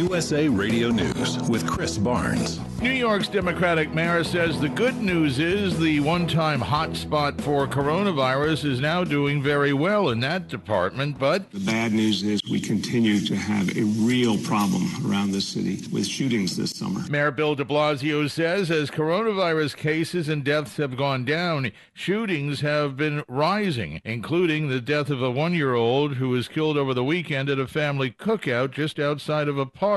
USA Radio News with Chris Barnes. New York's Democratic mayor says the good news is the one time hotspot for coronavirus is now doing very well in that department, but. The bad news is we continue to have a real problem around the city with shootings this summer. Mayor Bill de Blasio says as coronavirus cases and deaths have gone down, shootings have been rising, including the death of a one year old who was killed over the weekend at a family cookout just outside of a park.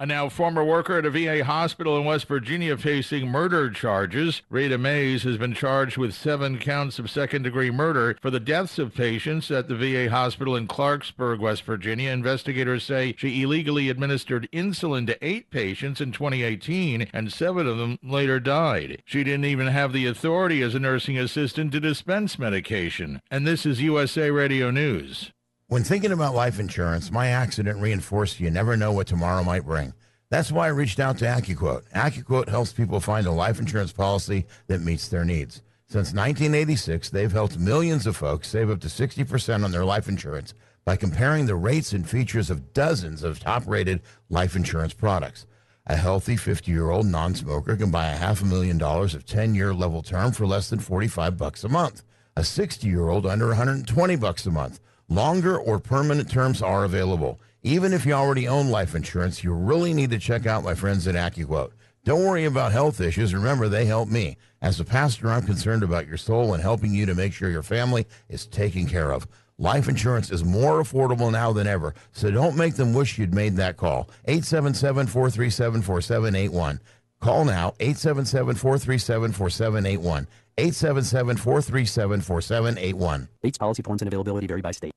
A now former worker at a VA hospital in West Virginia facing murder charges. Rita Mays has been charged with seven counts of second degree murder for the deaths of patients at the VA hospital in Clarksburg, West Virginia. Investigators say she illegally administered insulin to eight patients in 2018, and seven of them later died. She didn't even have the authority as a nursing assistant to dispense medication. And this is USA Radio News. When thinking about life insurance, my accident reinforced you never know what tomorrow might bring. That's why I reached out to AccuQuote. AccuQuote helps people find a life insurance policy that meets their needs. Since 1986, they've helped millions of folks save up to 60% on their life insurance by comparing the rates and features of dozens of top rated life insurance products. A healthy 50 year old non smoker can buy a half a million dollars of 10 year level term for less than 45 bucks a month. A 60 year old under 120 bucks a month. Longer or permanent terms are available. Even if you already own life insurance, you really need to check out my friends at AccuQuote. Don't worry about health issues. Remember, they help me. As a pastor, I'm concerned about your soul and helping you to make sure your family is taken care of. Life insurance is more affordable now than ever, so don't make them wish you'd made that call. 877 437 4781. Call now, 877 437 4781. 877 437 4781. Rates, policy forms, and availability vary by state.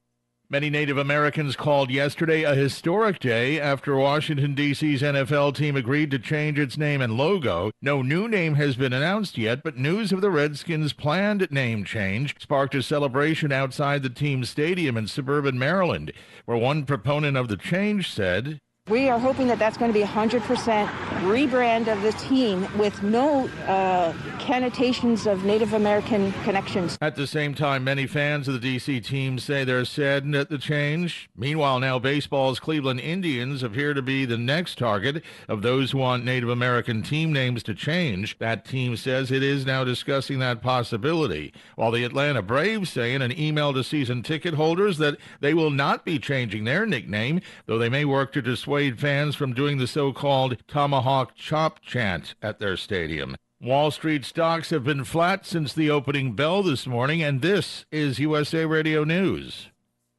Many Native Americans called yesterday a historic day after Washington, D.C.'s NFL team agreed to change its name and logo. No new name has been announced yet, but news of the Redskins' planned name change sparked a celebration outside the team's stadium in suburban Maryland, where one proponent of the change said, we are hoping that that's going to be 100% rebrand of the team with no uh, connotations of Native American connections. At the same time, many fans of the D.C. team say they're saddened at the change. Meanwhile, now baseball's Cleveland Indians appear to be the next target of those who want Native American team names to change. That team says it is now discussing that possibility, while the Atlanta Braves say in an email to season ticket holders that they will not be changing their nickname, though they may work to dissuade dissuade fans from doing the so called tomahawk chop chant at their stadium. Wall Street stocks have been flat since the opening bell this morning, and this is USA Radio News.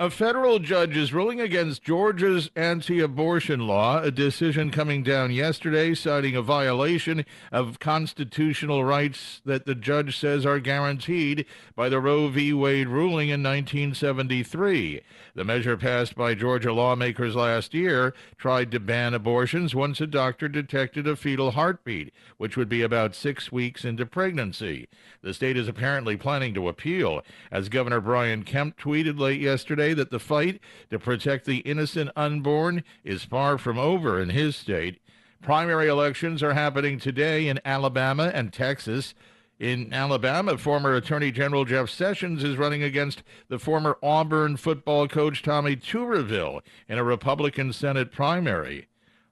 A federal judge is ruling against Georgia's anti abortion law, a decision coming down yesterday citing a violation of constitutional rights that the judge says are guaranteed by the Roe v. Wade ruling in 1973. The measure passed by Georgia lawmakers last year tried to ban abortions once a doctor detected a fetal heartbeat, which would be about six weeks into pregnancy. The state is apparently planning to appeal, as Governor Brian Kemp tweeted late yesterday that the fight to protect the innocent unborn is far from over in his state. Primary elections are happening today in Alabama and Texas. In Alabama, former Attorney General Jeff Sessions is running against the former Auburn football coach Tommy Tuberville in a Republican Senate primary.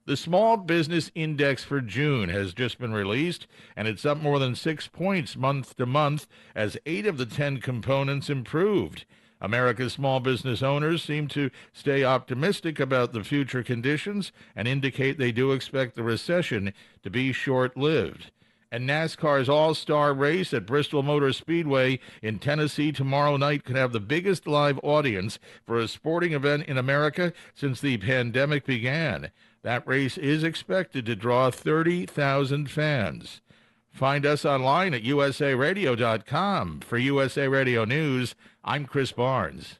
The Small Business Index for June has just been released, and it's up more than six points month to month as eight of the ten components improved. America's small business owners seem to stay optimistic about the future conditions and indicate they do expect the recession to be short lived. And NASCAR's All Star race at Bristol Motor Speedway in Tennessee tomorrow night could have the biggest live audience for a sporting event in America since the pandemic began. That race is expected to draw 30,000 fans. Find us online at usaradio.com. For USA Radio News, I'm Chris Barnes.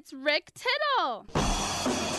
It's Rick Tittle.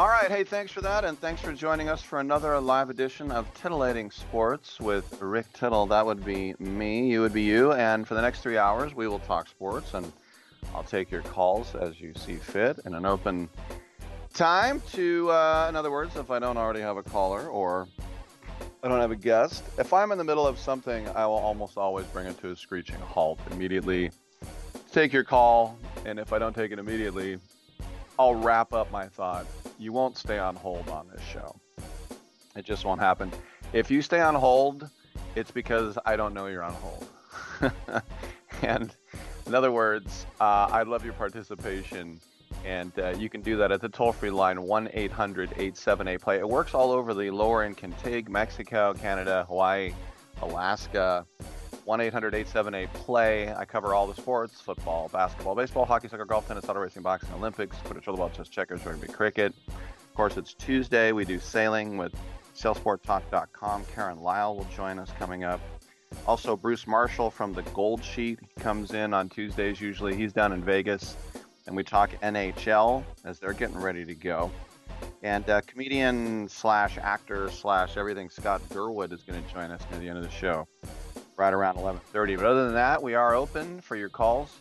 All right, hey, thanks for that, and thanks for joining us for another live edition of Titillating Sports with Rick Tittle. That would be me, you would be you, and for the next three hours, we will talk sports, and I'll take your calls as you see fit in an open time. To, uh, in other words, if I don't already have a caller or I don't have a guest, if I'm in the middle of something, I will almost always bring it to a screeching halt immediately. Take your call, and if I don't take it immediately, I'll wrap up my thought. You won't stay on hold on this show. It just won't happen. If you stay on hold, it's because I don't know you're on hold. and in other words, uh, I'd love your participation. And uh, you can do that at the toll free line 1 800 878 play. It works all over the lower end Kentig, Mexico, Canada, Hawaii, Alaska. 1 800 878 play. I cover all the sports football, basketball, baseball, hockey, soccer, golf, tennis, auto racing, boxing, Olympics, Quidditch, rollerball, chess, checkers, rugby, cricket. Of course, it's Tuesday. We do sailing with sailsporttalk.com. Karen Lyle will join us coming up. Also, Bruce Marshall from the Gold Sheet he comes in on Tuesdays usually. He's down in Vegas, and we talk NHL as they're getting ready to go. And uh, comedian slash actor slash everything Scott Durwood is going to join us near the end of the show right around 11:30. But other than that, we are open for your calls,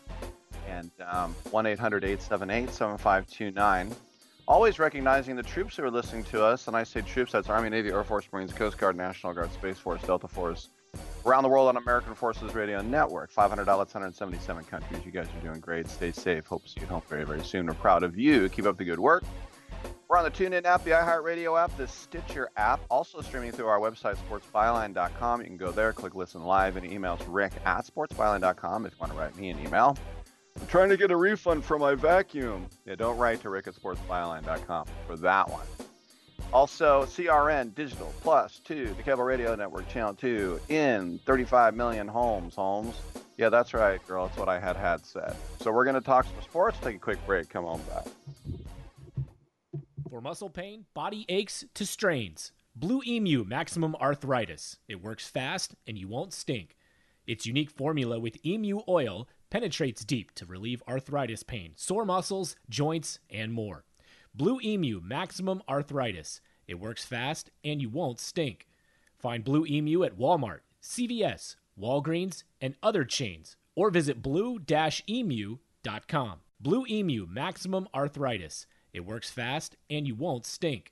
and um, one 1-800-878-7529. Always recognizing the troops who are listening to us, and I say troops, that's Army, Navy, Air Force, Marines, Coast Guard, National Guard, Space Force, Delta Force, around the world on American Forces Radio Network. 500 outlets, 177 countries. You guys are doing great. Stay safe. Hope to see you home very, very soon. We're proud of you. Keep up the good work. We're on the TuneIn app, the iHeartRadio app, the Stitcher app, also streaming through our website, sportsbyline.com. You can go there, click listen live, and emails rick at sportsbyline.com if you want to write me an email. I'm trying to get a refund for my vacuum. Yeah, don't write to rick at sportsbyline.com for that one. Also, CRN Digital Plus 2, the Cable Radio Network Channel 2, in 35 million homes. Holmes. Yeah, that's right, girl. That's what I had had said. So we're going to talk some sports. Take a quick break. Come on back. For muscle pain, body aches to strains, Blue Emu Maximum Arthritis. It works fast and you won't stink. Its unique formula with emu oil penetrates deep to relieve arthritis pain, sore muscles, joints, and more. Blue Emu Maximum Arthritis. It works fast and you won't stink. Find Blue Emu at Walmart, CVS, Walgreens, and other chains, or visit blue-emu.com. Blue Emu Maximum Arthritis. It works fast and you won't stink.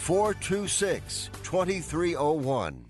426 2301.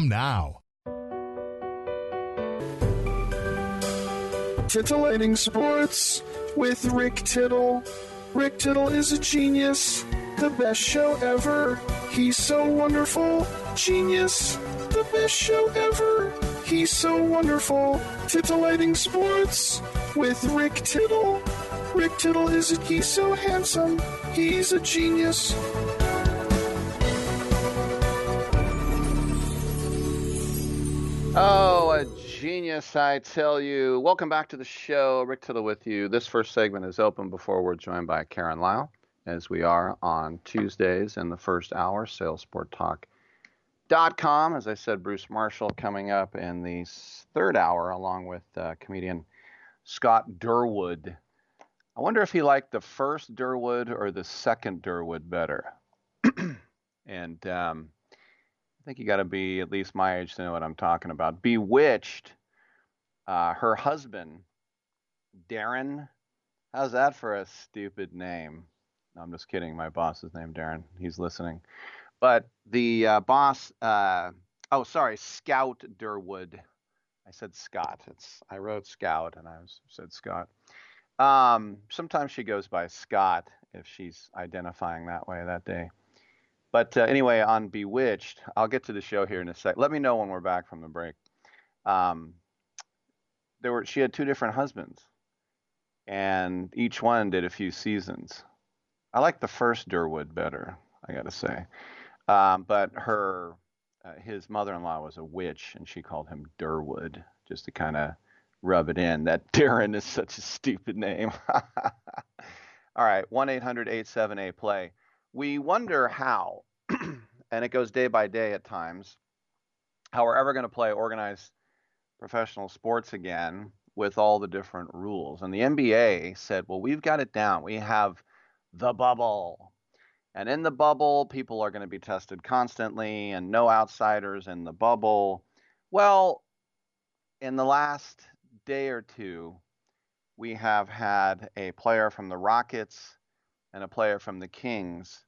now. Titillating Sports with Rick Tittle. Rick Tittle is a genius, the best show ever. He's so wonderful, genius, the best show ever. He's so wonderful. Titillating Sports with Rick Tittle. Rick Tittle is a, he's so handsome. He's a genius. Oh, a genius, I tell you. Welcome back to the show. Rick Tittle with you. This first segment is open before we're joined by Karen Lyle, as we are on Tuesdays in the first hour, sailsporttalk.com. As I said, Bruce Marshall coming up in the third hour, along with uh, comedian Scott Durwood. I wonder if he liked the first Durwood or the second Durwood better. and um, think you got to be at least my age to know what I'm talking about. Bewitched, uh, her husband, Darren. How's that for a stupid name? No, I'm just kidding. My boss is named Darren. He's listening. But the uh, boss, uh, oh, sorry, Scout Durwood. I said Scott. It's I wrote Scout and I was, said Scott. Um, sometimes she goes by Scott if she's identifying that way that day. But uh, anyway, on Bewitched, I'll get to the show here in a sec. Let me know when we're back from the break. Um, there were she had two different husbands, and each one did a few seasons. I like the first Durwood better, I got to say. Um, but her, uh, his mother-in-law was a witch, and she called him Durwood just to kind of rub it in. That Darren is such a stupid name. All right, one 800 play we wonder how, and it goes day by day at times, how we're ever going to play organized professional sports again with all the different rules. And the NBA said, well, we've got it down. We have the bubble. And in the bubble, people are going to be tested constantly and no outsiders in the bubble. Well, in the last day or two, we have had a player from the Rockets and a player from the Kings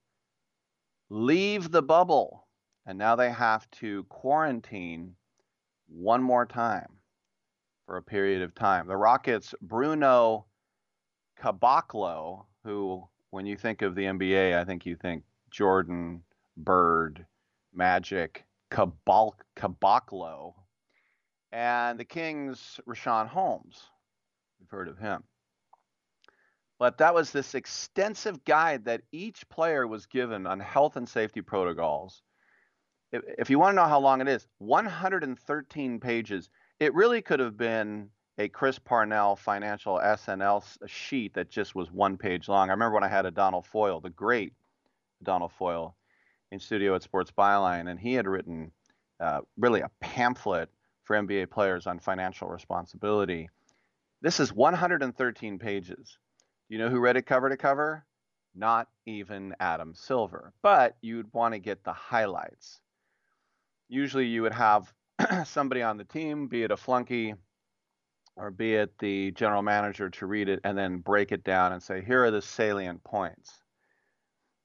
leave the bubble. And now they have to quarantine one more time for a period of time. The Rockets, Bruno Caboclo, who, when you think of the NBA, I think you think Jordan, Bird, Magic, Cabal- Caboclo, and the Kings, Richaun Holmes. You've heard of him. But that was this extensive guide that each player was given on health and safety protocols if, you want to know how long it is, 113 pages. It really could have been a Chris Parnell financial SNL sheet that just was one page long. I remember when I had Adonal Foyle, the great Adonal Foyle, in studio at Sports Byline, and he had written uh, really a pamphlet for NBA players on financial responsibility. This is 113 pages. You know who read it cover to cover? Not even Adam Silver. But you'd want to get the highlights. Usually you would have somebody on the team, be it a flunky or be it the general manager, to read it and then break it down and say, here are the salient points.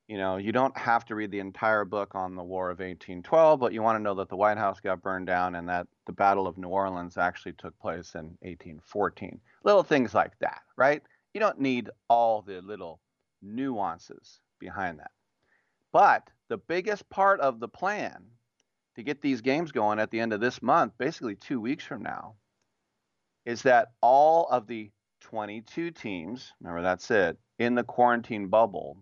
You know, you don't have to read the entire book on the War of 1812, but you want to know that the White House got burned down and that the Battle of New Orleans actually took place in 1814. Little things like that, right? You don't need all the little nuances behind that. But the biggest part of the plan to get these games going at the end of this month, basically two weeks from now, is that all of the 22 teams, remember that's it, in the quarantine bubble,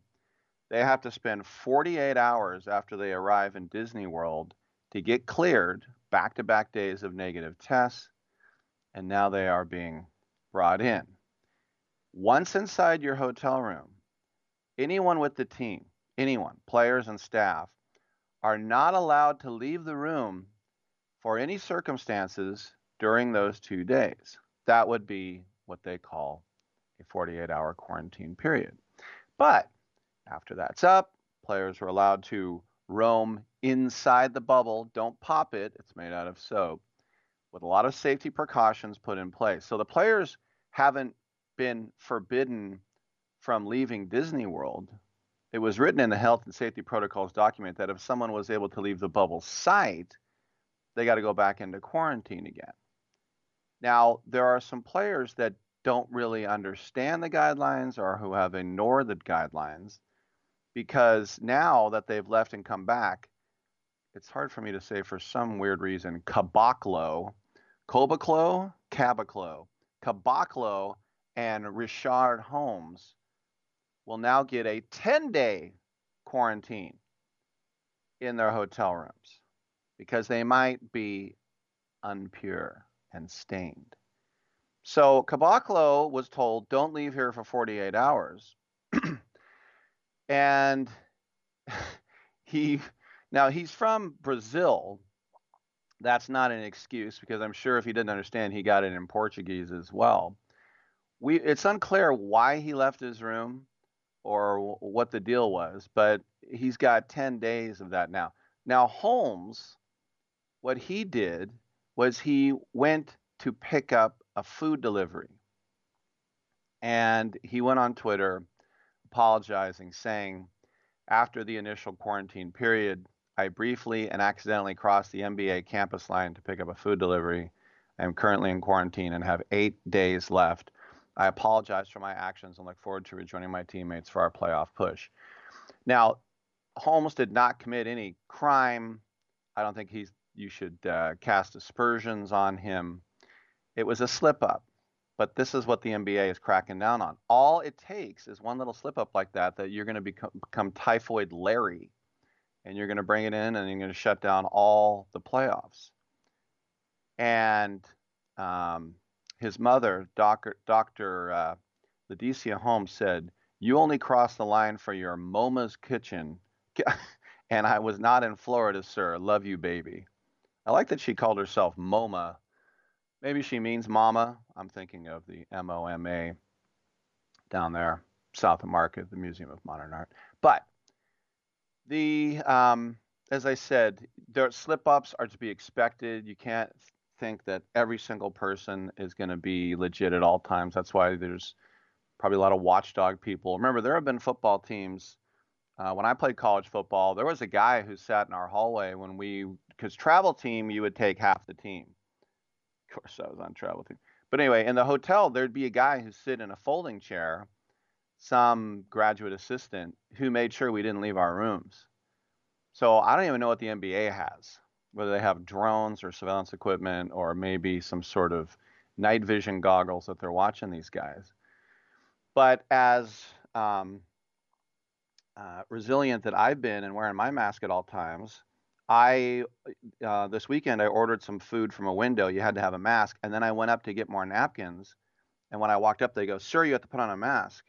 they have to spend 48 hours after they arrive in Disney World to get cleared back to back days of negative tests. And now they are being brought in. Once inside your hotel room, anyone with the team, anyone, players and staff, are not allowed to leave the room for any circumstances during those two days. That would be what they call a 48 hour quarantine period. But after that's up, players are allowed to roam inside the bubble. Don't pop it, it's made out of soap, with a lot of safety precautions put in place. So the players haven't been forbidden from leaving Disney World. It was written in the health and safety protocols document that if someone was able to leave the bubble site, they got to go back into quarantine again. Now, there are some players that don't really understand the guidelines or who have ignored the guidelines because now that they've left and come back, it's hard for me to say for some weird reason, Caboclo, Kobaclo, Caboclo, Caboclo, and Richard Holmes will now get a 10 day quarantine in their hotel rooms because they might be unpure and stained. So Caboclo was told, don't leave here for 48 hours. and he, now he's from Brazil. That's not an excuse because I'm sure if he didn't understand, he got it in Portuguese as well. We, it's unclear why he left his room or what the deal was, but he's got 10 days of that now. Now, Holmes, what he did was he went to pick up a food delivery. And he went on Twitter apologizing, saying, After the initial quarantine period, I briefly and accidentally crossed the NBA campus line to pick up a food delivery. I am currently in quarantine and have eight days left. I apologize for my actions and look forward to rejoining my teammates for our playoff push. Now, Holmes did not commit any crime. I don't think he's you should uh, cast aspersions on him. It was a slip up, but this is what the NBA is cracking down on. All it takes is one little slip up like that that you're going to become, become typhoid Larry, and you're going to bring it in and you're going to shut down all the playoffs. And um, his mother, Dr. Dr. Uh, Holmes, said, "You only crossed the line for your MoMa's kitchen." and I was not in Florida, sir. Love you, baby. I like that she called herself MoMA. Maybe she means Mama. I'm thinking of the M O M A down there, south of Market, the Museum of Modern Art. But the, um, as I said, slip ups are to be expected. You can't think that every single person is going to be legit at all times. That's why there's probably a lot of watchdog people. Remember, there have been football teams. Uh, when I played college football, there was a guy who sat in our hallway when we because travel team you would take half the team. Of course, I was on travel team. But anyway, in the hotel there'd be a guy who'd sit in a folding chair, some graduate assistant who made sure we didn't leave our rooms. So I don't even know what the NBA has, whether they have drones or surveillance equipment or maybe some sort of night vision goggles that they're watching these guys. But as um, uh, resilient that I've been and wearing my mask at all times, I uh, this weekend I ordered some food from a window. You had to have a mask, and then I went up to get more napkins. And when I walked up, they go, "Sir, you have to put on a mask,"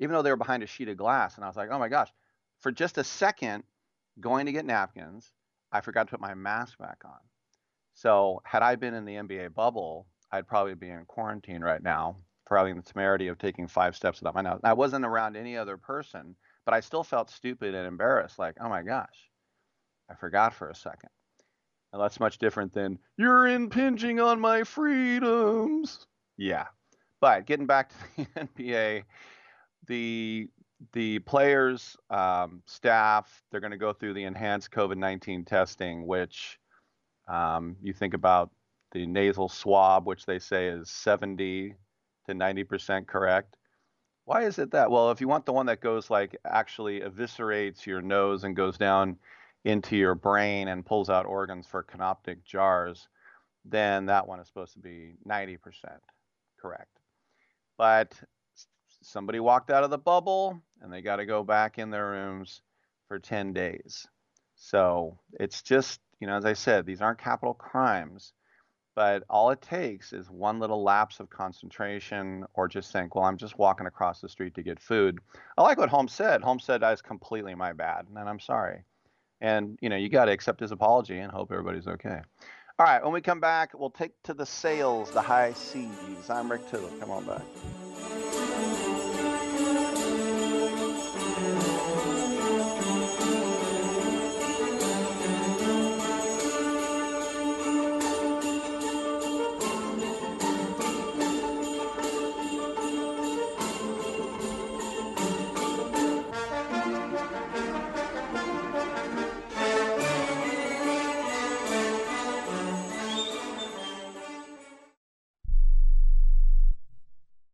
even though they were behind a sheet of glass. And I was like, "Oh my gosh!" For just a second, going to get napkins, I forgot to put my mask back on. So had I been in the NBA bubble, I'd probably be in quarantine right now for having the temerity of taking five steps without my nose. I wasn't around any other person, but I still felt stupid and embarrassed. Like, oh my gosh, I forgot for a second. And that's much different than you're impinging on my freedoms. Yeah. But getting back to the NBA, the the players, um, staff, they're going to go through the enhanced COVID 19 testing, which um, you think about the nasal swab, which they say is 70 to 90% correct. Why is it that? Well, if you want the one that goes like actually eviscerates your nose and goes down into your brain and pulls out organs for canopic jars, then that one is supposed to be 90% correct. But somebody walked out of the bubble and they got to go back in their rooms for 10 days. So it's just, you know, as I said, these aren't capital crimes. But all it takes is one little lapse of concentration or just think, well, I'm just walking across the street to get food. I like what Holmes said. Holmes said that's completely my bad, and I'm sorry. And, you know, you got to accept his apology and hope everybody's okay. All right, when we come back, we'll take to the sails, the high seas. I'm Rick Tittle. Come on back.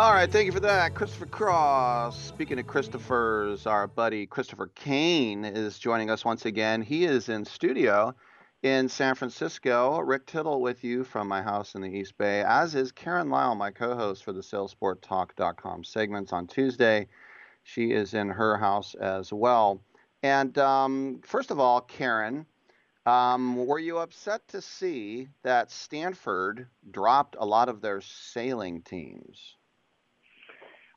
All right, thank you for that, Christopher Cross. Speaking of Christopher's, our buddy Christopher Kane is joining us once again. He is in studio in San Francisco. Rick Tittle with you from my house in the East Bay, as is Karen Lyle, my co-host for the SailSportTalk.com segments on Tuesday. She is in her house as well. And um, first of all, Karen, um, were you upset to see that Stanford dropped a lot of their sailing teams?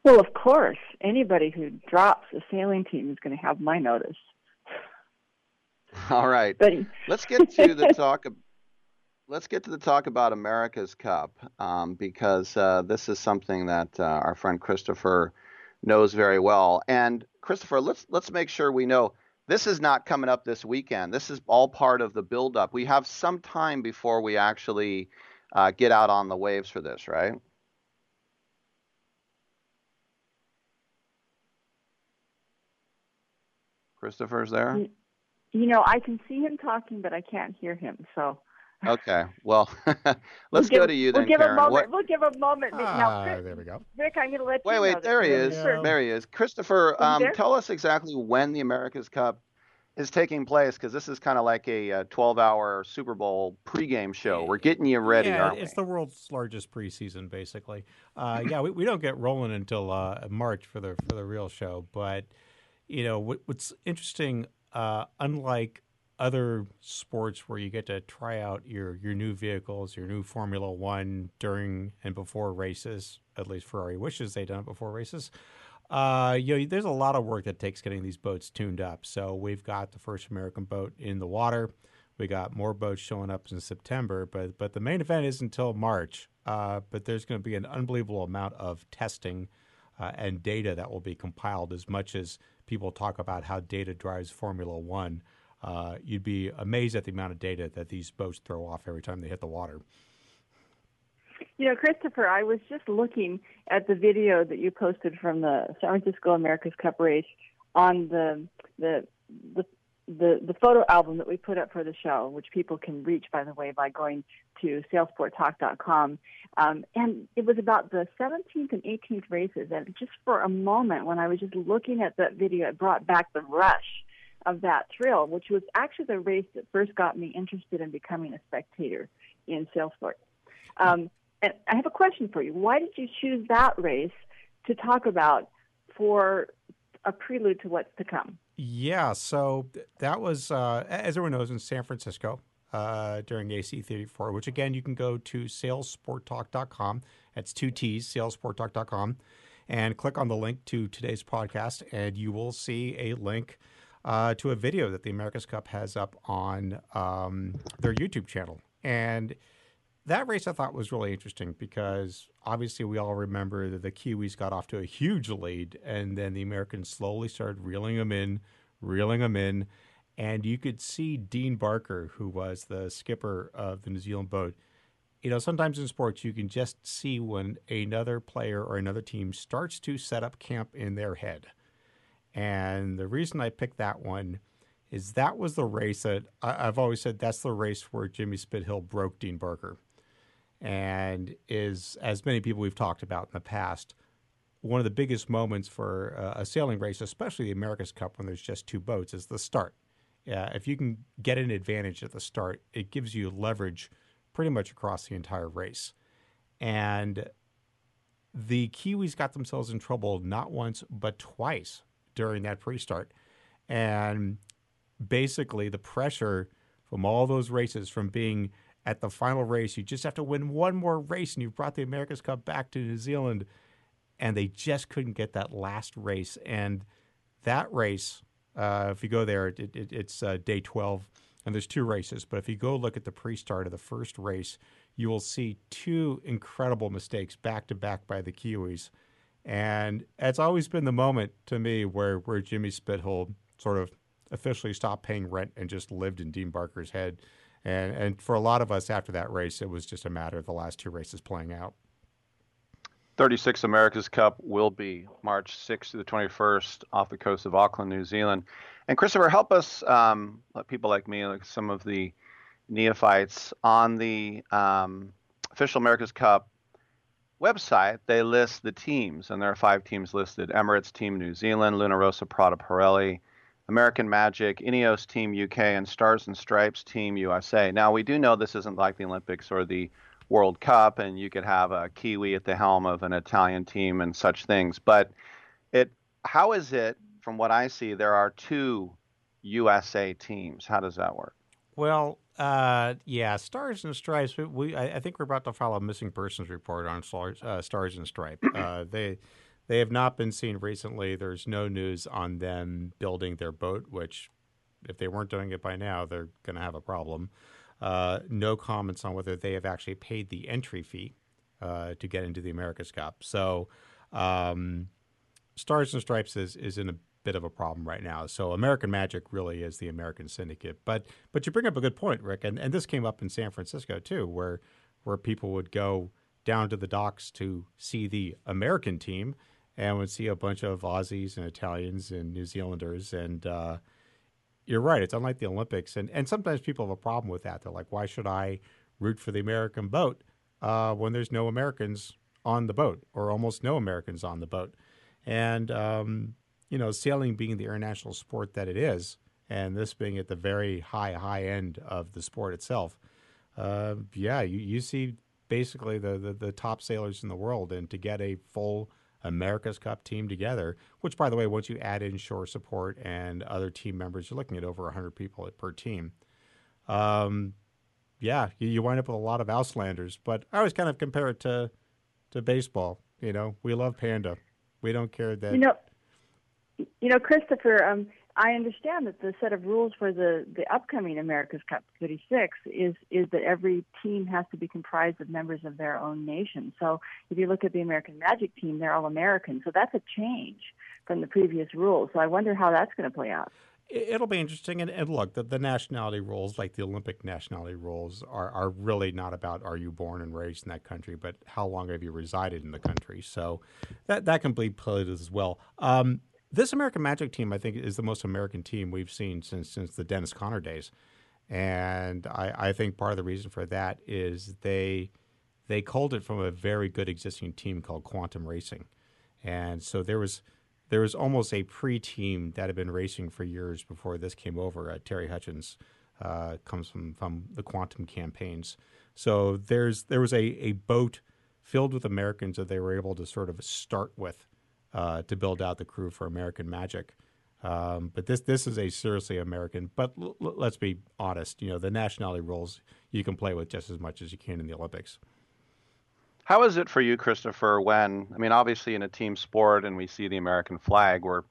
Well, of course, anybody who drops a sailing team is going to have my notice. All right. But let's get to the talk. Let's get to the talk about America's Cup um, because uh, this is something that uh, our friend Christopher knows very well. And Christopher, let's let's make sure we know this is not coming up this weekend. This is all part of the buildup. We have some time before we actually uh, get out on the waves for this, right? Christopher's there? You know, I can see him talking, but I can't hear him. So. Okay. Well, let's we'll go to you then, we'll then, give Karen. A moment, What- We'll give a moment. Ah, now, Chris, there we go. Rick, I'm going to let Wait, you wait, wait. there he is. Christopher- There he is. Christopher, he um, there? tell us exactly when the America's Cup is taking place because this is kind of like a, uh 12-hour Super Bowl pregame show. We're getting you ready, yeah, aren't we? it's the world's largest preseason, basically. Uh, yeah, we, we don't get rolling until uh, March for the for the real show. But you know what, what's interesting, uh, unlike other sports where you get to try out your your new vehicles, your new Formula One during and before races. At least Ferrari wishes they'd done it before races. Uh, you know, there's a lot of work that takes getting these boats tuned up. So we've got the first American boat in the water. We got more boats showing up in September, but but the main event is until March. Uh, but there's going to be an unbelievable amount of testing uh, and data that will be compiled. As much as people talk about how data drives Formula One, uh, you'd be amazed at the amount of data that these boats throw off every time they hit the water. You know, Christopher, I was just looking at the video that you posted from the San Francisco America's Cup race on the the the the, the photo album that we put up for the show, which people can reach, by the way, by going to sailsporttalk.com. Um, and it was about the 17th and 18th races. And just for a moment, when I was just looking at that video, it brought back the rush of that thrill, which was actually the race that first got me interested in becoming a spectator in Salesport. Um, and I have a question for you. Why did you choose that race to talk about for a prelude to what's to come? Yeah, so that was, uh, as everyone knows, in San Francisco uh, during AC34, which again, you can go to sailsporttalk.com. That's two T's, sailsporttalk.com, and click on the link to today's podcast, and you will see a link uh, to a video that the America's Cup has up on um, their YouTube channel. And that race I thought was really interesting because obviously we all remember that the Kiwis got off to a huge lead and then the Americans slowly started reeling them in, reeling them in. And you could see Dean Barker, who was the skipper of the New Zealand boat. You know, sometimes in sports, you can just see when another player or another team starts to set up camp in their head. And the reason I picked that one is that was the race that I, I've always said that's the race where Jimmy Spithill broke Dean Barker and is, as many people we've talked about in the past, one of the biggest moments for uh, a sailing race, especially the America's Cup when there's just two boats, is the start. Yeah, if you can get an advantage at the start, it gives you leverage pretty much across the entire race. And the Kiwis got themselves in trouble not once but twice during that pre-start, and basically the pressure from all those races from being at the final race. You just have to win one more race, and you've brought the America's Cup back to New Zealand. And they just couldn't get that last race. And that race, uh, if you go there, it, it, it's uh, day 12, and there's two races. But if you go look at the pre start of the first race, you will see two incredible mistakes back to back by the Kiwis. And it's always been the moment to me where, where Jimmy Spithill sort of officially stopped paying rent and just lived in Dean Barker's head. And, and for a lot of us after that race, it was just a matter of the last two races playing out. 36 America's Cup will be March 6th to the 21st off the coast of Auckland, New Zealand. And Christopher, help us, um, let people like me, like some of the neophytes, on the um, official America's Cup website, they list the teams, and there are five teams listed Emirates Team New Zealand, Luna Rossa Prada Pirelli, American Magic, Ineos Team UK, and Stars and Stripes Team USA. Now, we do know this isn't like the Olympics or the World Cup, and you could have a Kiwi at the helm of an Italian team and such things. But it, how is it, from what I see, there are two USA teams? How does that work? Well, uh, yeah, Stars and Stripes. We, I, I, think we're about to file a missing persons report on Stars, uh, Stars and Stripes. Uh, they, they have not been seen recently. There's no news on them building their boat, which, if they weren't doing it by now, they're going to have a problem. Uh, no comments on whether they have actually paid the entry fee uh, to get into the America's Cup. So, um, Stars and Stripes is, is in a bit of a problem right now. So American Magic really is the American syndicate. But but you bring up a good point, Rick, and, and this came up in San Francisco too, where where people would go down to the docks to see the American team and would see a bunch of Aussies and Italians and New Zealanders and uh, you're right, it's unlike the Olympics and, and sometimes people have a problem with that. They're like, why should I root for the American boat uh, when there's no Americans on the boat or almost no Americans on the boat? And um, you know, sailing being the international sport that it is, and this being at the very high, high end of the sport itself, uh, yeah, you, you see basically the, the, the top sailors in the world, and to get a full America's Cup team together, which, by the way, once you add in shore support and other team members, you're looking at over 100 people per team. Um, yeah, you, you wind up with a lot of Auslanders, but I always kind of compare it to to baseball. You know, we love Panda. We don't care that. You know, you know, Christopher, um, I understand that the set of rules for the, the upcoming America's Cup 36 is is that every team has to be comprised of members of their own nation. So if you look at the American Magic team, they're all American. So that's a change from the previous rules. So I wonder how that's going to play out. It'll be interesting. And, and look, the, the, nationality rules, like the Olympic nationality rules, are, are really not about are you born and raised in that country, but how long have you resided in the country. So that, that can be played as well. Um, this American Magic team, I think, is the most American team we've seen since since the Dennis Conner days, and I, I think part of the reason for that is they they culled it from a very good existing team called Quantum Racing, and so there was there was almost a pre-team that had been racing for years before this came over. Uh, Terry Hutchins uh, comes from from the Quantum campaigns, so there's there was a a boat filled with Americans that they were able to sort of start with uh, to build out the crew for American Magic. Um, but this this is a seriously American. But l- l- let's be honest. You know, the nationality rules you can play with just as much as you can in the Olympics. How is it for you, Christopher? When I mean, obviously in a team sport, and we see the American flag, we're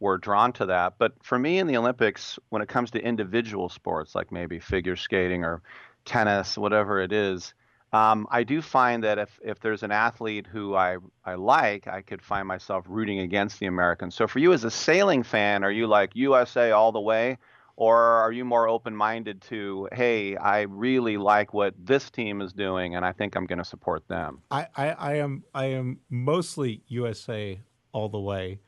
we're drawn to that. But for me in the Olympics, when it comes to individual sports like maybe figure skating or tennis, whatever it is, um, I do find that if, if there's an athlete who I, I like, I could find myself rooting against the Americans. So for you as a sailing fan, are you like USA all the way? Or are you more open minded to, hey, I really like what this team is doing and I think I'm going to support them? I, I, I, am I am mostly USA all the way.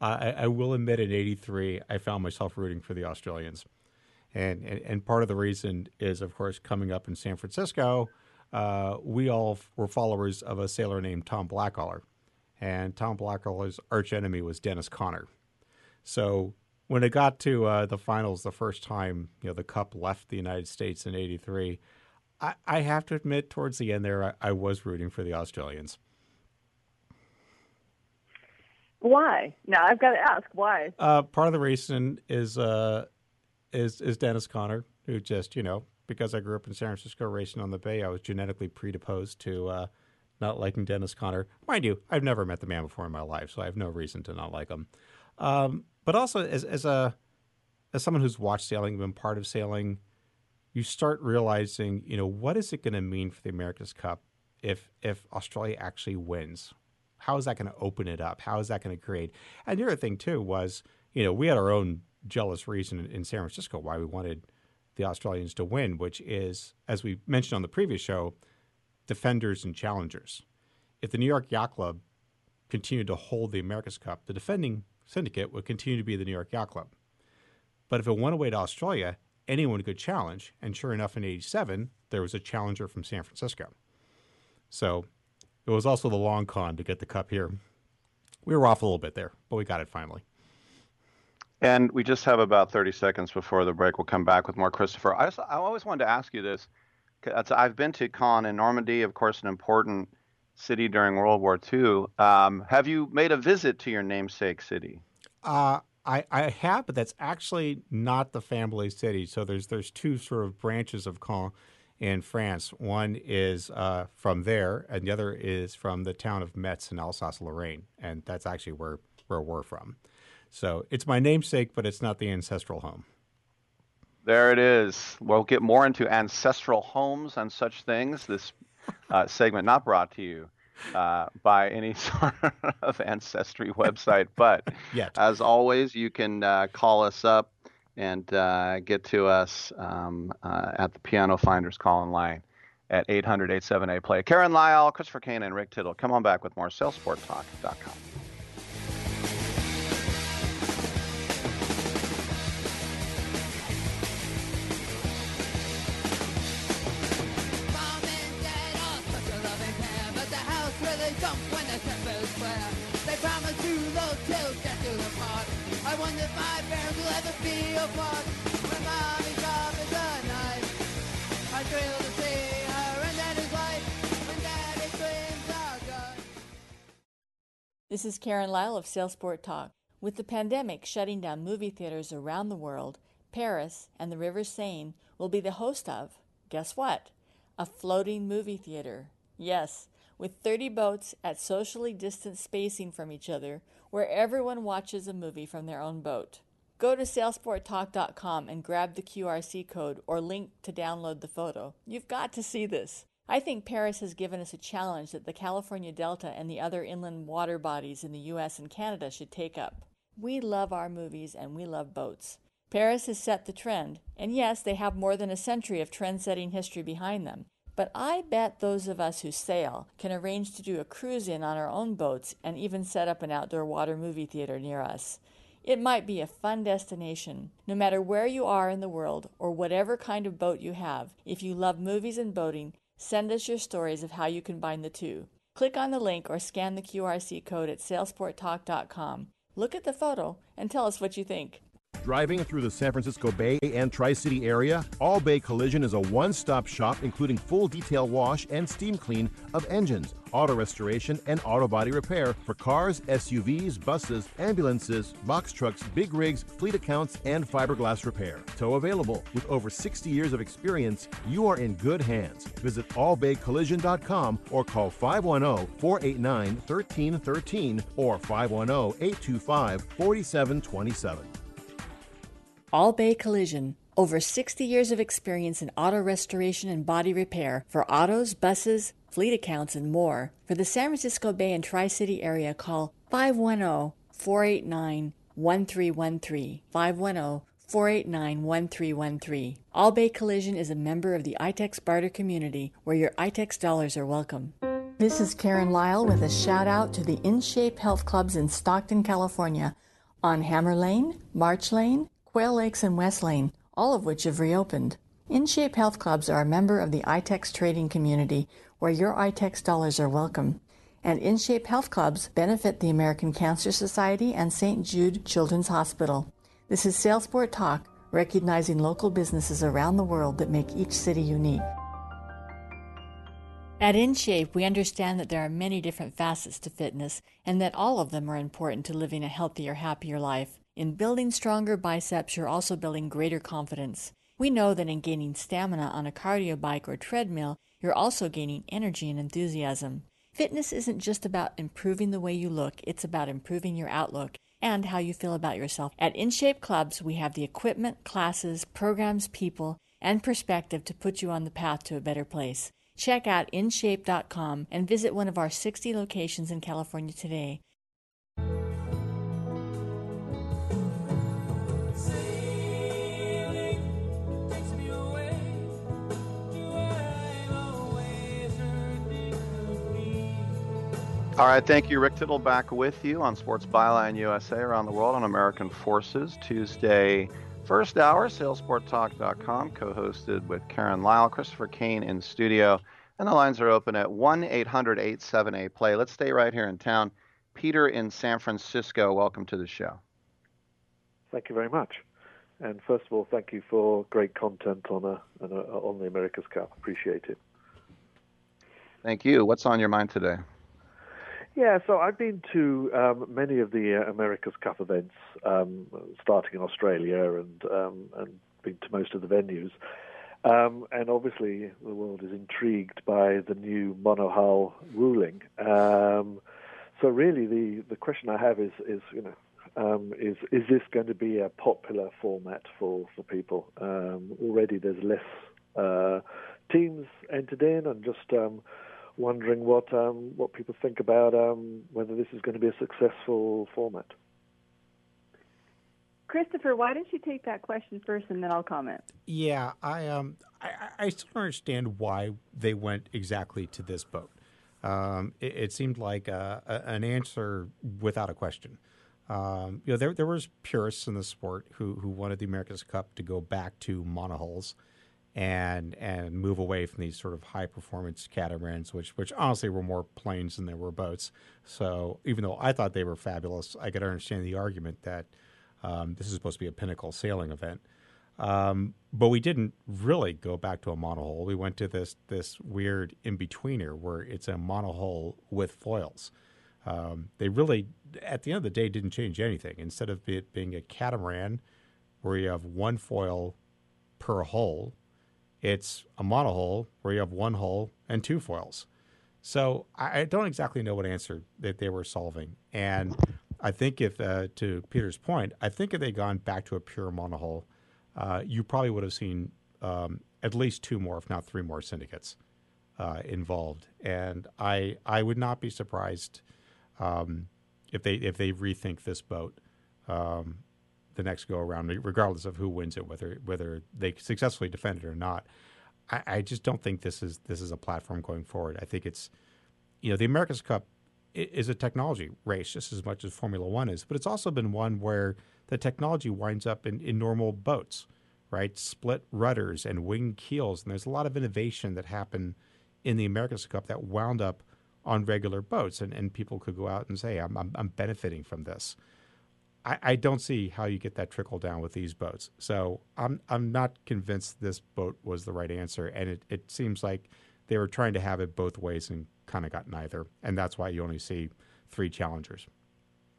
I, I will admit in 83, I found myself rooting for the Australians. And, and, and part of the reason is, of course, coming up in San Francisco – uh, we all were followers of a sailor named Tom Blackaller. And Tom Blackaller's arch enemy was Dennis Conner. So when it got to uh, the finals the first time, you know, the cup left the United States in 83, I, I have to admit, towards the end there, I, I was rooting for the Australians. Why? Now I've got to ask why. Uh, part of the reason is uh, is is Dennis Conner, who just you know because I grew up in San Francisco racing on the Bay, I was genetically predisposed to uh, not liking Dennis Conner. Mind you, I've never met the man before in my life, so I have no reason to not like him. Um, but also, as, as a as someone who's watched sailing, been part of sailing, you start realizing, you know, what is it going to mean for the America's Cup if if Australia actually wins? How is that going to open it up? How is that going to create? And the other thing too was, you know, we had our own jealous reason in San Francisco why we wanted the Australians to win, which is, as we mentioned on the previous show, defenders and challengers. If the New York Yacht Club continued to hold the America's Cup, the defending syndicate would continue to be the New York Yacht Club. But if it went away to Australia, anyone could challenge. And sure enough, in 87, there was a challenger from San Francisco. So it was also the long con to get the cup here. We were off a little bit there, but we got it finally. And we just have about 30 seconds before the break. We'll come back with more. Christopher, I, just, I always wanted to ask you this. I've been to Caen in Normandy, of course, an important city during World War II. Um, have you made a visit to your namesake city? Uh, I, I have, but that's actually not the family city. So there's there's two sort of branches of Caen in France. One is uh, from there, and the other is from the town of Metz in Alsace-Lorraine, and that's actually where where we're from. So it's my namesake, but it's not the ancestral home. There it is. We'll get more into ancestral homes and such things. This uh, segment not brought to you uh, by any sort of ancestry website, but Yet. as always, you can uh, call us up and uh, get to us um, uh, at the Piano Finders call in line at 800 878 play. Karen Lyle, Christopher Kane, and Rick Tittle. Come on back with more sailsporttalk.com. My parents will ever be apart. When mommy sharpens a knife, I thrill to see her and daddy's life. When. This is Karen Lyle of SailSport Talk. With the pandemic shutting down movie theaters around the world, Paris and the River Seine will be the host of, guess what? A floating movie theater. Yes, with 30 boats at socially distant spacing from each other, where everyone watches a movie from their own boat. Go to sailsporttalk.com and grab the QRC code or link to download the photo. You've got to see this. I think Paris has given us a challenge that the California Delta and the other inland water bodies in the US and Canada should take up. We love our movies and we love boats. Paris has set the trend, and yes, they have more than a century of trend setting history behind them. But I bet those of us who sail can arrange to do a cruise in on our own boats and even set up an outdoor water movie theater near us. It might be a fun destination. No matter where you are in the world or whatever kind of boat you have, if you love movies and boating, send us your stories of how you combine the two. Click on the link or scan the QRC code at sailsporttalk.com. Look at the photo and tell us what you think. Driving through the San Francisco Bay and Tri City area, All Bay Collision is a one stop shop including full detail wash and steam clean of engines, auto restoration, and auto body repair for cars, SUVs, buses, ambulances, box trucks, big rigs, fleet accounts, and fiberglass repair. Tow available. With over 60 years of experience, you are in good hands. Visit allbaycollision.com or call 510 489 1313 or 510 825 4727. All Bay Collision. Over 60 years of experience in auto restoration and body repair for autos, buses, fleet accounts, and more. For the San Francisco Bay and Tri City area, call 510 489 1313. 510 489 1313. All Bay Collision is a member of the ITEX barter community where your ITEX dollars are welcome. This is Karen Lyle with a shout out to the InShape Health Clubs in Stockton, California on Hammer Lane, March Lane, Quail Lakes, and West Lane, all of which have reopened. InShape Health Clubs are a member of the ITEX trading community where your ITEX dollars are welcome. And InShape Health Clubs benefit the American Cancer Society and St. Jude Children's Hospital. This is SailSport Talk, recognizing local businesses around the world that make each city unique. At InShape, we understand that there are many different facets to fitness and that all of them are important to living a healthier, happier life. In building stronger biceps, you're also building greater confidence. We know that in gaining stamina on a cardio bike or treadmill, you're also gaining energy and enthusiasm. Fitness isn't just about improving the way you look, it's about improving your outlook and how you feel about yourself. At InShape Clubs, we have the equipment, classes, programs, people, and perspective to put you on the path to a better place. Check out InShape.com and visit one of our 60 locations in California today. All right, thank you, Rick Tittle, back with you on Sports Byline USA around the world on American Forces Tuesday, first hour, SailSportTalk.com, co-hosted with Karen Lyle, Christopher Kane in studio, and the lines are open at one 800 play Let's stay right here in town. Peter in San Francisco, welcome to the show. Thank you very much. And first of all, thank you for great content on a, on, a, on the America's Cup. Appreciate it. Thank you. What's on your mind today? Yeah, so I've been to um, many of the uh, America's Cup events, um, starting in Australia and um, and been to most of the venues. Um, and obviously, the world is intrigued by the new monohull ruling. Um, so really, the, the question I have is is you know um, is is this going to be a popular format for for people? already, there's less uh, teams entered in, and just wondering what um, what people think about um, whether this is going to be a successful format. Christopher, why don't you take that question first, and then I'll comment. Yeah, I um, I, I still don't understand why they went exactly to this boat. Um, it, it, seemed like a, a, an answer without a question. Um, you know, there there was purists in the sport who who wanted the America's Cup to go back to monohulls and and move away from these sort of high performance catamarans, which which honestly were more planes than they were boats. So even though I thought they were fabulous, I could understand the argument that um, this is supposed to be a pinnacle sailing event. Um, but we didn't really go back to a monohull. We went to this this weird in betweener where it's a monohull with foils. Um, they really, at the end of the day, didn't change anything. Instead of it being a catamaran where you have one foil per hull, it's a monohull where you have one hull and two foils. So I, don't exactly know what answer that they were solving. And I think if, uh, to Peter's point, I think if they'd gone back to a pure monohull, uh, you probably would have seen um, at least two more, if not three more syndicates uh, involved. And I I would not be surprised um, if they if they rethink this boat um, the next go around, regardless of who wins it, whether whether they successfully defend it or not. I, I, just don't think this is this is a platform going forward. I think it's you know the America's Cup is a technology race just as much as Formula One is, but it's also been one where the technology winds up in, in normal boats, right? Split rudders and wing keels, and there's a lot of innovation that happened in the America's Cup that wound up on regular boats, and, and people could go out and say, I'm, I'm, I'm benefiting from this. I, I don't see how you get that trickle down with these boats. So I'm I'm not convinced this boat was the right answer, and it, it seems like they were trying to have it both ways and kind of got neither, and that's why you only see three challengers.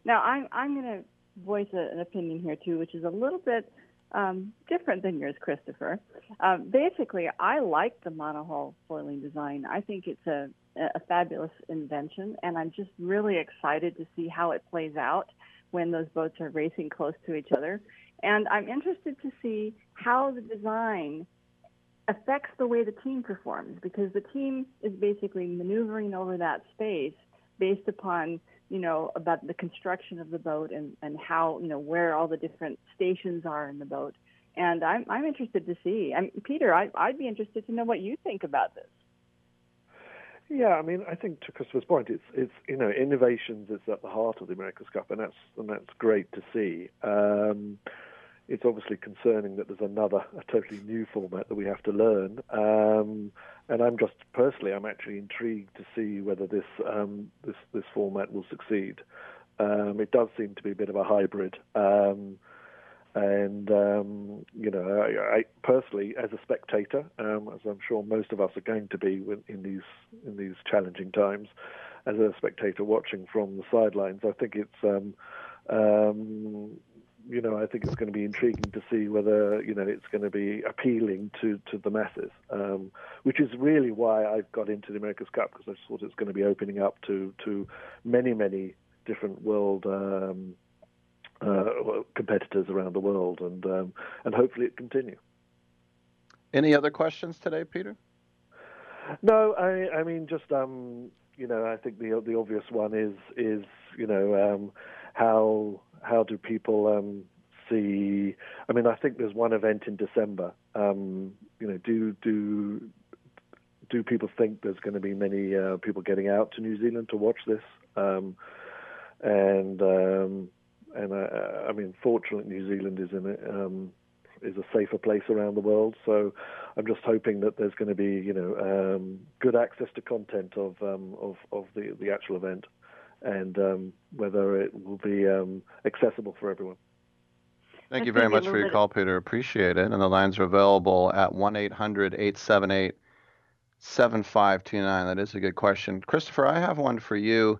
Now I'm I'm going to voice a, an opinion here too, which is a little bit um, different than yours, Christopher. Um, basically, I like the monohull foiling design. I think it's a, a fabulous invention, and I'm just really excited to see how it plays out when those boats are racing close to each other. And I'm interested to see how the design affects the way the team performs because the team is basically maneuvering over that space based upon you know about the construction of the boat and and how you know where all the different stations are in the boat. And i'm i'm interested to see. I'm peter i i'd be interested to know what you think about this yeah, I mean, I think to Christopher's point, it's it's you know innovations is at the heart of the America's Cup, and that's and that's great to see. Um, it's obviously concerning that there's another a totally new format that we have to learn. Um, and I'm just personally, I'm actually intrigued to see whether this um, this this format will succeed. Um, it does seem to be a bit of a hybrid. Um, and um, you know, I, I, personally, as a spectator, um, as I'm sure most of us are going to be in these in these challenging times, as a spectator watching from the sidelines, I think it's um, um, you know, I think it's going to be intriguing to see whether you know it's going to be appealing to to the masses, um, which is really why I've got into the America's Cup because I thought it's going to be opening up to to many many different world. Um, uh, competitors around the world, and um, and hopefully it continue. Any other questions today, Peter? No, I, I mean just um, you know, I think the the obvious one is is you know um, how how do people um, see? I mean, I think there's one event in December. Um, you know, do do do people think there's going to be many uh, people getting out to New Zealand to watch this? Um, and um, and I, I mean, fortunately, New Zealand is in a, um, is a safer place around the world. So I'm just hoping that there's going to be you know um, good access to content of um, of of the the actual event, and um, whether it will be um, accessible for everyone. Thank you very much for your call, Peter. Appreciate it. And the lines are available at 1 800 878 7529. That is a good question. Christopher, I have one for you.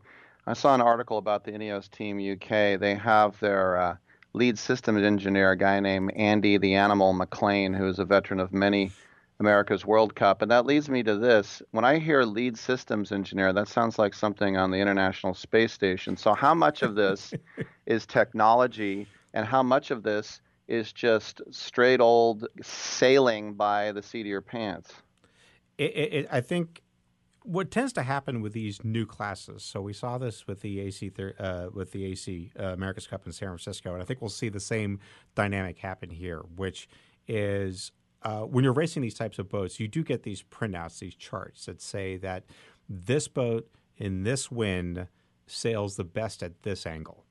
I saw an article about the Ineos Team UK. They have their uh, lead systems engineer, a guy named Andy the Animal McLean, who is a veteran of many America's World Cup. And that leads me to this. When I hear lead systems engineer, that sounds like something on the International Space Station. So, how much of this is technology and how much of this is just straight old sailing by the seat of your pants? It, it, I think what tends to happen with these new classes. So we saw this with the AC uh, with the AC uh, America's Cup in San Francisco, and I think we'll see the same dynamic happen here, which is uh, when you're racing these types of boats, you do get these printouts, these charts that say that this boat in this wind sails the best at this angle.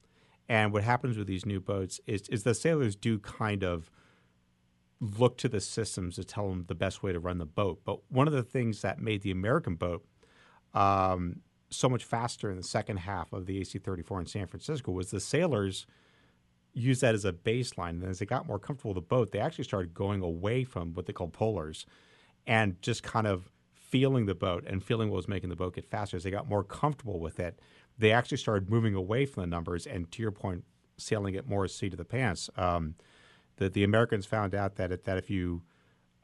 And what happens with these new boats is, is the sailors do kind of look to the systems to tell them the best way to run the boat. But one of the things that made the American boat um, so much faster in the second half of the AC-34 in San Francisco was the sailors used that as a baseline. And as they got more comfortable with the boat, they actually started going away from what they call polars and just kind of feeling the boat and feeling what was making the boat get faster. As they got more comfortable with it, they actually started moving away from the numbers and, to your point, sailing it more seat of the pants. Um, the, the Americans found out that it, that if you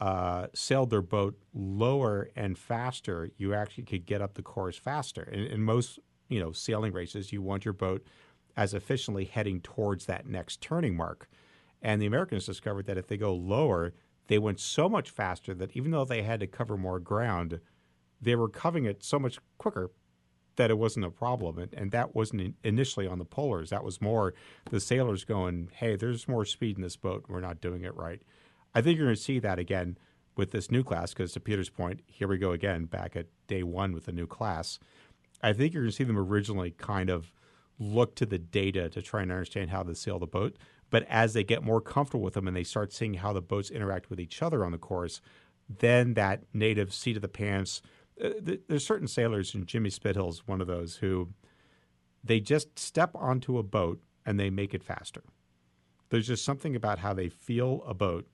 uh, sailed their boat lower and faster, you actually could get up the course faster. In, in most you know sailing races, you want your boat as efficiently heading towards that next turning mark. And the Americans discovered that if they go lower, they went so much faster that even though they had to cover more ground, they were covering it so much quicker that it wasn't a problem. And, and that wasn't initially on the polars. That was more the sailors going, hey, there's more speed in this boat. We're not doing it right. I think you're going to see that again with this new class because, to Peter's point, here we go again back at day one with the new class. I think you're going to see them originally kind of look to the data to try and understand how to sail the boat. But as they get more comfortable with them and they start seeing how the boats interact with each other on the course, then that native seat of the pants Uh, there's certain sailors, and Jimmy Spithill's one of those who they just step onto a boat and they make it faster. There's just something about how they feel a boat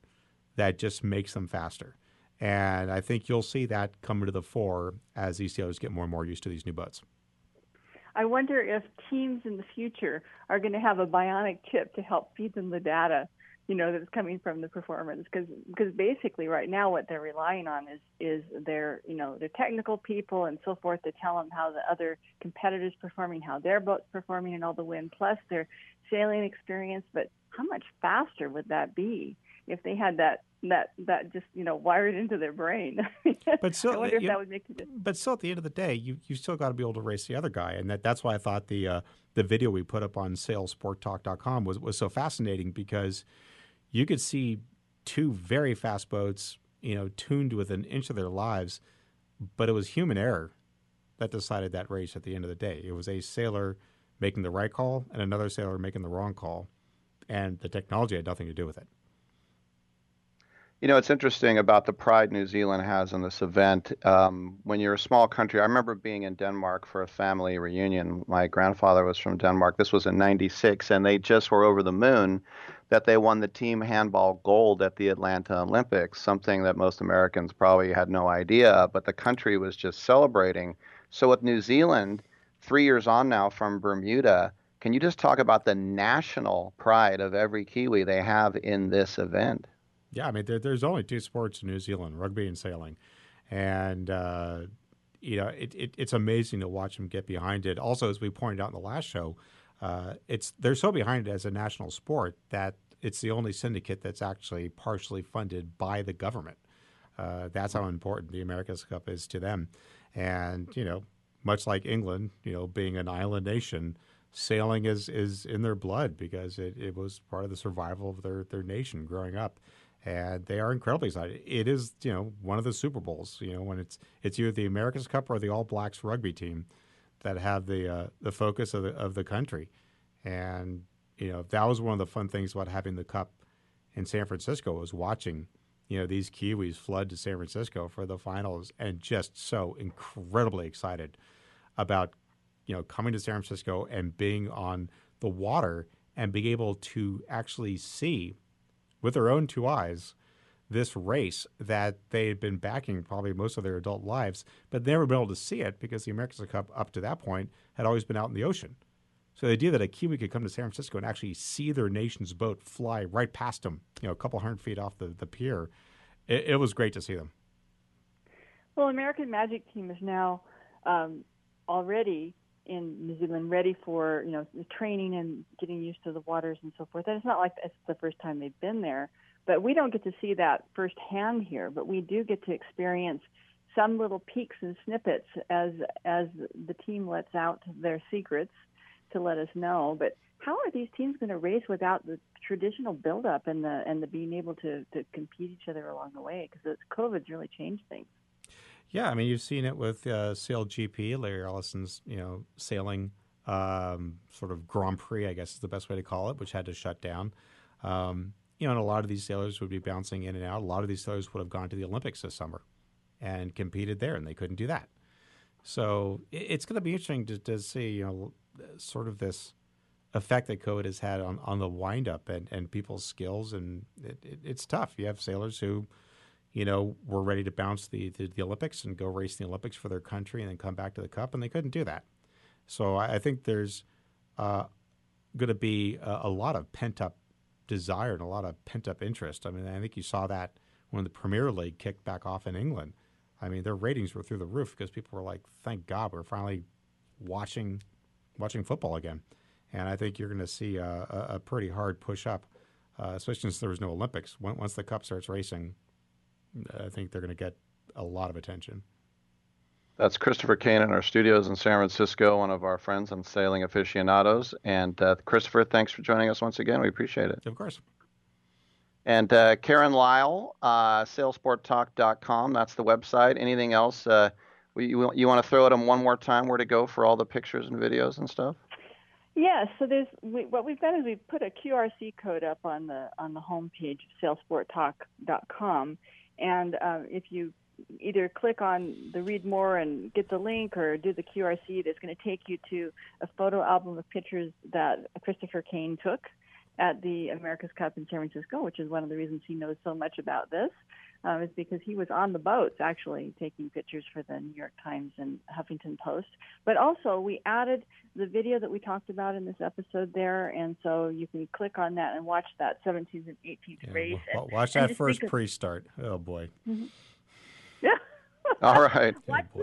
that just makes them faster. And I think you'll see that come to the fore as these sailors get more and more used to these new boats. I wonder if teams in the future are going to have a bionic chip to help feed them the data you know that's coming from the performance because because basically right now what they're relying on is is their you know their technical people and so forth to tell them how the other competitors performing how their boat's performing and all the wind plus their sailing experience. But how much faster would that be if they had that that that just you know wired into their brain? But still I wonder if that know, would make a but still at the end of the day you you still got to be able to race the other guy and that that's why I thought the uh, the video we put up on sailsporttalk.com was was so fascinating because you could see two very fast boats, you know, tuned with an inch of their lives, but it was human error that decided that race at the end of the day. It was a sailor making the right call and another sailor making the wrong call, and the technology had nothing to do with it. You know, it's interesting about the pride New Zealand has in this event. Um, when you're a small country, I remember being in Denmark for a family reunion. My grandfather was from Denmark. This was in 96, and they just were over the moon that they won the team handball gold at the Atlanta Olympics, something that most Americans probably had no idea, but the country was just celebrating. So with New Zealand, three years on now from Bermuda, can you just talk about the national pride of every Kiwi they have in this event? Yeah, I mean, there, there's only two sports in New Zealand: rugby and sailing, and uh, you know, it, it, it's amazing to watch them get behind it. Also, as we pointed out in the last show, uh, it's they're so behind it as a national sport that it's the only syndicate that's actually partially funded by the government. Uh, that's how important the America's Cup is to them. And, you know, much like England, you know, being an island nation, sailing is, is in their blood because it, it was part of the survival of their, their nation growing up. And they are incredibly excited. It is, you know, one of the Super Bowls. You know, when it's it's either the America's Cup or the All Blacks rugby team that have the uh, the focus of the of the country. And you know, that was one of the fun things about having the cup in San Francisco was watching, you know, these Kiwis flood to San Francisco for the finals and just so incredibly excited about, you know, coming to San Francisco and being on the water and being able to actually see with their own two eyes this race that they had been backing probably most of their adult lives, but never been able to see it because the America's Cup up to that point had always been out in the ocean. So the idea that a Kiwi could come to San Francisco and actually see their nation's boat fly right past them, you know, a couple hundred feet off the, the pier, it, it was great to see them. Well, American Magic team is now um, already in New Zealand, ready for you know the training and getting used to the waters and so forth. And it's not like it's the first time they've been there, but we don't get to see that firsthand here. But we do get to experience some little peaks and snippets as as the team lets out their secrets to let us know. But how are these teams going to race without the traditional buildup and the and the being able to to compete each other along the way? Because COVID's really changed things. Yeah, I mean you've seen it with uh, Larry Ellison's you know sailing um, sort of Grand Prix, I guess is the best way to call it, which had to shut down. Um, you know, and a lot of these sailors would be bouncing in and out. A lot of these sailors would have gone to the Olympics this summer and competed there, and they couldn't do that. So it's going to be interesting to, to see, you know, sort of this effect that COVID has had on, on the windup and, and people's skills. And it, it, it's tough. You have sailors who, you know, were ready to bounce the, the, the, Olympics and go race the Olympics for their country and then come back to the Cup, and they couldn't do that. So I, I think there's uh, going to be a, a, lot of pent up desire and a lot of pent up interest. I mean, I think you saw that when the Premier League kicked back off in England. I mean, their ratings were through the roof because people were like, "Thank God, we're finally watching watching football again." And I think you're going to see a, a, pretty hard push up, uh, especially since there was no Olympics. Once the Cup starts racing, I think they're going to get a lot of attention. That's Christopher Kane in our studios in San Francisco, one of our friends and sailing aficionados. And uh, Christopher, thanks for joining us once again. We appreciate it. Of course. And uh, Karen Lyle, uh, sailsporttalk.com. That's the website. Anything else? Uh, you, you want to throw at them one more time where to go for all the pictures and videos and stuff? Yeah, so there's we, what we've done is we've put a QRC code up on the on the homepage of sailsporttalk.com, and uh, if you either click on the read more and get the link or do the QRC, that's going to take you to a photo album of pictures that Christopher Kane took at the America's Cup in San Francisco, which is one of the reasons he knows so much about this. Um, is because he was on the boats actually taking pictures for the New York Times and Huffington Post. But also, we added the video that we talked about in this episode there, and so you can click on that and watch that 17th and 18th yeah, race. Well, watch and, that first pre-start. Oh boy. Mm-hmm. Yeah. All right.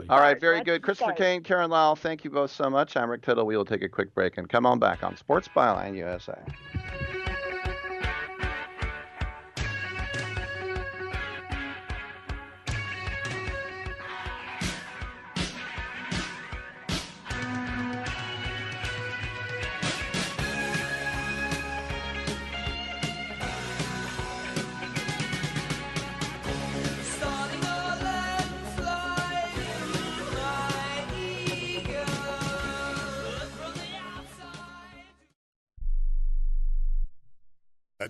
All right. Very good. Christopher Kane, Karen Lyle, thank you both so much. I'm Rick Tittle. We will take a quick break and come on back on Sports Byline USA.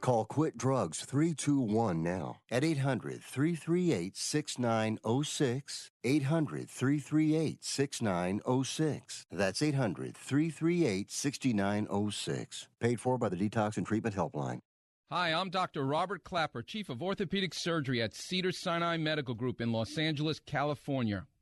Call Quit Drugs 321 now at 800 338 6906. 800 338 6906. That's 800 338 6906. Paid for by the Detox and Treatment Helpline. Hi, I'm Dr. Robert Klapper, Chief of Orthopedic Surgery at Cedar Sinai Medical Group in Los Angeles, California.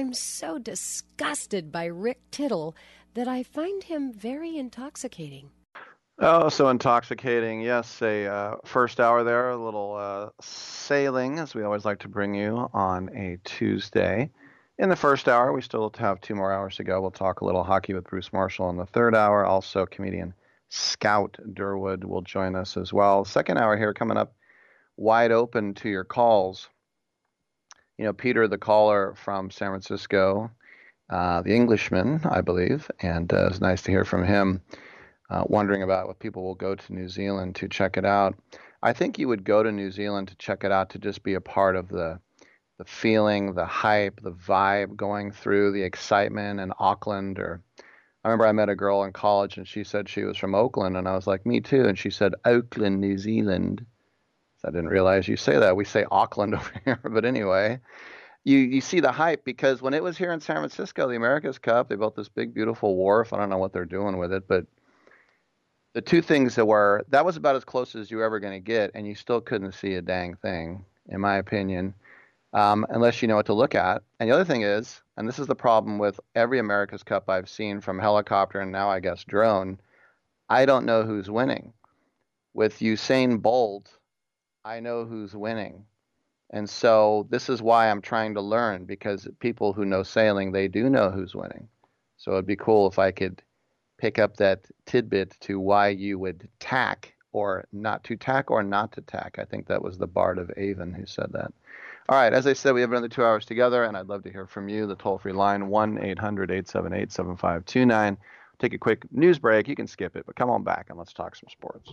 I'm so disgusted by Rick Tittle that I find him very intoxicating. Oh, so intoxicating. Yes, a uh, first hour there, a little uh, sailing, as we always like to bring you on a Tuesday. In the first hour, we still have two more hours to go. We'll talk a little hockey with Bruce Marshall in the third hour. Also, comedian Scout Durwood will join us as well. Second hour here coming up, wide open to your calls. You know, Peter, the caller from San Francisco, uh, the Englishman, I believe, and uh, it's nice to hear from him. Uh, wondering about what people will go to New Zealand to check it out. I think you would go to New Zealand to check it out to just be a part of the the feeling, the hype, the vibe going through, the excitement in Auckland. Or I remember I met a girl in college and she said she was from Oakland, and I was like, me too. And she said Oakland, New Zealand. So I didn't realize you say that. We say Auckland over here, but anyway. You, you see the hype because when it was here in San Francisco, the America's Cup, they built this big, beautiful wharf. I don't know what they're doing with it, but the two things that were that was about as close as you were ever going to get, and you still couldn't see a dang thing, in my opinion, um, unless you know what to look at. And the other thing is, and this is the problem with every America's Cup I've seen from helicopter and now I guess drone, I don't know who's winning. With Usain Bolt, I know who's winning. And so this is why I'm trying to learn because people who know sailing, they do know who's winning. So it'd be cool if I could pick up that tidbit to why you would tack or not to tack or not to tack. I think that was the Bard of Avon who said that. All right, as I said, we have another two hours together, and I'd love to hear from you. The toll free line, 1 800 878 7529. Take a quick news break. You can skip it, but come on back and let's talk some sports.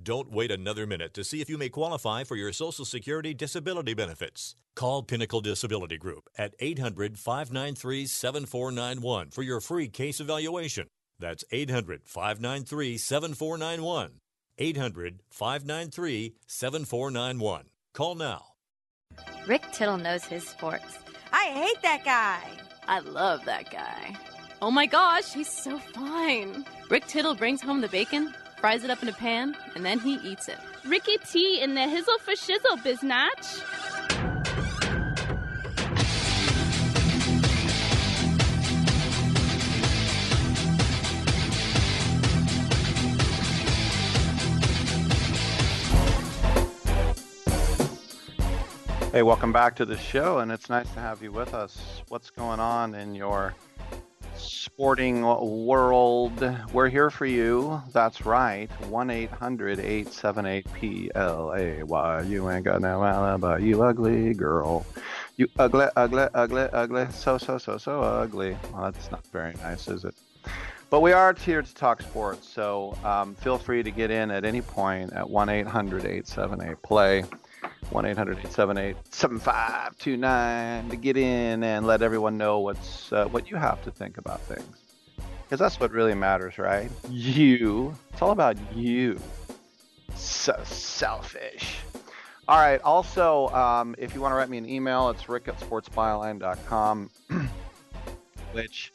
Don't wait another minute to see if you may qualify for your Social Security disability benefits. Call Pinnacle Disability Group at 800 593 7491 for your free case evaluation. That's 800 593 7491. 800 593 7491. Call now. Rick Tittle knows his sports. I hate that guy. I love that guy. Oh my gosh, he's so fine. Rick Tittle brings home the bacon fries it up in a pan, and then he eats it. Ricky T in the hizzle for shizzle, biznatch. Hey, welcome back to the show, and it's nice to have you with us. What's going on in your sporting world. We're here for you. That's right. 1 800 878 PLAY. You ain't got no alibi, you ugly girl. You ugly, ugly, ugly, ugly. So, so, so, so ugly. Well, that's not very nice, is it? But we are here to talk sports, so um, feel free to get in at any point at 1 800 878 PLAY. 1 800 878 7529 to get in and let everyone know what's uh, what you have to think about things. Because that's what really matters, right? You. It's all about you. So selfish. All right. Also, um, if you want to write me an email, it's rick at sportsbyline.com, which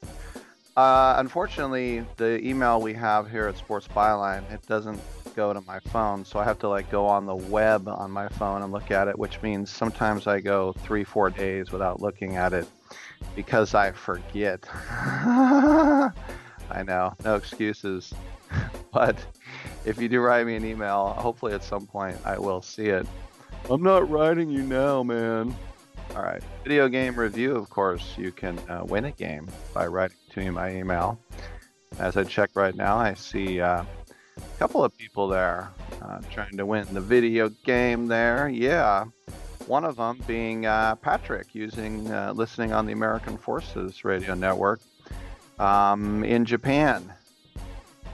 uh, unfortunately, the email we have here at Sports Byline, it doesn't go to my phone, so I have to like go on the web on my phone and look at it, which means sometimes I go three, four days without looking at it because I forget. I know, no excuses. but if you do write me an email, hopefully at some point I will see it. I'm not writing you now, man. All right. Video game review, of course, you can uh, win a game by writing to me my email. As I check right now, I see uh, a couple of people there uh, trying to win the video game there. Yeah. One of them being uh, Patrick using uh, listening on the American Forces radio network um, in Japan.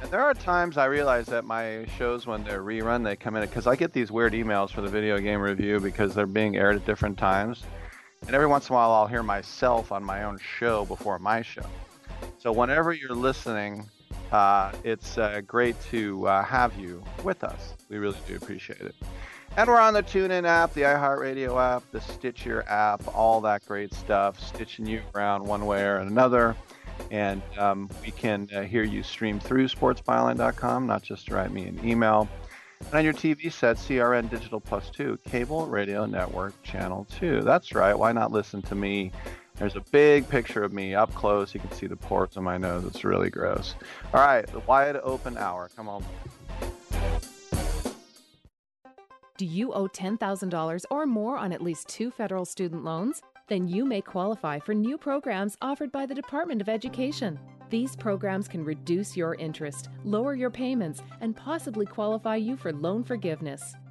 And there are times I realize that my shows, when they're rerun, they come in because I get these weird emails for the video game review because they're being aired at different times. And every once in a while, I'll hear myself on my own show before my show. So whenever you're listening, uh, it's uh, great to uh, have you with us. We really do appreciate it. And we're on the TuneIn app, the iHeartRadio app, the Stitcher app, all that great stuff, stitching you around one way or another. And um, we can uh, hear you stream through sportsbyline.com, not just to write me an email. And on your TV set, CRN Digital Plus 2, Cable Radio Network Channel 2. That's right. Why not listen to me there's a big picture of me up close. You can see the pores on my nose. It's really gross. All right, the wide open hour. Come on. Do you owe $10,000 or more on at least two federal student loans? Then you may qualify for new programs offered by the Department of Education. These programs can reduce your interest, lower your payments, and possibly qualify you for loan forgiveness.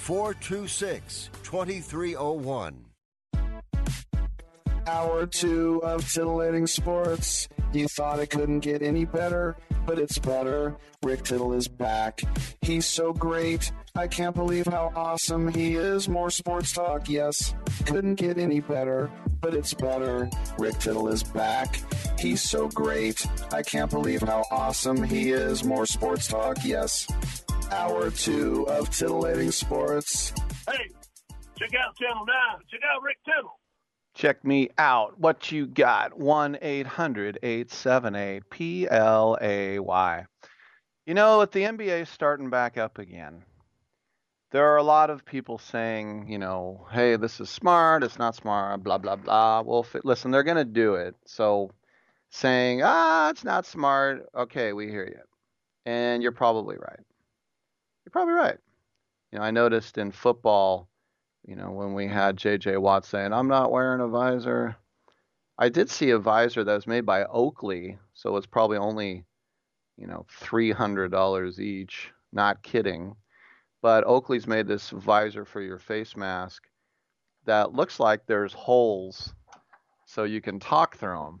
426 2301. Hour two of titillating sports. You thought it couldn't get any better, but it's better. Rick Tittle is back. He's so great. I can't believe how awesome he is. More sports talk, yes. Couldn't get any better, but it's better. Rick Tittle is back. He's so great. I can't believe how awesome he is. More sports talk, yes. Hour two of titillating sports. Hey, check out Channel 9. Check out Rick Tittle. Check me out. What you got? 1 800 878 PLAY. You know, with the NBA starting back up again, there are a lot of people saying, you know, hey, this is smart, it's not smart, blah, blah, blah. Well, listen, they're going to do it. So saying, ah, it's not smart, okay, we hear you. And you're probably right. You're probably right. You know, I noticed in football, you know, when we had J.J. Watt saying, I'm not wearing a visor. I did see a visor that was made by Oakley, so it's probably only, you know, $300 each. Not kidding. But Oakley's made this visor for your face mask that looks like there's holes so you can talk through them.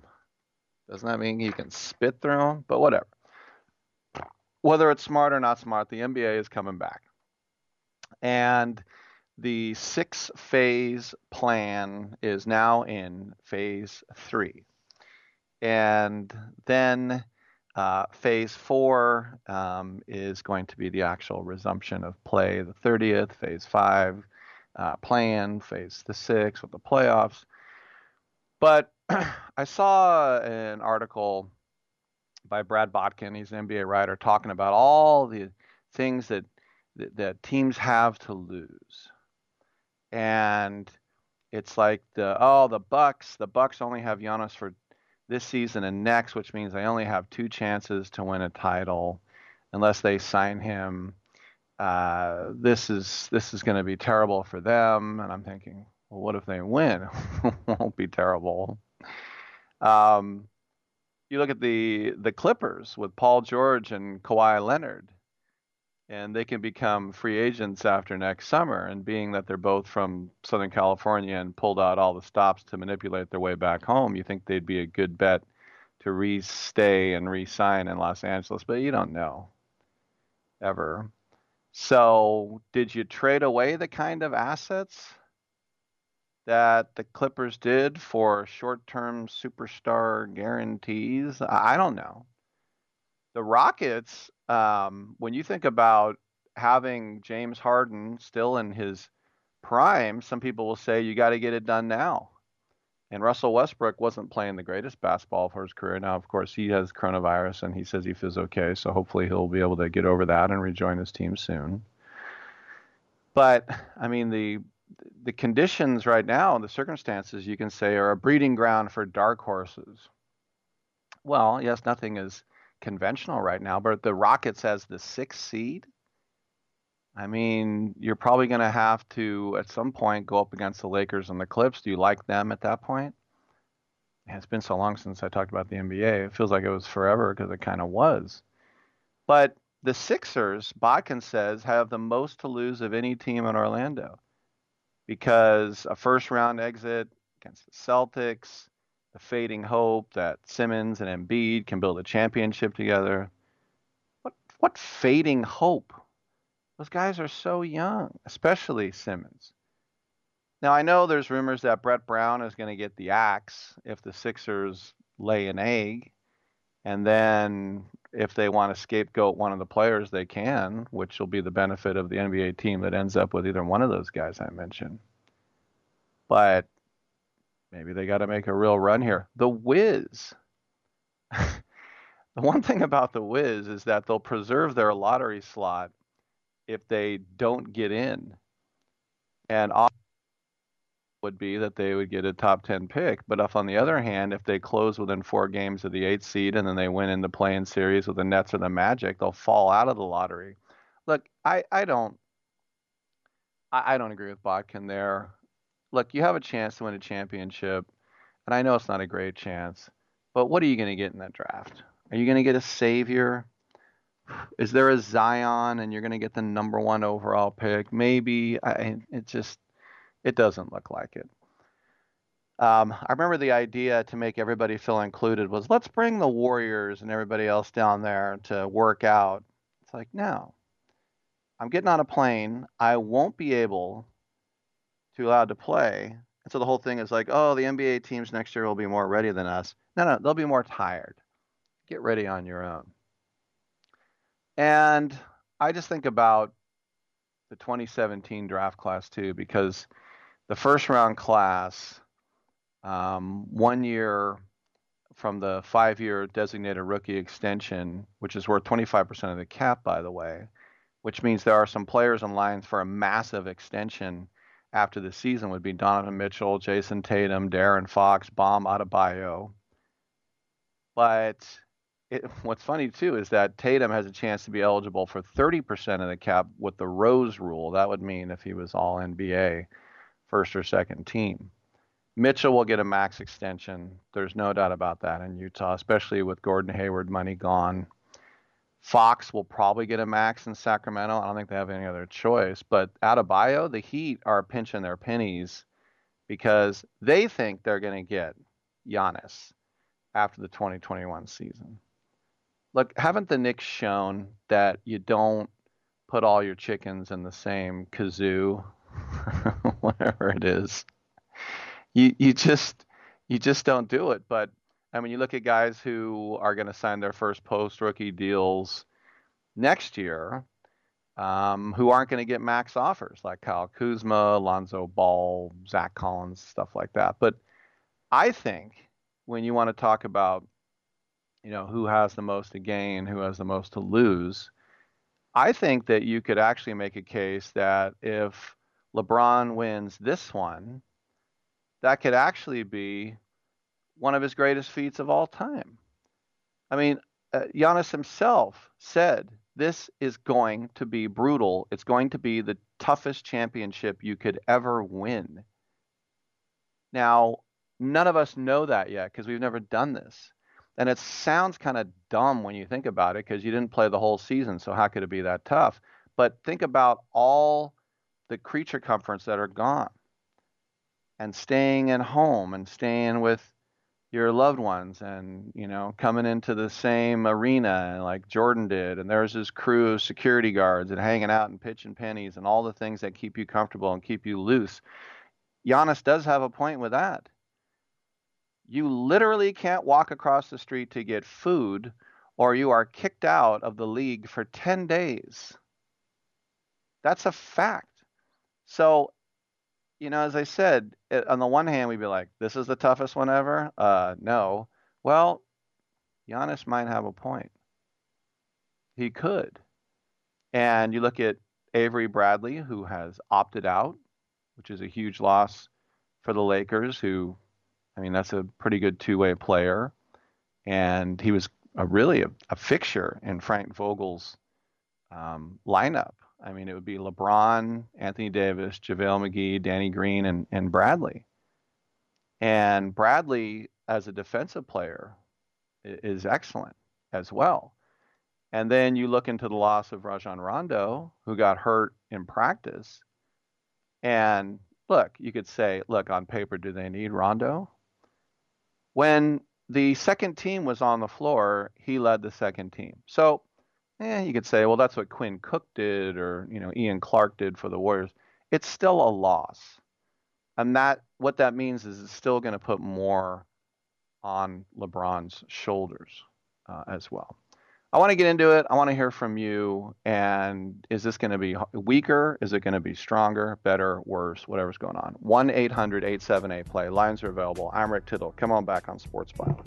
Doesn't that mean you can spit through them? But whatever. Whether it's smart or not smart, the NBA is coming back. And the six phase plan is now in phase three. And then uh, phase four um, is going to be the actual resumption of play the 30th, phase five uh, plan, phase the six with the playoffs. But I saw an article by Brad Botkin, he's an NBA writer, talking about all the things that that, that teams have to lose and it's like the oh the Bucks the Bucks only have Giannis for this season and next, which means they only have two chances to win a title unless they sign him. Uh, this is this is going to be terrible for them, and I'm thinking, well, what if they win? Won't be terrible. Um, you look at the the Clippers with Paul George and Kawhi Leonard and they can become free agents after next summer. And being that they're both from Southern California and pulled out all the stops to manipulate their way back home, you think they'd be a good bet to re-stay and re-sign in Los Angeles, but you don't know ever. So, did you trade away the kind of assets that the Clippers did for short-term superstar guarantees? I don't know. The Rockets um, when you think about having James Harden still in his prime, some people will say you got to get it done now. And Russell Westbrook wasn't playing the greatest basketball for his career. Now, of course, he has coronavirus and he says he feels okay. So hopefully he'll be able to get over that and rejoin his team soon. But I mean, the the conditions right now and the circumstances you can say are a breeding ground for dark horses. Well, yes, nothing is conventional right now, but the Rockets as the sixth seed. I mean, you're probably going to have to at some point go up against the Lakers and the Clips. Do you like them at that point? It's been so long since I talked about the NBA. It feels like it was forever because it kind of was. But the Sixers, Botkin says, have the most to lose of any team in Orlando because a first round exit against the Celtics, the fading hope that Simmons and Embiid can build a championship together. What what fading hope? Those guys are so young, especially Simmons. Now I know there's rumors that Brett Brown is going to get the axe if the Sixers lay an egg, and then if they want to scapegoat one of the players, they can, which will be the benefit of the NBA team that ends up with either one of those guys I mentioned. But maybe they got to make a real run here. The Wiz. the one thing about the Wiz is that they'll preserve their lottery slot if they don't get in. And would be that they would get a top 10 pick. But if on the other hand, if they close within four games of the eighth seed and then they win in the playing series with the Nets or the Magic, they'll fall out of the lottery. Look, I, I don't I, I don't agree with Botkin there. Look, you have a chance to win a championship, and I know it's not a great chance, but what are you going to get in that draft? Are you going to get a savior? Is there a Zion and you're going to get the number one overall pick? Maybe. I, it just it doesn't look like it. Um, I remember the idea to make everybody feel included was let's bring the Warriors and everybody else down there to work out. It's like, no. I'm getting on a plane. I won't be able to allowed to play. And so the whole thing is like, oh, the NBA teams next year will be more ready than us. No, no, they'll be more tired. Get ready on your own. And I just think about the 2017 draft class too, because the first round class, um, one year from the five year designated rookie extension, which is worth 25% of the cap, by the way, which means there are some players in line for a massive extension after the season would be Donovan Mitchell, Jayson Tatum, De'Aaron Fox, Bam Adebayo. But it, what's funny too is that Tatum has a chance to be eligible for 30% of the cap with the Rose rule. That would mean if he was all NBA first or second team. Mitchell will get a max extension. There's no doubt about that in Utah, especially with Gordon Hayward money gone. Fox will probably get a max in Sacramento. I don't think they have any other choice. But Adebayo, the Heat are pinching their pennies because they think they're going to get Giannis after the 2021 season. Look, haven't the Knicks shown that you don't put all your chickens in the same kazoo whatever it is. You you just you just don't do it. But I mean, you look at guys who are going to sign their first post rookie deals next year, um, who aren't going to get max offers like Kyle Kuzma, Lonzo Ball, Zach Collins, stuff like that. But I think when you want to talk about, you know, who has the most to gain, who has the most to lose, I think that you could actually make a case that if LeBron wins this one, that could actually be one of his greatest feats of all time. I mean, uh, Giannis himself said this is going to be brutal. It's going to be the toughest championship you could ever win. Now, none of us know that yet because we've never done this. And it sounds kind of dumb when you think about it because you didn't play the whole season. So, how could it be that tough? But think about all the creature comforts that are gone and staying at home and staying with your loved ones and you know coming into the same arena like Jordan did and there's his crew of security guards and hanging out and pitching pennies and all the things that keep you comfortable and keep you loose. Giannis does have a point with that. You literally can't walk across the street to get food or you are kicked out of the league for 10 days. That's a fact. So you know, as I said, it, on the one hand, we'd be like, this is the toughest one ever. Uh, no. Well, Giannis might have a point. He could. And you look at Avery Bradley, who has opted out, which is a huge loss for the Lakers, who, I mean, that's a pretty good two way player. And he was a really a, a fixture in Frank Vogel's um, lineup. I mean, it would be LeBron, Anthony Davis, JaVale McGee, Danny Green, and, and Bradley. And Bradley, as a defensive player, is excellent as well. And then you look into the loss of Rajon Rondo, who got hurt in practice. And look, you could say, look, on paper, do they need Rondo? When the second team was on the floor, he led the second team. So, eh, you could say, well, that's what Quinn Cook did, or you know, Ian Clark did for the Warriors. It's still a loss, and that what that means is it's still going to put more on LeBron's shoulders uh, as well. I want to get into it. I want to hear from you. And is this going to be weaker? Is it going to be stronger, better, worse, whatever's going on? 1 800 878 play. Lines are available. I'm Rick Tittle. Come on back on Sports Byline.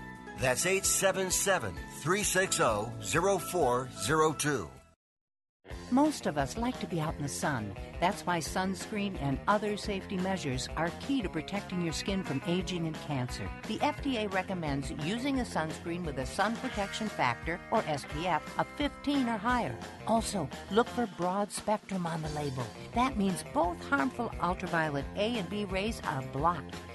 That's 877 360 0402. Most of us like to be out in the sun. That's why sunscreen and other safety measures are key to protecting your skin from aging and cancer. The FDA recommends using a sunscreen with a sun protection factor, or SPF, of 15 or higher. Also, look for broad spectrum on the label. That means both harmful ultraviolet A and B rays are blocked.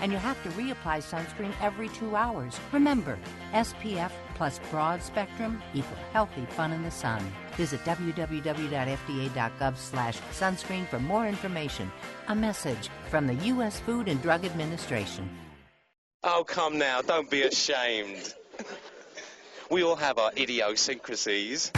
And you have to reapply sunscreen every two hours. Remember, SPF plus broad spectrum equal healthy fun in the sun. Visit www.fda.gov slash sunscreen for more information. A message from the U.S. Food and Drug Administration. Oh, come now, don't be ashamed. We all have our idiosyncrasies.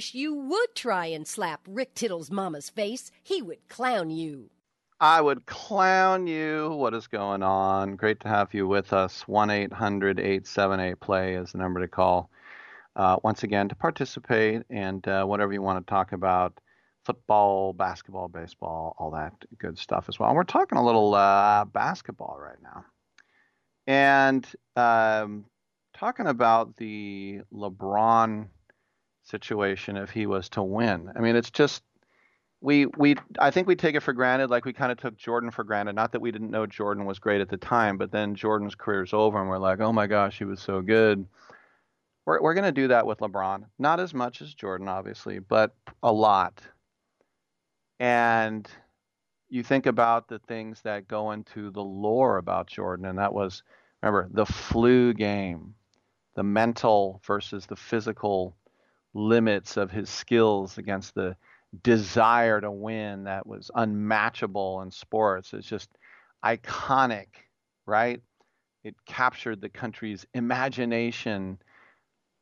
Wish you would try and slap Rick Tittle's mama's face. He would clown you. I would clown you. What is going on? Great to have you with us. 1 800 878 play is the number to call. Uh, once again, to participate and uh, whatever you want to talk about football, basketball, baseball, all that good stuff as well. And we're talking a little uh, basketball right now. And um, talking about the LeBron situation if he was to win. I mean, it's just we we I think we take it for granted, like we kind of took Jordan for granted. Not that we didn't know Jordan was great at the time, but then Jordan's career's over, and we're like, oh my gosh, he was so good. We're we're gonna do that with LeBron, not as much as Jordan, obviously, but a lot. And you think about the things that go into the lore about Jordan, and that was remember the flu game, the mental versus the physical limits of his skills against the desire to win that was unmatchable in sports. It's just iconic, right? It captured the country's imagination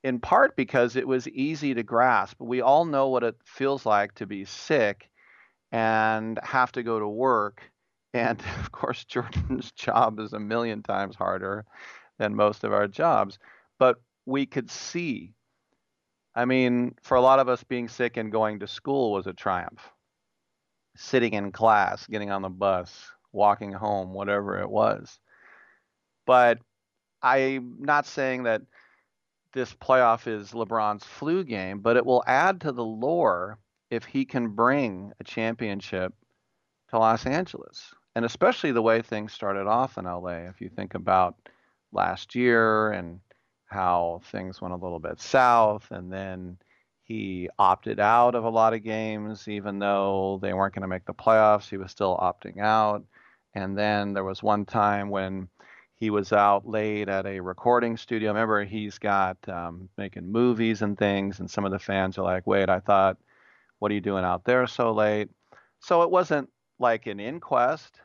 in part because it was easy to grasp. We all know what it feels like to be sick and have to go to work. And of course, Jordan's job is a million times harder than most of our jobs. But we could see I mean, for a lot of us, being sick and going to school was a triumph. Sitting in class, getting on the bus, walking home, whatever it was. But I'm not saying that this playoff is LeBron's flu game, but it will add to the lore if he can bring a championship to Los Angeles. And especially the way things started off in LA. If you think about last year and how things went a little bit south, and then he opted out of a lot of games, even though they weren't going to make the playoffs. He was still opting out. And then there was one time when he was out late at a recording studio. Remember, he's got um, making movies and things, and some of the fans are like, "Wait, I thought, what are you doing out there so late?" So it wasn't like an inquest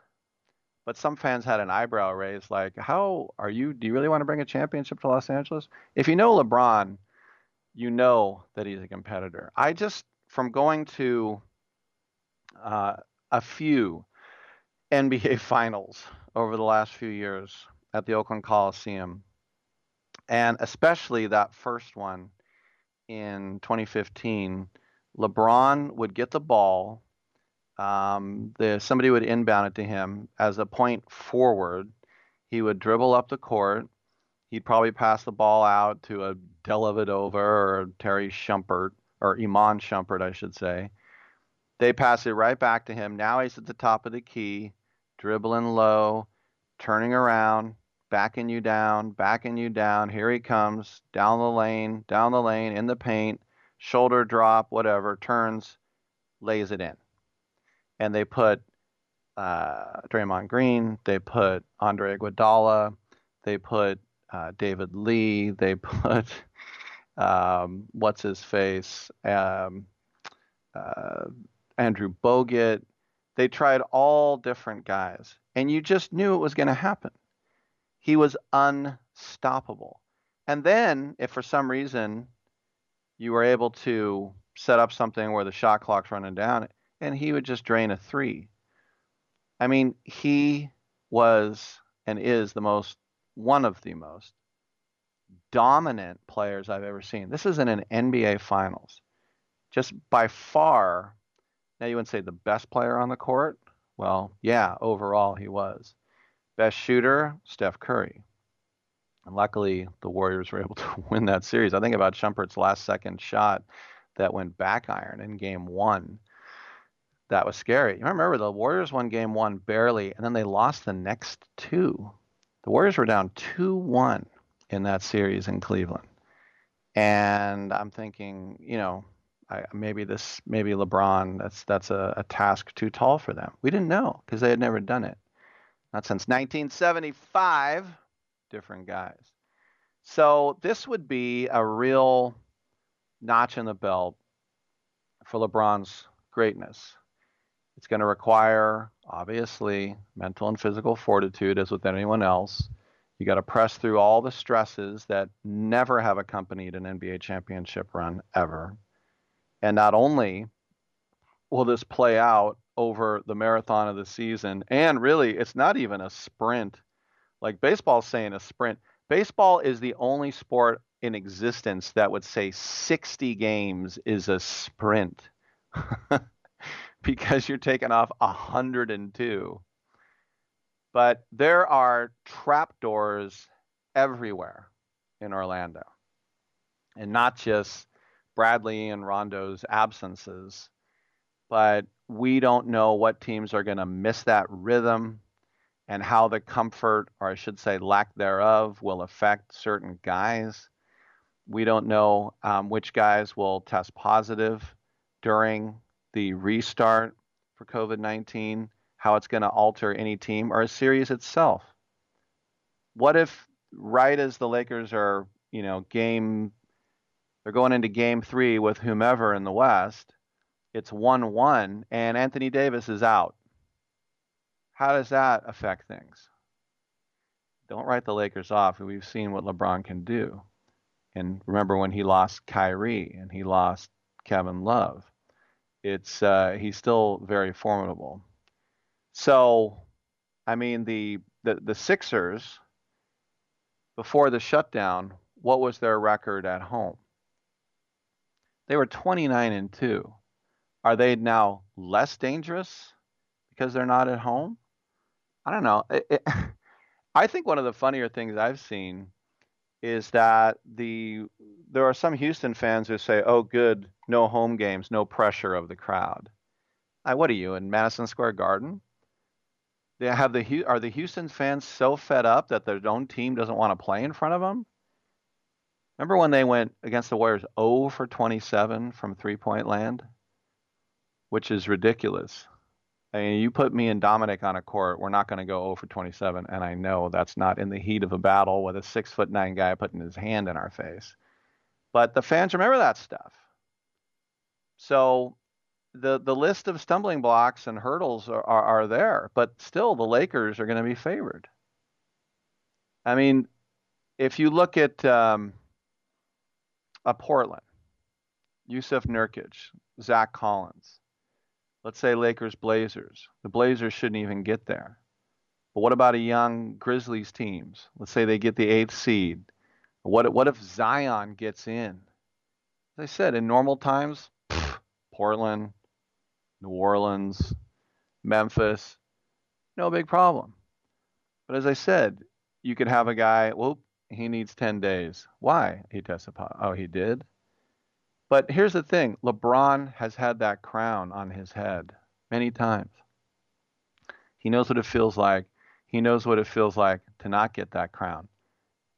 but some fans had an eyebrow raised like how are you do you really want to bring a championship to los angeles? If you know lebron you know that he's a competitor. I just from going to uh, a few nba finals over the last few years at the oakland coliseum and especially that first one in 2015 lebron would get the ball um, the, somebody would inbound it to him as a point forward. He would dribble up the court. He'd probably pass the ball out to a Dellavedova or Terry Shumpert, or Iman Shumpert, I should say. They pass it right back to him. Now he's at the top of the key, dribbling low, turning around, backing you down, backing you down. Here he comes, down the lane, down the lane, in the paint, shoulder drop, whatever, turns, lays it in and they put uh, Draymond Green, they put Andre Iguodala, they put uh, David Lee, they put um, what's his face, um, uh, Andrew Bogut. They tried all different guys, and you just knew it was going to happen. He was unstoppable. And then, if for some reason you were able to set up something where the shot clock's running down, and he would just drain a three. I mean, he was and is the most, one of the most dominant players I've ever seen. This is in an NBA Finals. Just by far, now you wouldn't say the best player on the court. Well, yeah, overall he was. Best shooter, Steph Curry. And luckily, the Warriors were able to win that series. I think about Shumpert's last second shot that went back iron in game one that was scary. You remember the Warriors won game one barely, and then they lost the next two. The Warriors were down 2 1 in that series in Cleveland. And I'm thinking, you know, I, maybe this, maybe LeBron, that's that's a, a task too tall for them. We didn't know because they had never done it. Not since 1975. Different guys. So this would be a real notch in the belt for LeBron's greatness. It's going to require, obviously, mental and physical fortitude, as with anyone else. You got to press through all the stresses that never have accompanied an NBA championship run ever. And not only will this play out over the marathon of the season, and really, it's not even a sprint. Like baseball's saying a sprint. Baseball is the only sport in existence that would say 60 games is a sprint because you're taking off 102. But there are trapdoors everywhere in Orlando. And not just Bradley and Rondo's absences, but we don't know what teams are going to miss that rhythm and how the comfort, or I should say lack thereof, will affect certain guys. We don't know um, which guys will test positive during the restart for COVID 19, how it's going to alter any team or a series itself. What if, right as the Lakers are, you know, game, they're going into game three with whomever in the West, it's 1 1, and Anthony Davis is out. How does that affect things? Don't write the Lakers off. We've seen what LeBron can do. And remember when he lost Kyrie and he lost Kevin Love. It's uh, he's still very formidable. So, I mean the the the Sixers before the shutdown, what was their record at home? They were 29 and 2. Are they now less dangerous because they're not at home? I don't know. It, it, I think one of the funnier things I've seen is that the there are some Houston fans who say, "Oh, good, no home games, no pressure of the crowd." I, what are you in Madison Square Garden? They have the are the Houston fans so fed up that their own team doesn't want to play in front of them? Remember when they went against the Warriors 0 for 27 from three-point land, which is ridiculous. I mean, you put me and Dominic on a court, we're not going to go 0 for 27, and I know that's not in the heat of a battle with a six foot nine guy putting his hand in our face. But the fans remember that stuff. So the the list of stumbling blocks and hurdles are, are, are there, but still the Lakers are going to be favored. I mean, if you look at um, a Portland, Jusuf Nurkic, Zach Collins, Let's say Lakers Blazers. The Blazers shouldn't even get there. But what about a young Grizzlies teams? Let's say they get the eighth seed. What what if Zion gets in? As I said, in normal times, pff, Portland, New Orleans, Memphis, no big problem. But as I said, you could have a guy, whoop, he needs 10 days. Why? He tested positive. Oh, he did? But here's the thing LeBron has had that crown on his head many times. He knows what it feels like. He knows what it feels like to not get that crown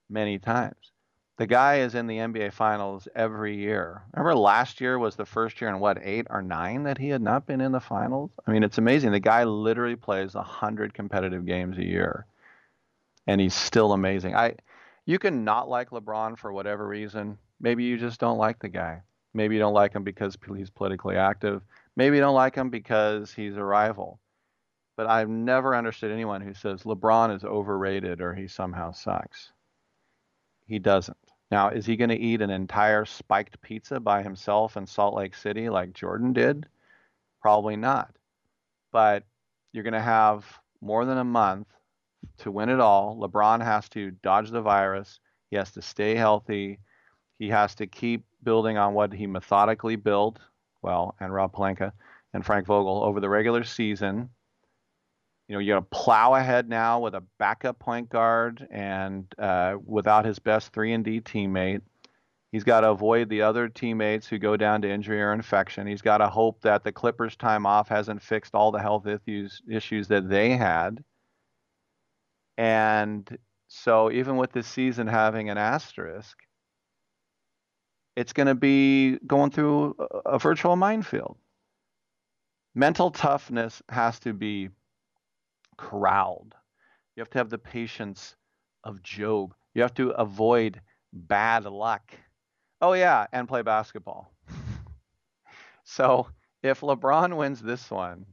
many times. The guy is in the NBA Finals every year. Remember last year was the first year in what, eight or nine that he had not been in the finals? I mean, it's amazing. The guy literally plays 100 competitive games a year, and he's still amazing. I, You can not like LeBron for whatever reason. Maybe you just don't like the guy. Maybe you don't like him because he's politically active. Maybe you don't like him because he's a rival. But I've never understood anyone who says LeBron is overrated or he somehow sucks. He doesn't. Now, is he going to eat an entire spiked pizza by himself in Salt Lake City like Jordan did? Probably not. But you're going to have more than a month to win it all. LeBron has to dodge the virus. He has to stay healthy. He has to keep building on what he methodically built, well, and Rob Pelinka and Frank Vogel over the regular season. You know, you're going to plow ahead now with a backup point guard and uh, without his best 3 and D teammate. He's got to avoid the other teammates who go down to injury or infection. He's got to hope that the Clippers' time off hasn't fixed all the health issues, issues that they had. And so, even with this season having an asterisk, it's going to be going through a, virtual minefield. Mental toughness has to be corralled. You have to have the patience of Job. You have to avoid bad luck. Oh, yeah, and play basketball. so if LeBron wins this one,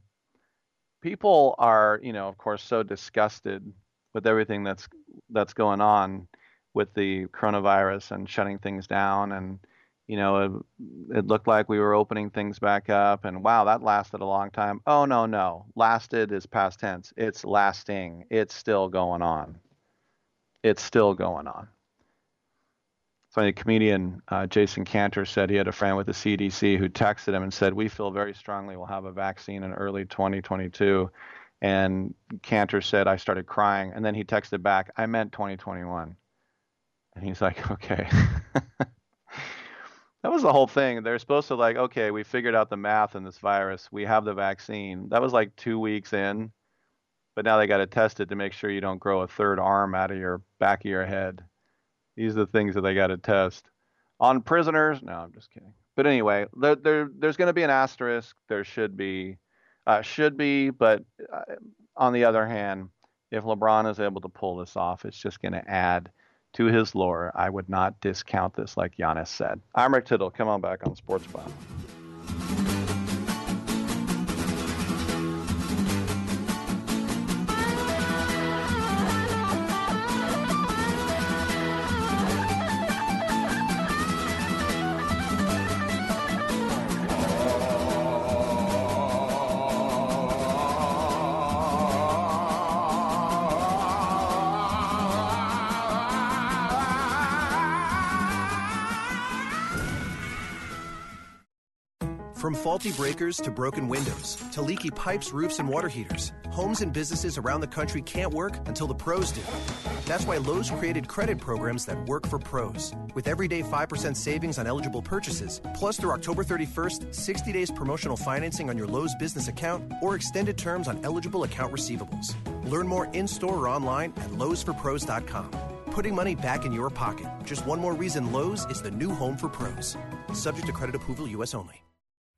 people are, you know, of course, so disgusted with everything that's that's going on with the coronavirus and shutting things down and you know, it, it, looked like we were opening things back up, and wow, that lasted a long time. Oh, no, no. Lasted is past tense. It's lasting. It's still going on. It's still going on. So, Funny comedian uh, Jason Cantor said he had a friend with the CDC who texted him and said, "We feel very strongly we'll have a vaccine in early 2022." And Cantor said, "I started crying," and then he texted back, "I meant 2021." And he's like, "Okay." that was the whole thing. They're supposed to like, okay, we figured out the math in this virus. We have the vaccine. That was like two weeks in, but now they got to test it to make sure you don't grow a third arm out of your back of your head. These are the things that they got to test on prisoners. No, I'm just kidding. But anyway, there, there there's going to be an asterisk. There should be, uh, should be. But uh, on the other hand, if LeBron is able to pull this off, it's just going to add to his lore. I would not discount this, like Giannis said. I'm Rick Tittle. Come on back on Sports Byline. Breakers to broken windows to leaky pipes, roofs, and water heaters. Homes and businesses around the country can't work until the pros do. That's why Lowe's created credit programs that work for pros. With everyday 5% savings on eligible purchases, plus through October 31st, 60 days promotional financing on your Lowe's business account or extended terms on eligible account receivables. Learn more in store or online at lowesforpros.com. Putting money back in your pocket. Just one more reason Lowe's is the new home for pros. Subject to credit approval, U.S. only.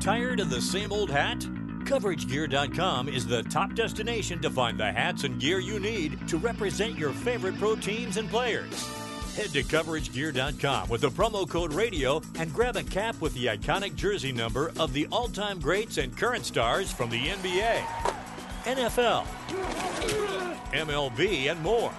Tired of the same old hat? CoverageGear.com is the top destination to find the hats and gear you need to represent your favorite pro teams and players. Head to CoverageGear.com with the promo code RADIO and grab a cap with the iconic jersey number of the all time greats and current stars from the NBA, NFL, MLB, and more.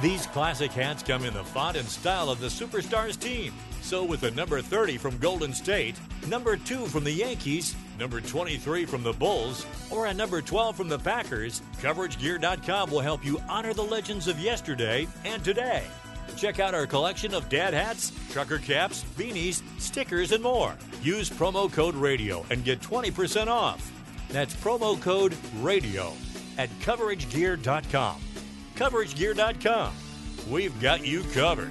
These classic hats come in the font and style of the Superstars team. So, with the number 30 from Golden State, number 2 from the Yankees, number 23 from the Bulls, or a number 12 from the Packers, CoverageGear.com will help you honor the legends of yesterday and today. Check out our collection of dad hats, trucker caps, beanies, stickers, and more. Use promo code RADIO and get 20% off. That's promo code RADIO at CoverageGear.com coveragegear.com. We've got you covered.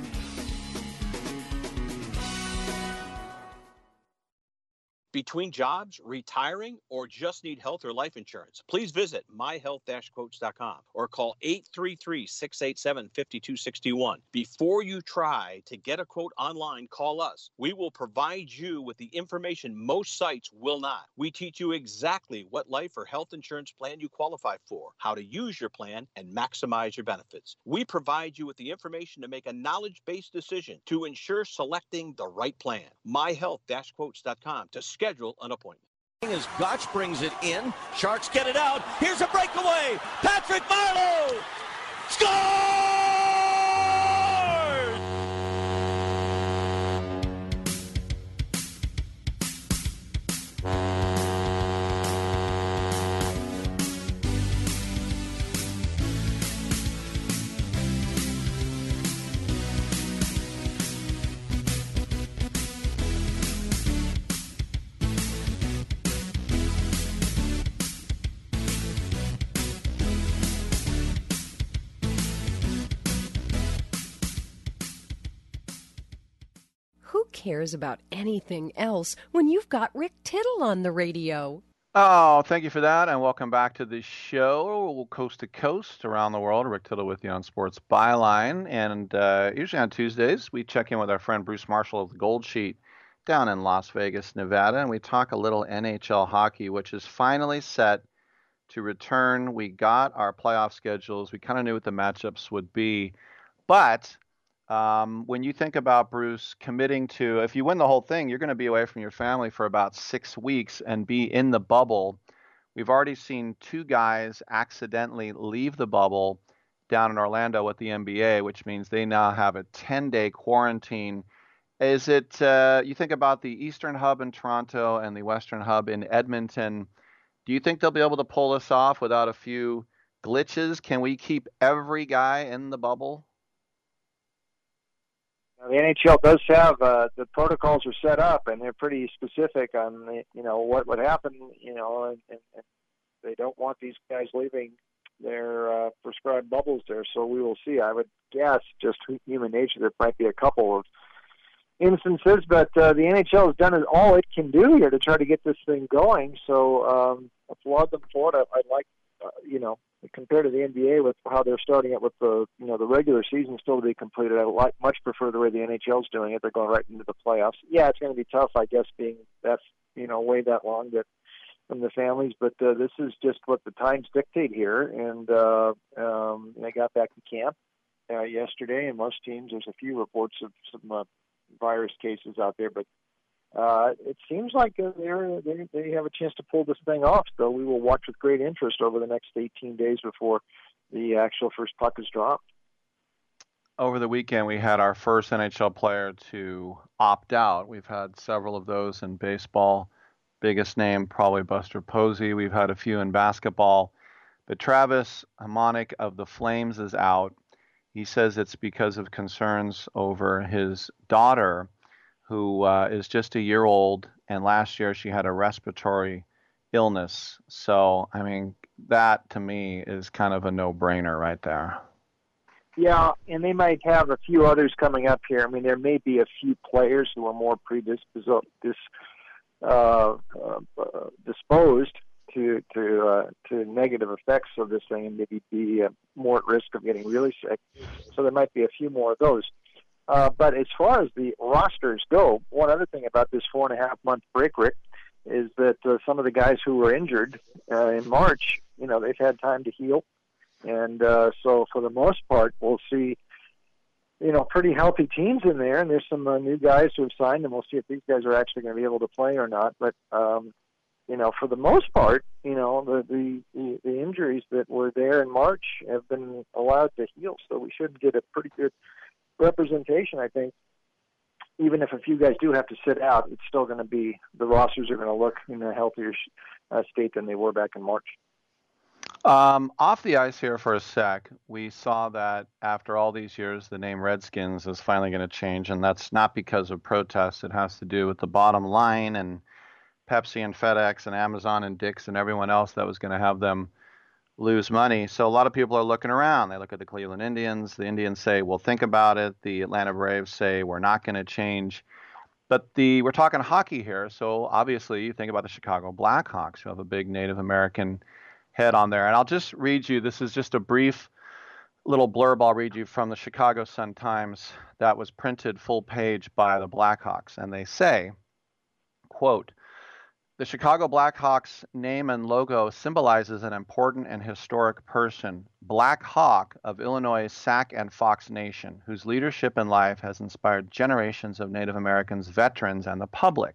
Between jobs, retiring, or just need health or life insurance, please visit myhealth-quotes.com or call 833-687-5261. Before you try to get a quote online, call us. We will provide you with the information most sites will not. We teach you exactly what life or health insurance plan you qualify for, how to use your plan, and maximize your benefits. We provide you with the information to make a knowledge-based decision to ensure selecting the right plan. myhealth-quotes.com to schedule an appointment. As Gotch brings it in, Sharks get it out. Here's a breakaway. Patrick Marleau scores! Cares about anything else when you've got Rick Tittle on the radio? Oh, thank you for that, and welcome back to the show, coast to coast around the world. Rick Tittle with you on Sports Byline, and uh, usually on Tuesdays we check in with our friend Bruce Marshall of the Gold Sheet down in Las Vegas, Nevada, and we talk a little NHL hockey, which is finally set to return. We got our playoff schedules. We kind of knew what the matchups would be, but um, when you think about Bruce committing to, if you win the whole thing, you're going to be away from your family for about six weeks and be in the bubble. We've already seen two guys accidentally leave the bubble down in Orlando with the NBA, which means they now have a 10 day quarantine. Is it, uh, you think about the Eastern Hub in Toronto and the Western Hub in Edmonton? Do you think they'll be able to pull this off without a few glitches? Can we keep every guy in the bubble? The NHL does have uh, the protocols are set up, and they're pretty specific on the, you know what would happen. You know, and, and, and they don't want these guys leaving their uh, prescribed bubbles there. So we will see. I would guess just human nature. There might be a couple of instances, but uh, the NHL has done all it can do here to try to get this thing going. So um, applaud them for it. I, I'd like, uh, you know, compared to the NBA with how they're starting it with the you know the regular season still to be completed. I like much prefer the way the NHL's doing it. They're going right into the playoffs. Yeah, it's going to be tough, I guess, being that's you know way that long that from the families, but uh, this is just what the times dictate here. And uh, um, they got back to camp uh, yesterday, and most teams there's a few reports of some uh, virus cases out there, but uh, it seems like they're, they they have a chance to pull this thing off. So we will watch with great interest over the next 18 days before the actual first puck is dropped. Over the weekend, we had our first NHL player to opt out. We've had several of those in baseball. Biggest name, probably Buster Posey. We've had a few in basketball. But Travis Hamonic of the Flames is out. He says it's because of concerns over his daughter who uh, is just a year old, and last year she had a respiratory illness. So, I mean, that to me is kind of a no brainer right there. Yeah, and they might have a few others coming up here. I mean, there may be a few players who are more predisposed dis, uh, uh, disposed to to uh, to negative effects of this thing, and maybe be uh, more at risk of getting really sick. So there might be a few more of those. Uh, but as far as the rosters go, one other thing about this four and a half month break, Rick, is that uh, some of the guys who were injured uh, in March, you know, they've had time to heal, and uh, so for the most part, we'll see, you know, pretty healthy teams in there. And there's some uh, new guys who have signed, and we'll see if these guys are actually going to be able to play or not. But um, you know, for the most part, you know, the, the the the injuries that were there in March have been allowed to heal, so we should get a pretty good representation, I think, even if a few guys do have to sit out, it's still going to be the rosters are going to look in a healthier uh, state than they were back in March. Um, off the ice here for a sec, we saw that after all these years, the name Redskins is finally going to change, and that's not because of protests. It has to do with the bottom line and Pepsi and FedEx and Amazon and Dick's and everyone else that was going to have them lose money. So a lot of people are looking around. They look at the Cleveland Indians. The Indians say, "Well, think about it." The Atlanta Braves say, "We're not going to change." But the we're talking hockey here, so obviously you think about the Chicago Blackhawks, who have a big Native American head on there. And I'll just read you. This is just a brief little blurb I'll read you from the Chicago Sun Times that was printed full page by the Blackhawks, and they say, "quote." The Chicago Blackhawks name and logo symbolizes an important and historic person, Black Hawk of Illinois' Sac and Fox Nation, whose leadership in life has inspired generations of Native Americans, veterans, and the public.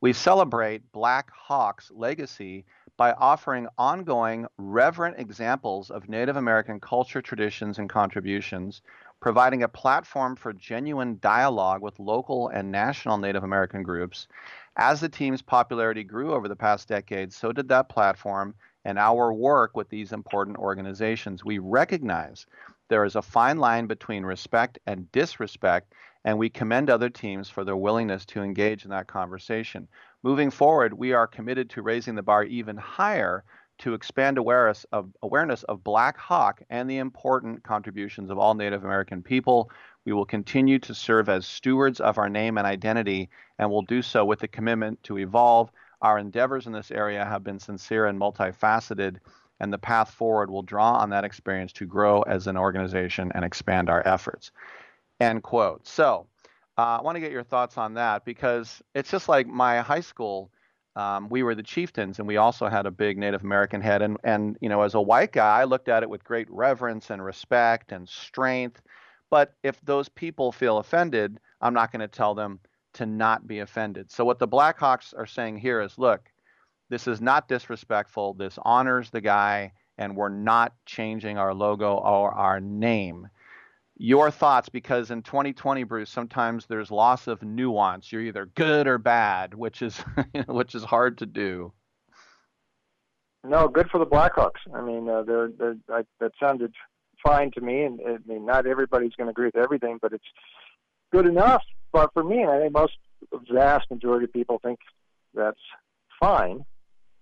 We celebrate Black Hawk's legacy by offering ongoing, reverent examples of Native American culture, traditions, and contributions, providing a platform for genuine dialogue with local and national Native American groups, as the team's popularity grew over the past decade, so did that platform and our work with these important organizations. We recognize there is a fine line between respect and disrespect, and we commend other teams for their willingness to engage in that conversation. Moving forward, we are committed to raising the bar even higher to expand awareness of awareness of Black Hawk and the important contributions of all Native American people. We will continue to serve as stewards of our name and identity, and will do so with the commitment to evolve. Our endeavors in this area have been sincere and multifaceted, and the path forward will draw on that experience to grow as an organization and expand our efforts. End quote. So, uh, I want to get your thoughts on that because it's just like my high school. Um, we were the chieftains, and we also had a big Native American head. And, and you know, as a white guy, I looked at it with great reverence and respect and strength. But if those people feel offended, I'm not going to tell them to not be offended. So what the Blackhawks are saying here is, look, this is not disrespectful. This honors the guy, and we're not changing our logo or our name. Your thoughts because in 2020 bruce sometimes there's loss of nuance. You're either good or bad which is which is hard to do. No good for the blackhawks. I mean uh, they're, they're I, that sounded fine to me and i mean not everybody's going to agree with everything but it's good enough but for me i think most vast majority of people think that's fine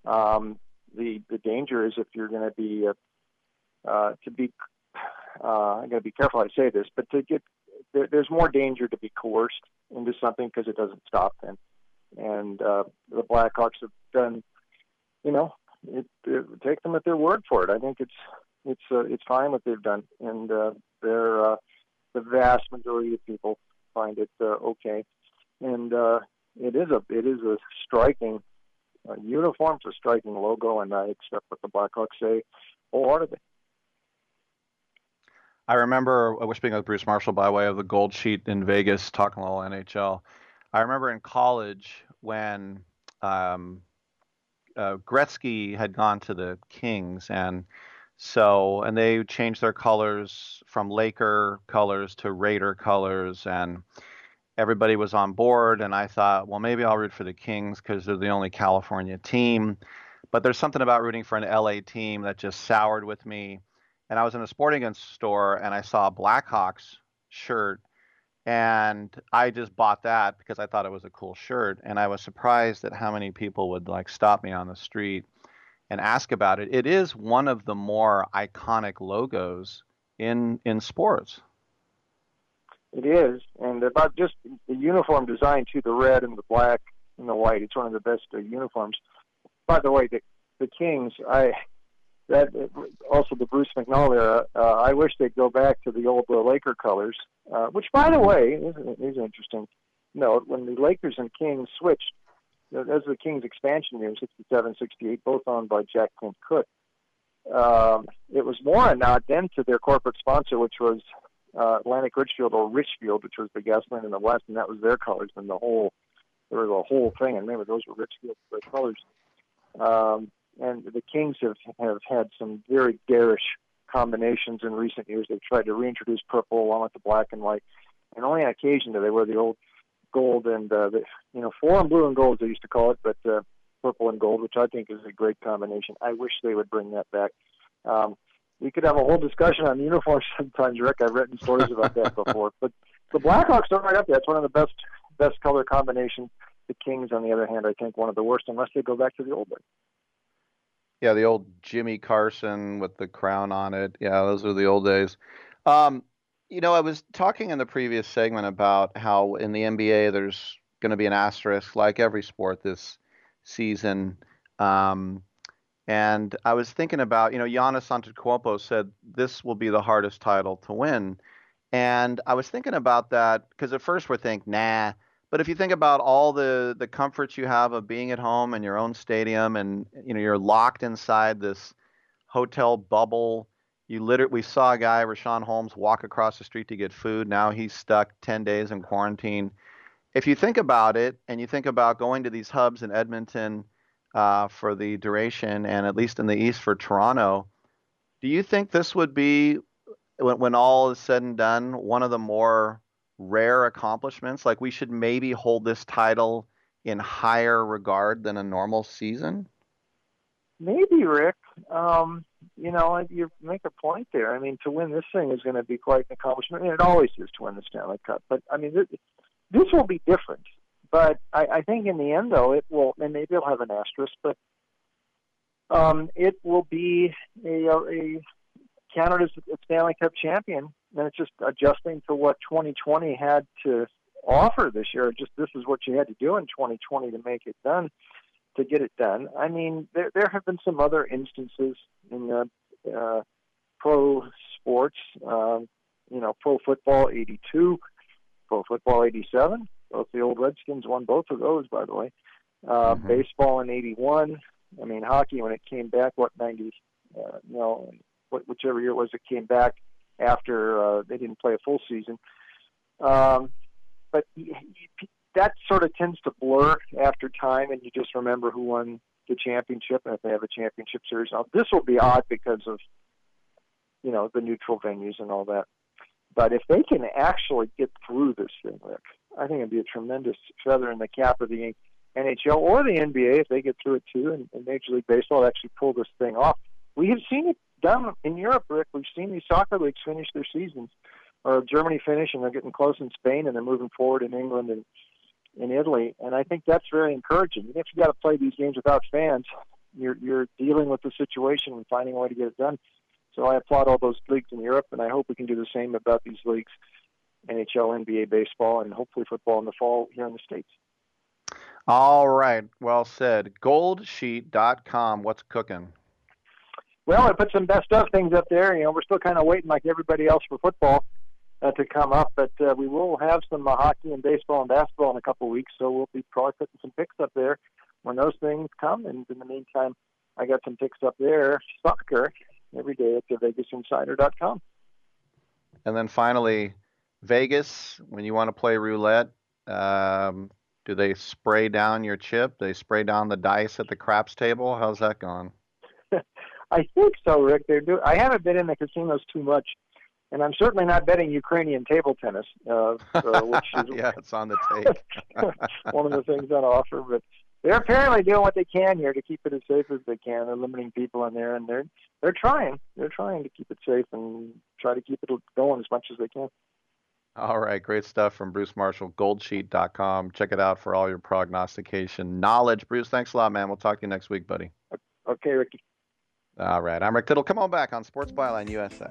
um, the the danger is if you're going to be uh, uh, to be uh, I'm going to be careful I say this, but to get there, there's more danger to be coerced into something because it doesn't stop then. And uh, the Blackhawks have done, you know, it, it, take them at their word for it. I think it's it's uh, it's fine what they've done, and uh, they're uh, the vast majority of people find it uh, okay. And uh, it is a it is a striking uh, uniform, it's a striking logo, and I accept what the Blackhawks say wholeheartedly. I remember I was speaking with Bruce Marshall by way of the Gold Sheet in Vegas, talking a little NHL. I remember in college when um, uh, Gretzky had gone to the Kings, and so and they changed their colors from Laker colors to Raider colors, and everybody was on board. And I thought, well, maybe I'll root for the Kings because they're the only California team. But there's something about rooting for an LA team that just soured with me and I was in a sporting goods store and I saw a Blackhawks shirt and I just bought that because I thought it was a cool shirt and I was surprised at how many people would like stop me on the street and ask about it. It is one of the more iconic logos in in sports. It is, and about just the uniform design too, the red and the black and the white. It's one of the best uh, uniforms. By the way, the the Kings, I that also the Bruce McNall era. Uh, I wish they'd go back to the old uh, Laker colors, uh, which, by the way, is, is an interesting note. When the Lakers and Kings switched, as the Kings expansion years, 67, 68, both owned by Jack Kent Cooke, um, it was more a nod then to their corporate sponsor, which was uh, Atlantic Richfield or Richfield, which was the gasoline in the West, and that was their colors. And the whole there was a whole thing, and remember those were Richfield colors. Um, and the Kings have have had some very garish combinations in recent years. They've tried to reintroduce purple along with the black and white, and only on occasion do they wear the old gold and uh, the you know Forum blue and gold as they used to call it, but uh, purple and gold, which I think is a great combination. I wish they would bring that back. Um, we could have a whole discussion on uniforms sometimes, Rick. I've written stories about that before, but the Blackhawks are right up there. That's one of the best best color combinations. The Kings, on the other hand, I think one of the worst, unless they go back to the old one. Yeah, the old Jimmy Carson with the crown on it. Yeah, those are the old days. Um, you know, I was talking in the previous segment about how in the NBA there's going to be an asterisk, like every sport this season. Um, and I was thinking about, you know, Giannis Antetokounmpo said this will be the hardest title to win, and I was thinking about that because at first we're thinking, nah, but if you think about all the the comforts you have of being at home in your own stadium, and you know you're locked inside this hotel bubble. You literally, we saw a guy, Richaun Holmes, walk across the street to get food. Now he's stuck 10 days in quarantine. If you think about it, and you think about going to these hubs in Edmonton uh, for the duration, and at least in the East for Toronto, do you think this would be, when, when all is said and done, one of the more rare accomplishments? Like we should maybe hold this title in higher regard than a normal season? Maybe, Rick. Um, you know, you make a point there. I mean, to win this thing is going to be quite an accomplishment, and it always is to win the Stanley Cup. But I mean, this, will be different. But I, I think in the end, though, it will, and maybe it'll have an asterisk. But um, it will be a, a Canada's Stanley Cup champion, and it's just adjusting to what 2020 had to offer this year. Just this is what you had to do in 2020 to make it done, to get it done. I mean, there there have been some other instances in the uh, pro sports. Um, you know, pro football '82, pro football '87. Both the old Redskins won both of those, by the way. Uh, mm-hmm. Baseball in '81. I mean, hockey when it came back, what '90? Uh, you know, whichever year it was, it came back after uh, they didn't play a full season. Um, but that sort of tends to blur after time, and you just remember who won the championship, and if they have a championship series. Now, this will be odd because of you know the neutral venues and all that. But if they can actually get through this thing, Rick, I think it'd be a tremendous feather in the cap of the NHL or the NBA if they get through it too, and, and Major League Baseball actually pull this thing off. We have seen it done in Europe, Rick. We've seen these soccer leagues finish their seasons, or Germany finish, and they're getting close in Spain, and they're moving forward in England and in Italy. And I think that's very encouraging. Even if you got to play these games without fans, you're you're dealing with the situation and finding a way to get it done. So I applaud all those leagues in Europe, and I hope we can do the same about these leagues, NHL, NBA, baseball, and hopefully football in the fall here in the states. All right, well said. Goldsheet.com. What's cooking? Well, I put some best of things up there. You know, we're still kind of waiting, like everybody else, for football uh, to come up, but uh, we will have some uh, hockey and baseball and basketball in a couple of weeks. So we'll be probably putting some picks up there when those things come. And in the meantime, I got some picks up there. Soccer every day at thevegasinsider.com. And then finally, Vegas. When you want to play roulette, um, do they spray down your chip? They spray down the dice at the craps table. How's that going? I think so, Rick. They're do. I haven't been in the casinos too much, and I'm certainly not betting Ukrainian table tennis, uh, uh, which is yeah, it's on the tape. one of the things on offer. But they're apparently doing what they can here to keep it as safe as they can. They're limiting people in there, and they're they're trying. They're trying to keep it safe and try to keep it going as much as they can. All right, great stuff from Bruce Marshall, goldsheet.com. Check it out for all your prognostication knowledge. Bruce, thanks a lot, man. We'll talk to you next week, buddy. Okay, Ricky. All right. I'm Rick Tittle. Come on back on Sports Byline USA.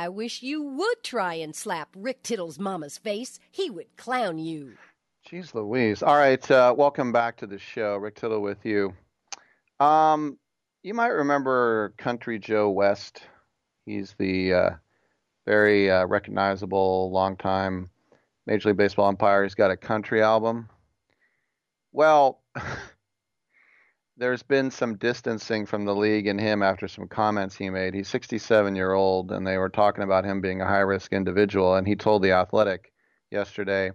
I wish you would try and slap Rick Tittle's mama's face. He would clown you. Jeez Louise. All right, uh, welcome back to the show. Rick Tittle with you. Um, you might remember Country Joe West. He's the uh, very uh, recognizable, longtime Major League Baseball umpire. He's got a country album. Well, there's been some distancing from the league and him after some comments he made. He's 67 year old, and they were talking about him being a high risk individual. And he told the Athletic yesterday,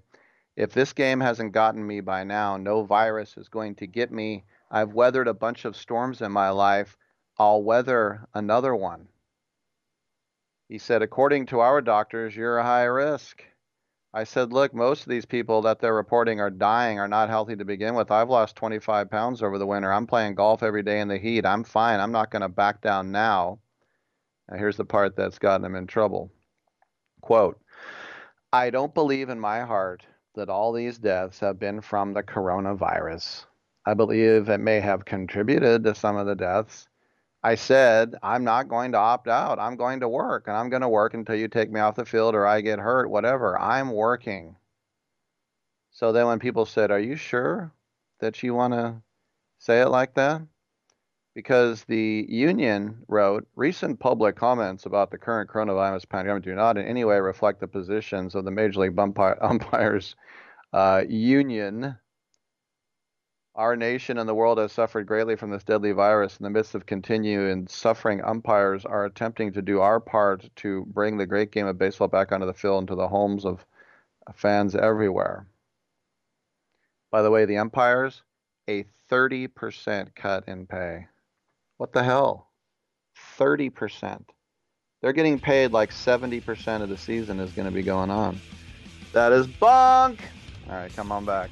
"If this game hasn't gotten me by now, no virus is going to get me. I've weathered a bunch of storms in my life. I'll weather another one." He said, "According to our doctors, you're a high risk." I said, look, most of these people that they're reporting are dying are not healthy to begin with. I've lost 25 pounds over the winter. I'm playing golf every day in the heat. I'm fine. I'm not going to back down now. Now, here's the part that's gotten him in trouble. Quote I don't believe in my heart that all these deaths have been from the coronavirus. I believe it may have contributed to some of the deaths. I said, I'm not going to opt out. I'm going to work, and I'm going to work until you take me off the field or I get hurt, whatever. I'm working. So then when people said, Are you sure that you want to say it like that? Because the union wrote, recent public comments about the current coronavirus pandemic do not in any way reflect the positions of the Major League Umpires uh, Union our nation and the world has suffered greatly from this deadly virus. In the midst of continuing suffering, umpires are attempting to do our part to bring the great game of baseball back onto the field into the homes of fans everywhere. By the way, the umpires, a 30% cut in pay. What the hell? 30%. They're getting paid like 70% of the season is going to be going on. That is bunk! All right, come on back.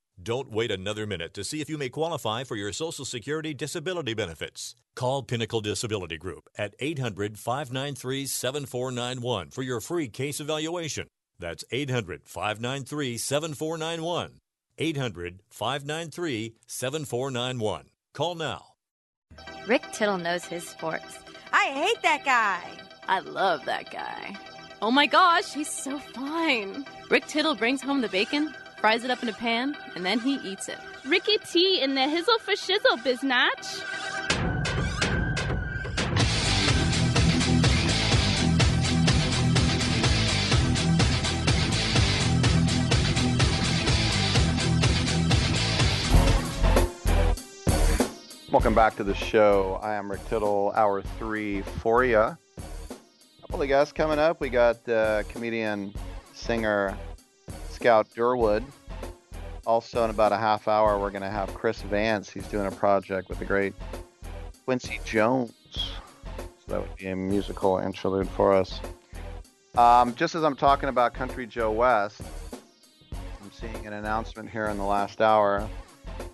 Don't wait another minute to see if you may qualify for your Social Security disability benefits. Call Pinnacle Disability Group at 800 593 7491 for your free case evaluation. That's 800 593 7491. 800 593 7491. Call now. Rick Tittle knows his sports. I hate that guy. I love that guy. Oh my gosh, he's so fine. Rick Tittle brings home the bacon fries it up in a pan, and then he eats it. Ricky T in the hizzle for shizzle, biznatch. Welcome back to the show. I am Rick Tittle, hour three for you. Couple of guests coming up. We got uh, comedian, singer, Scout Durwood. Also, in about a half hour, we're going to have Chris Vance. He's doing a project with the great Quincy Jones. So that would be a musical interlude for us. Um, just as I'm talking about Country Joe West, I'm seeing an announcement here in the last hour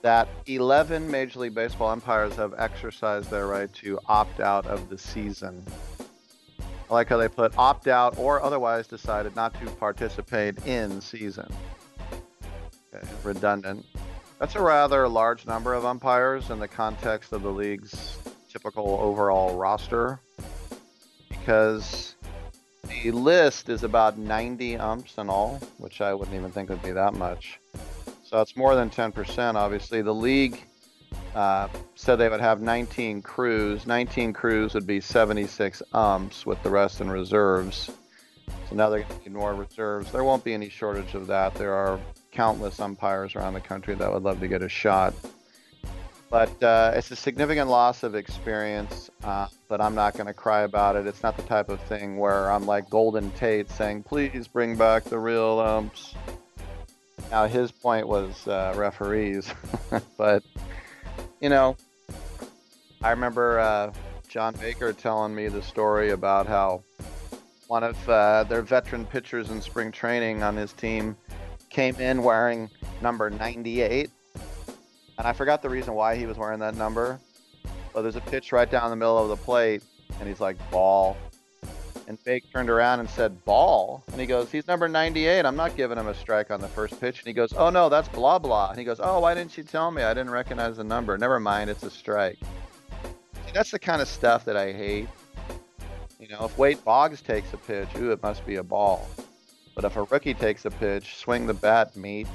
that 11 Major League Baseball umpires have exercised their right to opt out of the season. I like how they put opt out or otherwise decided not to participate in season. Okay, redundant. That's a rather large number of umpires in the context of the league's typical overall roster because the list is about 90 umps in all, which I wouldn't even think would be that much. So it's more than 10%, obviously. The league uh, said they would have 19 crews. 19 crews would be 76 umps with the rest in reserves. So now they're going to need more reserves. There won't be any shortage of that. There are countless umpires around the country that would love to get a shot. But uh, it's a significant loss of experience, uh, but I'm not going to cry about it. It's not the type of thing where I'm like Golden Tate saying, please bring back the real umps. Now, his point was uh, referees, but you know, I remember uh, John Baker telling me the story about how one of uh, their veteran pitchers in spring training on his team came in wearing number 98. And I forgot the reason why he was wearing that number. But there's a pitch right down the middle of the plate, and he's like, ball. And Bake turned around and said, ball. And he goes, he's number 98. I'm not giving him a strike on the first pitch. And he goes, oh, no, that's blah, blah. And he goes, oh, why didn't you tell me? I didn't recognize the number. Never mind, it's a strike. See, that's the kind of stuff that I hate. You know, if Wade Boggs takes a pitch, ooh, it must be a ball. But if a rookie takes a pitch, swing the bat, meet.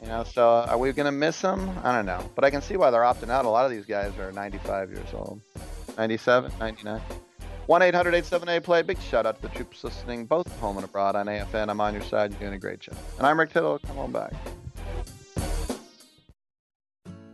You know, so are we going to miss him? I don't know. But I can see why they're opting out. A lot of these guys are 95 years old, 97, 99. 1 800 878 play. Big shout out to the troops listening, both home and abroad on AFN. I'm on your side. You're doing a great job. And I'm Rick Tittle. Come on back.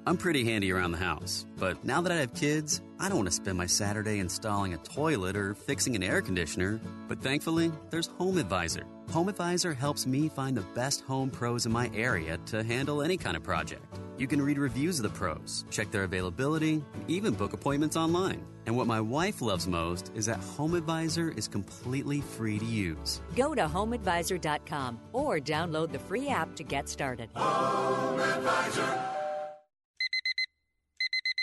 I'm pretty handy around the house, but now that I have kids, I don't want to spend my Saturday installing a toilet or fixing an air conditioner. But thankfully, there's Home Advisor. Home Advisor helps me find the best home pros in my area to handle any kind of project. You can read reviews of the pros, check their availability, and even book appointments online. And what my wife loves most is that Home Advisor is completely free to use. Go to homeadvisor.com or download the free app to get started. Home Advisor.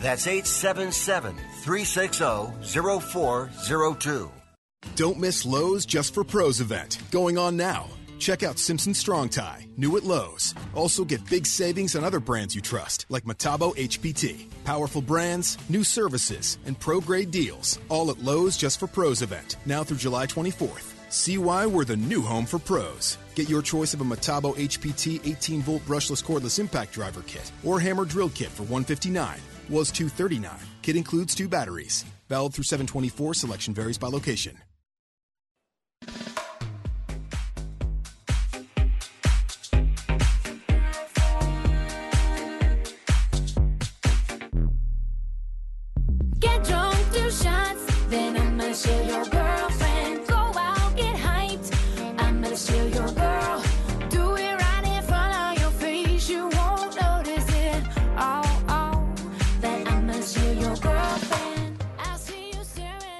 That's 877 360 0402. Don't miss Lowe's Just for Pros event going on now. Check out Simpson Strong Tie, new at Lowe's. Also get big savings on other brands you trust, like Metabo HPT. Powerful brands, new services, and pro grade deals, all at Lowe's Just for Pros event, now through July 24th. See why we're the new home for pros. Get your choice of a Metabo HPT 18 volt brushless cordless impact driver kit or hammer drill kit for 159 was 239. Kit includes two batteries. Valid through 724. Selection varies by location.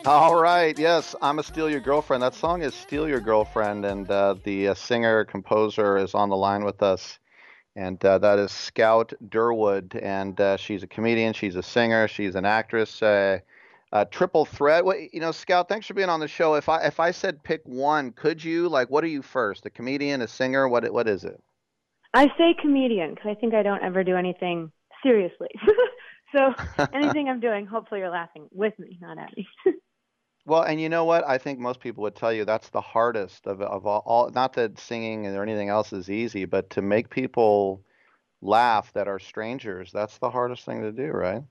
All right, yes, I'm a Steal Your Girlfriend. That song is Steal Your Girlfriend, and uh, the uh, singer composer is on the line with us. And uh, that is Scout Durwood, and uh, she's a comedian, she's a singer, she's an actress, uh, uh, triple threat. What, you know, Scout, thanks for being on the show. If I if I said pick one, could you like what are you first? A comedian, a singer? What what is it? I say comedian because I think I don't ever do anything seriously. so anything I'm doing, hopefully you're laughing with me, not at me. Well, and you know what? I think most people would tell you that's the hardest of of all, all. Not that singing or anything else is easy, but to make people laugh that are strangers, that's the hardest thing to do, right?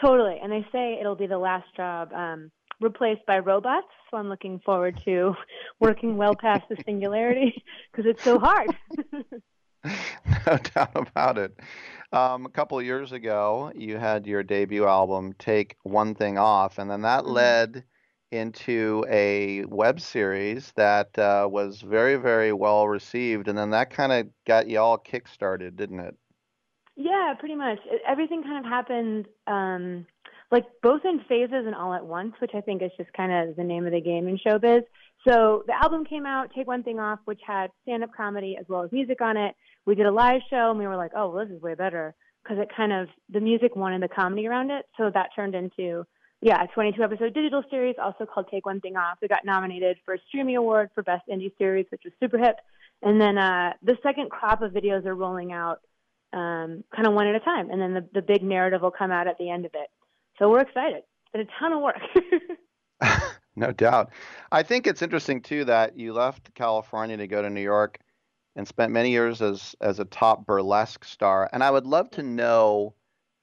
totally. And they say it'll be the last job um, replaced by robots. So I'm looking forward to working well past the singularity because it's so hard. no doubt about it. Um, a couple of years ago, you had your debut album, Take One Thing Off, and then that Mhm. led into a web series that uh, was very, very well received, and then that kind of got you all kick-started, didn't it? Yeah, pretty much. It, everything kind of happened um like both in phases and all at once, which I think is just kind of the name of the game in showbiz. So the album came out, Take One Thing Off, which had stand-up comedy as well as music on it. We did a live show and we were like, "Oh, well, this is way better." Because it kind of the music wanted the comedy around it, so that turned into yeah, a 22 episode digital series, also called Take One Thing Off. We got nominated for a Streaming Award for Best Indie Series, which was super hip. And then uh, the second crop of videos are rolling out um, kind of one at a time. And then the, the big narrative will come out at the end of it. So we're excited. It's a ton of work. No doubt. I think it's interesting too that you left California to go to New York and spent many years as as a top burlesque star. And I would love to know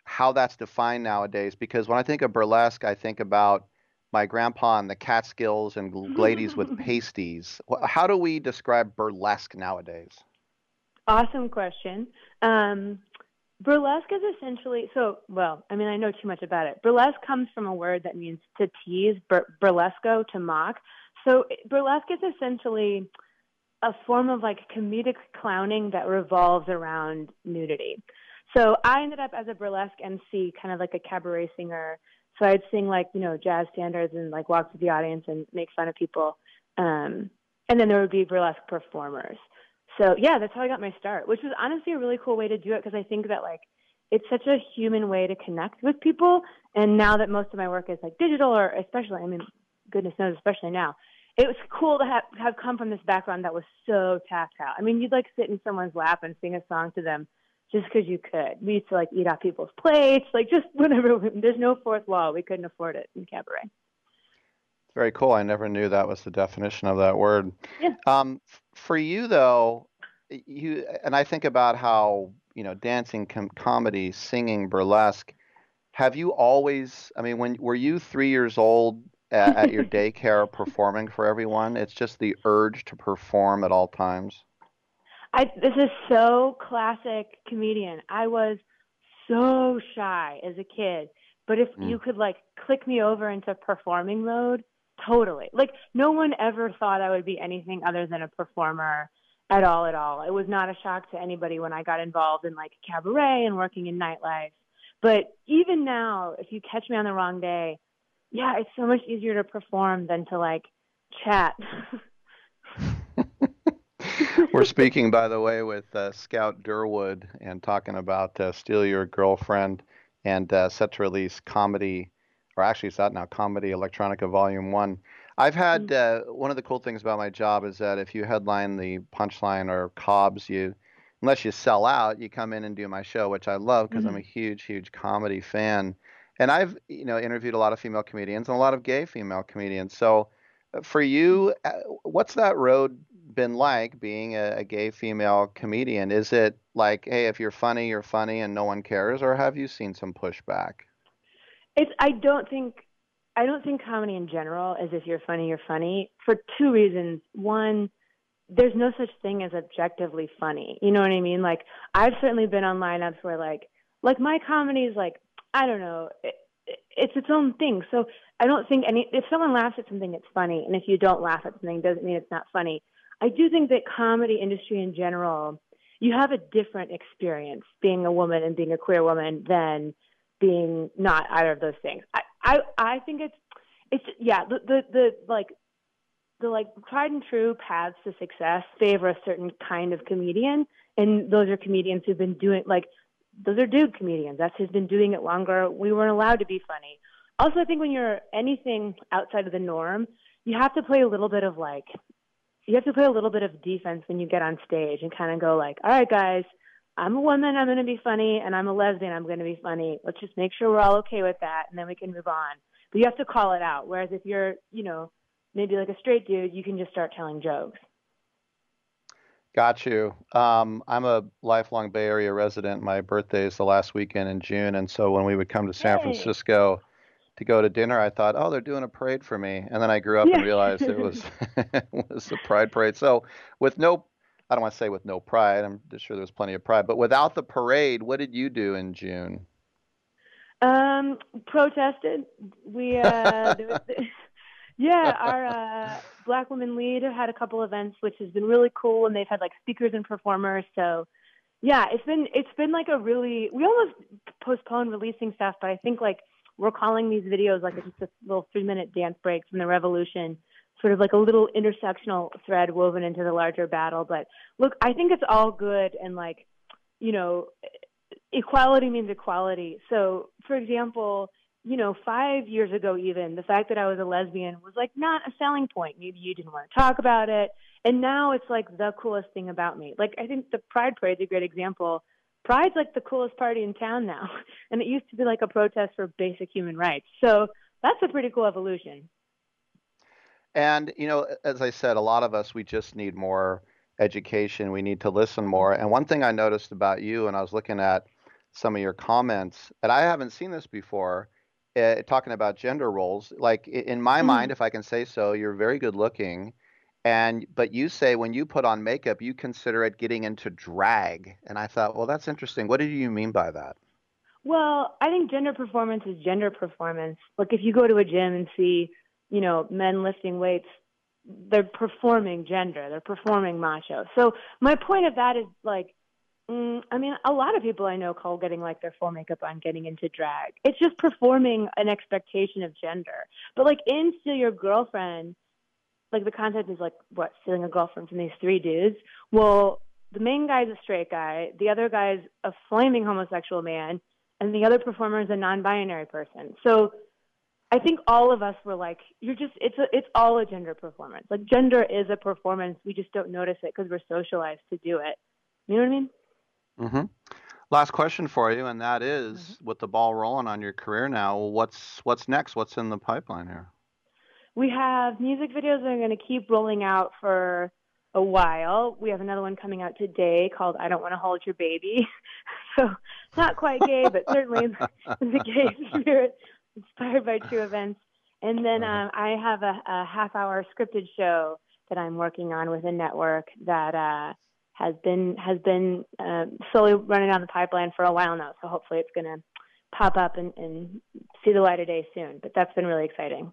how that's defined nowadays because when I think of burlesque, I think about my grandpa and the Catskills and ladies with pasties. How do we describe burlesque nowadays? awesome question. Um, burlesque is essentially so. Well, I mean, I know too much about it. Burlesque comes from a word that means to tease, bur- burlesco to mock. So burlesque is essentially a form of like comedic clowning that revolves around nudity. So I ended up as a burlesque MC, kind of like a cabaret singer. So I'd sing like you know jazz standards and like walk to the audience and make fun of people. Um, and then there would be burlesque performers. So yeah, that's how I got my start, which was honestly a really cool way to do it because I think that like it's such a human way to connect with people. And now that most of my work is like digital, or especially, I mean, goodness knows, especially now, it was cool to have have come from this background that was so tactile. I mean, you'd like sit in someone's lap and sing a song to them just because you could. We used to like eat off people's plates, like just whenever. There's no fourth wall. We couldn't afford it in cabaret. It's very cool. I never knew that was the definition of that word. Yeah. Um, for you though, you and I think about how you know dancing, com- comedy, singing, burlesque. Have you always? I mean, when were you three years old at, at your daycare performing for everyone? It's just the urge to perform at all times. I this is so classic comedian. I was so shy as a kid, but if Mm. you could like click me over into performing mode, totally. Like no one ever thought I would be anything other than a performer at all at all. It was not a shock to anybody when I got involved in like cabaret and working in nightlife. But even now, if you catch me on the wrong day, yeah, it's so much easier to perform than to like chat. We're speaking, by the way, with uh, Scout Durwood and talking about uh, Steal Your Girlfriend and uh, set to release comedy, or actually it's out now, Comedy Electronica Volume 1. I've had uh, one of the cool things about my job is that if you headline the Punchline or Cobb's, you unless you sell out, you come in and do my show, which I love because I'm a huge, huge comedy fan. And I've you know interviewed a lot of female comedians and a lot of gay female comedians. So uh, for you, uh, what's that road been like being a, a gay female comedian? Is it like, hey, if you're funny, you're funny, and no one cares, or have you seen some pushback? It's I don't think I don't think comedy in general is if you're funny, you're funny for two reasons. One, there's no such thing as objectively funny. You know what I mean? Like I've certainly been on lineups where like like my comedy is like I don't know, it, it's its own thing. So I don't think any if someone laughs at something, it's funny, and if you don't laugh at something, doesn't mean it's not funny. I do think that comedy industry in general, you have a different experience being a woman and being a queer woman than being not either of those things. I I, I think it's it's yeah the, the the like the like tried and true paths to success favor a certain kind of comedian, and those are comedians who've been doing like those are dude comedians. That's who's been doing it longer. We weren't allowed to be funny. Also, I think when you're anything outside of the norm, you have to play a little bit of like you have to play a little bit of defense when you get on stage and kind of go like, all right, guys, I'm a woman, I'm going to be funny, and I'm a lesbian, I'm going to be funny. Let's just make sure we're all okay with that, and then we can move on. But you have to call it out. Whereas if you're, you know, maybe like a straight dude, you can just start telling jokes. Got you. Um, I'm a lifelong Bay Area resident. My birthday is the last weekend in June, and so when we would come to San Hey. Francisco to go to dinner, I thought, oh, they're doing a parade for me, and then I grew up Yeah. and realized it was it was a pride parade. So with no, I don't want to say with no pride. I'm just sure there was plenty of pride, but without the parade, what did you do in June? Um, protested. We, uh, there was, yeah, our uh, Black Women Lead had a couple events, which has been really cool, and they've had like speakers and performers. So, yeah, it's been it's been like a really. We almost postponed releasing stuff, but I think like we're calling these videos like just a little three minute dance break from the revolution, sort of like a little intersectional thread woven into the larger battle. But look, I think it's all good and like, you know, equality means equality. So, for example, you know, five years ago, even the fact that I was a lesbian was like not a selling point. Maybe you didn't want to talk about it. And now it's like the coolest thing about me. Like, I think the Pride Parade is a great example. Pride's like the coolest party in town now. And it used to be like a protest for basic human rights. So that's a pretty cool evolution. And, you know, as I said, a lot of us, we just need more education. We need to listen more. And one thing I noticed about you, and I was looking at some of your comments, and I haven't seen this before, uh, talking about gender roles. Like, in my mind, if I can say so, you're very good looking. And, but you say when you put on makeup, you consider it getting into drag. And I thought, well, that's interesting. What do you mean by that? Well, I think gender performance is gender performance. Like if you go to a gym and see, you know, men lifting weights, they're performing gender, they're performing macho. So my point of that is like, mm, I mean, a lot of people I know call getting like their full makeup on getting into drag. It's just performing an expectation of gender. But like in Steal Your Girlfriend, like the concept is like what stealing a girlfriend from these three dudes. Well, the main guy's a straight guy, the other guy's a flaming homosexual man, and the other performer is a non-binary person. So I think all of us were like, you're just it's a it's all a gender performance. Like gender is a performance. We just don't notice it because we're socialized to do it. You know what I mean? Mm-hmm. Last question for you, and that is, Mm-hmm. with the ball rolling on your career now, what's what's next? What's in the pipeline here? We have music videos that are going to keep rolling out for a while. We have another one coming out today called "I Don't Want to Hold Your Baby." so not quite gay, but certainly in the gay spirit, inspired by true events. And then um, I have a, a half-hour scripted show that I'm working on with a network that uh, has been has been um slowly running down the pipeline for a while now. So hopefully it's going to pop up and, and see the light of day soon. But that's been really exciting.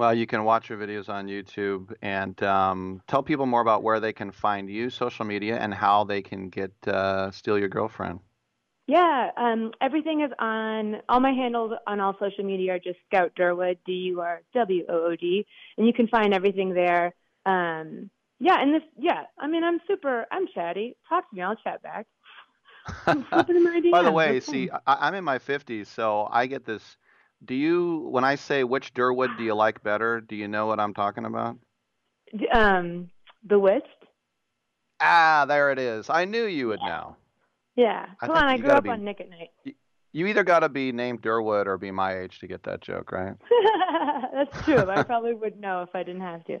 Well, you can watch your videos on YouTube and um, tell people more about where they can find you, social media, and how they can get uh, Steal Your Girlfriend. Yeah, um, everything is on all my handles on all social media are just Scout Durwood, D U R W O O D, and you can find everything there. Um, yeah, and this, yeah, I mean, I'm super, I'm chatty. Talk to me, I'll chat back. I'm in my By the way, see. I, I'm in my 50s, so I get this. Do you, when I say which Durwood do you like better, do you know what I'm talking about? Um, Bewitched. Ah, there it is. I knew you would know. Yeah, I come on, I grew up be- on Nick at Nite. You either got to be named Durwood or be my age to get that joke, right? That's true. I probably would know if I didn't have to.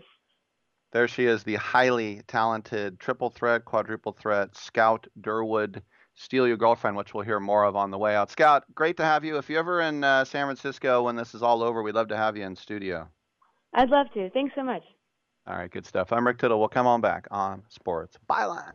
There she is, the highly talented triple threat, quadruple threat, Scout Durwood, Steal Your Girlfriend, which we'll hear more of on the way out. Scout, great to have you. If you're ever in uh, San Francisco when this is all over, we'd love to have you in studio. I'd love to. Thanks so much. All right, good stuff. I'm Rick Tittle. We'll come on back on Sports Byline.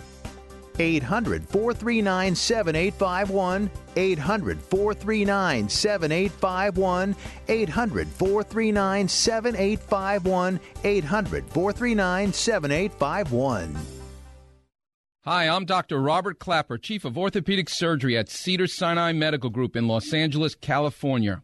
800 439 7851. 800 439 7851. 800 439 7851. 800 439 7851. Hi, I'm Dr. Robert Klapper, Chief of Orthopedic Surgery at Cedar Sinai Medical Group in Los Angeles, California.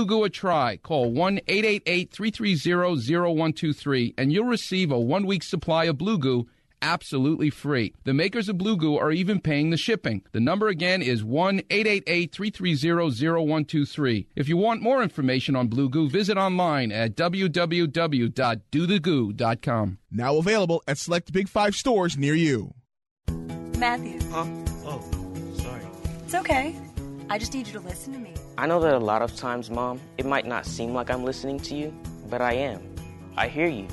Goo a try. Call 1 888 330 0123 and you'll receive a one week supply of Blue Goo absolutely free. The makers of Blue Goo are even paying the shipping. The number again is 1 888 330 0123. If you want more information on Blue Goo, visit online at www.dothegoo.com. Now available at select Big Five stores near you. Matthew. Oh, sorry. It's okay. I just need you to listen to me. I know that a lot of times, Mom, it might not seem like I'm listening to you, but I am. I hear you.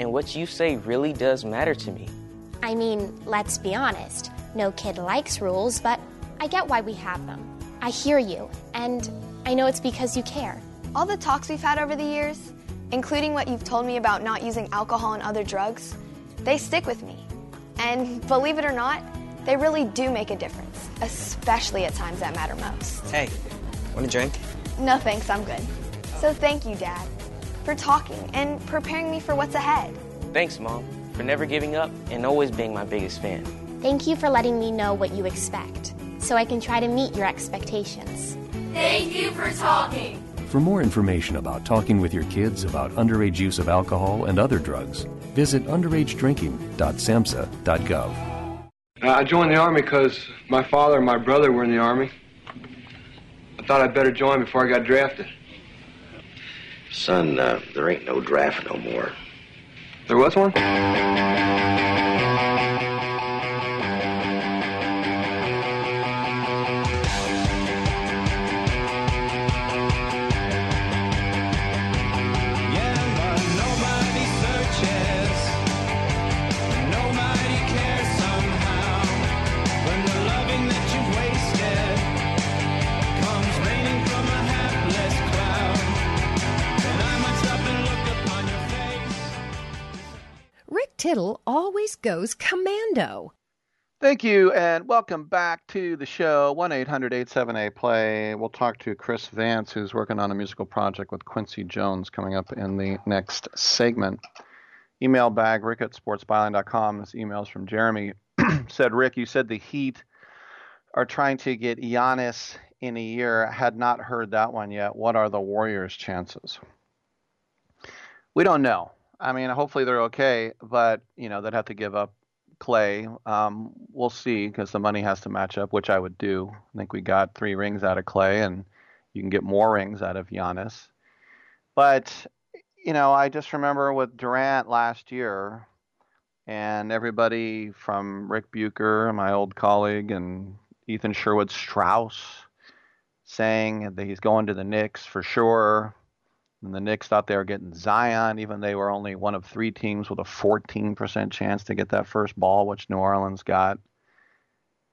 And what you say really does matter to me. I mean, let's be honest. No kid likes rules, but I get why we have them. I hear you, and I know it's because you care. All the talks we've had over the years, including what you've told me about not using alcohol and other drugs, they stick with me. And believe it or not, they really do make a difference, especially at times that matter most. Hey, want a drink? No thanks, I'm good. So thank you, Dad, for talking and preparing me for what's ahead. Thanks, Mom, for never giving up and always being my biggest fan. Thank you for letting me know what you expect, so I can try to meet your expectations. Thank you for talking. For more information about talking with your kids about underage use of alcohol and other drugs, visit underagedrinking.samhsa.gov. Uh, I joined the Army because my father and my brother were in the Army. I thought I'd better join before I got drafted. Son, uh, there ain't no draft no more. There was one? Goes commando. Thank you, and welcome back to the show. 1 800 878 Play. We'll talk to Chris Vance, who's working on a musical project with Quincy Jones coming up in the next segment. Email bag, rick at sportsbyline.com. This email's from Jeremy. said, Rick, you said the Heat are trying to get Giannis in a year. Had not heard that one yet. What are the Warriors' chances? We don't know. I mean, hopefully they're okay, but you know they'd have to give up Clay. Um, we'll see because the money has to match up, which I would do. I think we got three rings out of Clay, and you can get more rings out of Giannis. But you know, I just remember with Durant last year, and everybody from Rick Bucher, my old colleague, and Ethan Sherwood Strauss saying that he's going to the Knicks for sure. And the Knicks thought they were getting Zion, even they were only one of three teams with a 14% chance to get that first ball, which New Orleans got.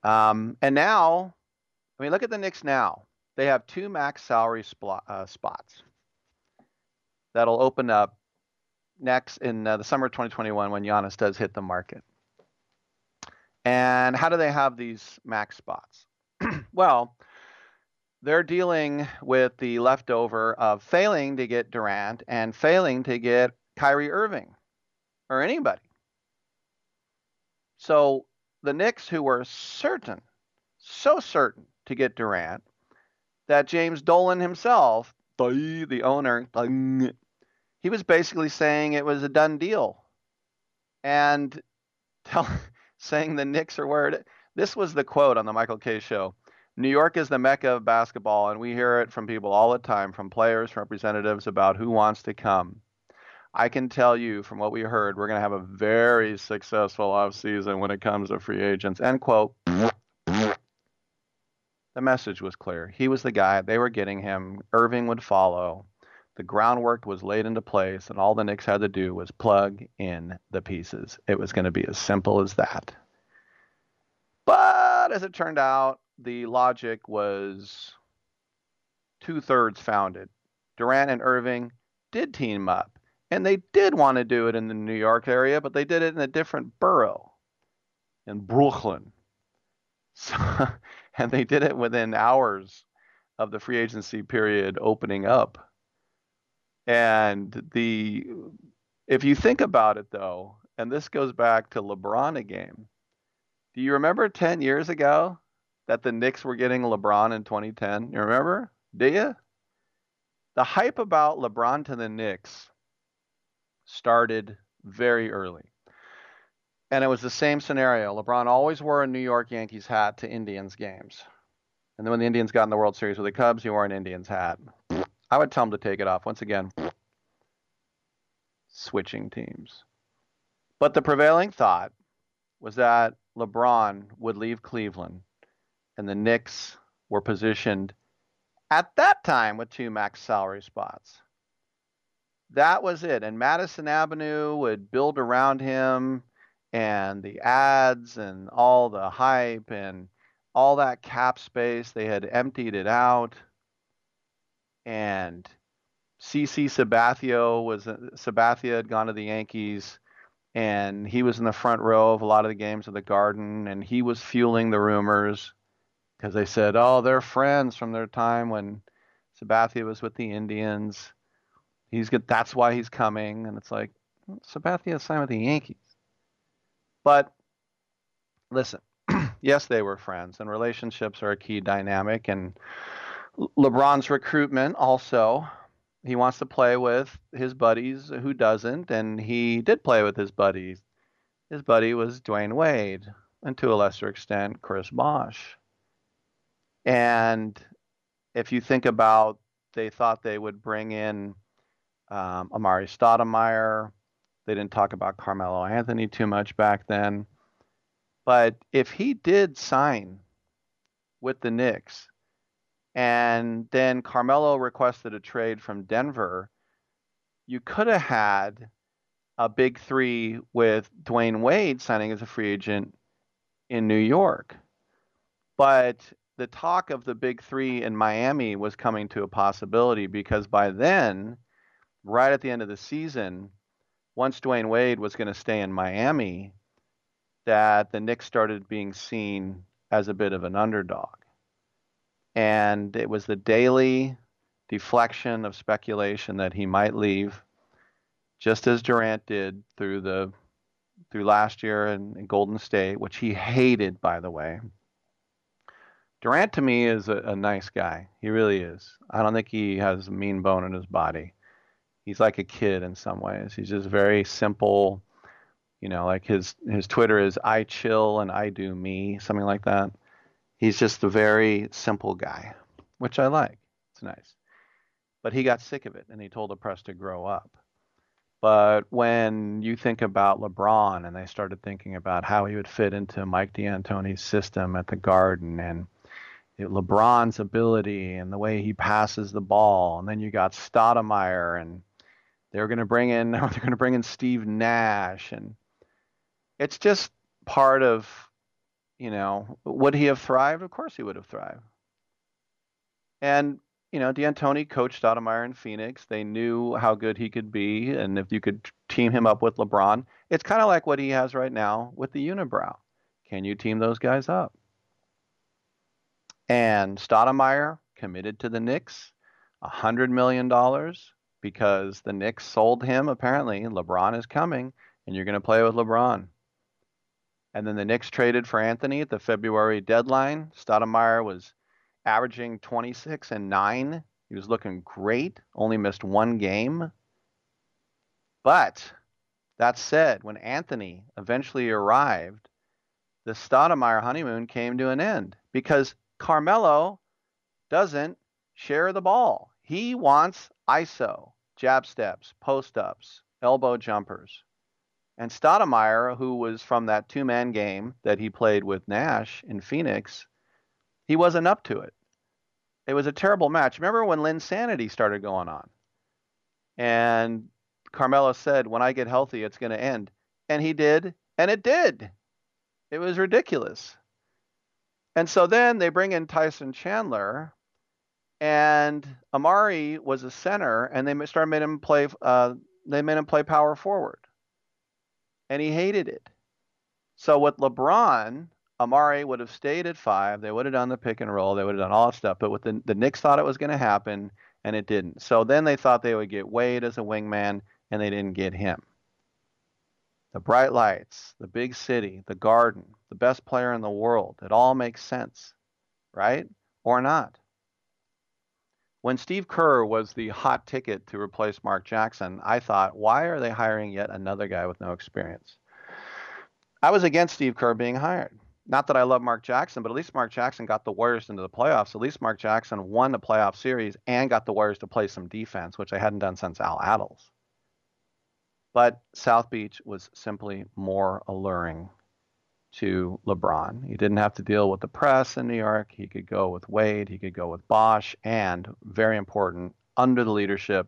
Um, and now, I mean, look at the Knicks now. They have two max salary uh, spots that'll open up next in uh, the summer of 2021 when Giannis does hit the market. And how do they have these max spots? well, they're dealing with the leftover of failing to get Durant and failing to get Kyrie Irving or anybody. So the Knicks, who were certain, so certain to get Durant, that James Dolan himself, the owner, he was basically saying it was a done deal and tell, saying the Knicks are where it. This was the quote on the Michael Kay show. New York is the mecca of basketball, and we hear it from people all the time, from players, representatives about who wants to come. I can tell you from what we heard, we're going to have a very successful offseason when it comes to free agents. End quote. The message was clear. He was the guy. They were getting him. Irving would follow. The groundwork was laid into place, and all the Knicks had to do was plug in the pieces. It was going to be as simple as that. But as it turned out, the logic was two thirds founded. Durant and Irving did team up, and they did want to do it in the New York area, but they did it in a different borough, in Brooklyn. So, and they did it within hours of the free agency period opening up. And the if you think about it though, and this goes back to LeBron again. Do you remember 10 years ago that the Knicks were getting LeBron in 2010? You remember? Do you? The hype about LeBron to the Knicks started very early. And it was the same scenario. LeBron always wore a New York Yankees hat to Indians games. And then when the Indians got in the World Series with the Cubs, he wore an Indians hat. I would tell him to take it off. Once again, switching teams. But the prevailing thought was that LeBron would leave Cleveland and the Knicks were positioned at that time with two max salary spots. That was it. And Madison Avenue would build around him and the ads and all the hype and all that cap space. They had emptied it out. And CC Sabathia was Sabathia had gone to the Yankees and he was in the front row of a lot of the games of the Garden and he was fueling the rumors because they said, "Oh, they're friends from their time when Sabathia was with the Indians. He's good. That's why he's coming." And it's like Sabathia signed with the Yankees. But listen, yes, they were friends, and relationships are a key dynamic. And LeBron's recruitment also, he wants to play with his buddies. Who doesn't? And he did play with his buddies. His buddy was Dwyane Wade, and to a lesser extent, Chris Bosh. And if you think about, they thought they would bring in um, Amar'e Stoudemire. They didn't talk about Carmelo Anthony too much back then. But if he did sign with the Knicks, and then Carmelo requested a trade from Denver, you could have had a big three with Dwyane Wade signing as a free agent in New York. But the talk of the big three in Miami was coming to a possibility because by then, right at the end of the season, once Dwyane Wade was going to stay in Miami, that the Knicks started being seen as a bit of an underdog. And it was the daily deflection of speculation that he might leave, just as Durant did through the through last year in, in Golden State, which he hated, by the way. Durant to me is a, a, nice guy. He really is. I don't think he has a mean bone in his body. He's like a kid in some ways. He's just very simple. You know, like his his Twitter is I chill and I do me, something like that. He's just a very simple guy, which I like. It's nice. But he got sick of it and he told the press to grow up. But when you think about LeBron and they started thinking about how he would fit into Mike D'Antoni's system at the Garden and LeBron's ability and the way he passes the ball, and then you got Stoudemire, and they're going to bring in they're going to bring in Steve Nash, and it's just part of you know would he have thrived? Of course he would have thrived. And you know D'Antoni coached Stoudemire in Phoenix. They knew how good he could be, and if you could team him up with LeBron, it's kind of like what he has right now with the unibrow. Can you team those guys up? And Stoudemire committed to the Knicks $100 million because the Knicks sold him, apparently. LeBron is coming, and you're going to play with LeBron. And then the Knicks traded for Anthony at the February deadline. Stoudemire was averaging 26 and 9. He was looking great, only missed one game. But that said, when Anthony eventually arrived, the Stoudemire honeymoon came to an end because Carmelo doesn't share the ball. He wants ISO, jab steps, post ups, elbow jumpers. And Stoudemire, who was from that two man game that he played with Nash in Phoenix, he wasn't up to it. It was a terrible match. Remember when Linsanity started going on? And Carmelo said, When I get healthy, it's going to end. And he did, and it did. It was ridiculous. And so then they bring in Tyson Chandler, and Amar'e was a center, and they started made him play. Uh, they made him play power forward, and he hated it. So with LeBron, Amar'e would have stayed at five. They would have done the pick and roll. They would have done all that stuff. But with the the Knicks thought it was going to happen, and it didn't. So then they thought they would get Wade as a wingman, and they didn't get him the bright lights, the big city, the garden, the best player in the world. It all makes sense, right? Or not. When Steve Kerr was the hot ticket to replace Mark Jackson, I thought, why are they hiring yet another guy with no experience? I was against Steve Kerr being hired. Not that I love Mark Jackson, but at least Mark Jackson got the Warriors into the playoffs. At least Mark Jackson won the playoff series and got the Warriors to play some defense, which I hadn't done since Al Attles. But South Beach was simply more alluring. To LeBron. He didn't have to deal with the press in New York. He could go with Wade, he could go with Bosh, and very important, under the leadership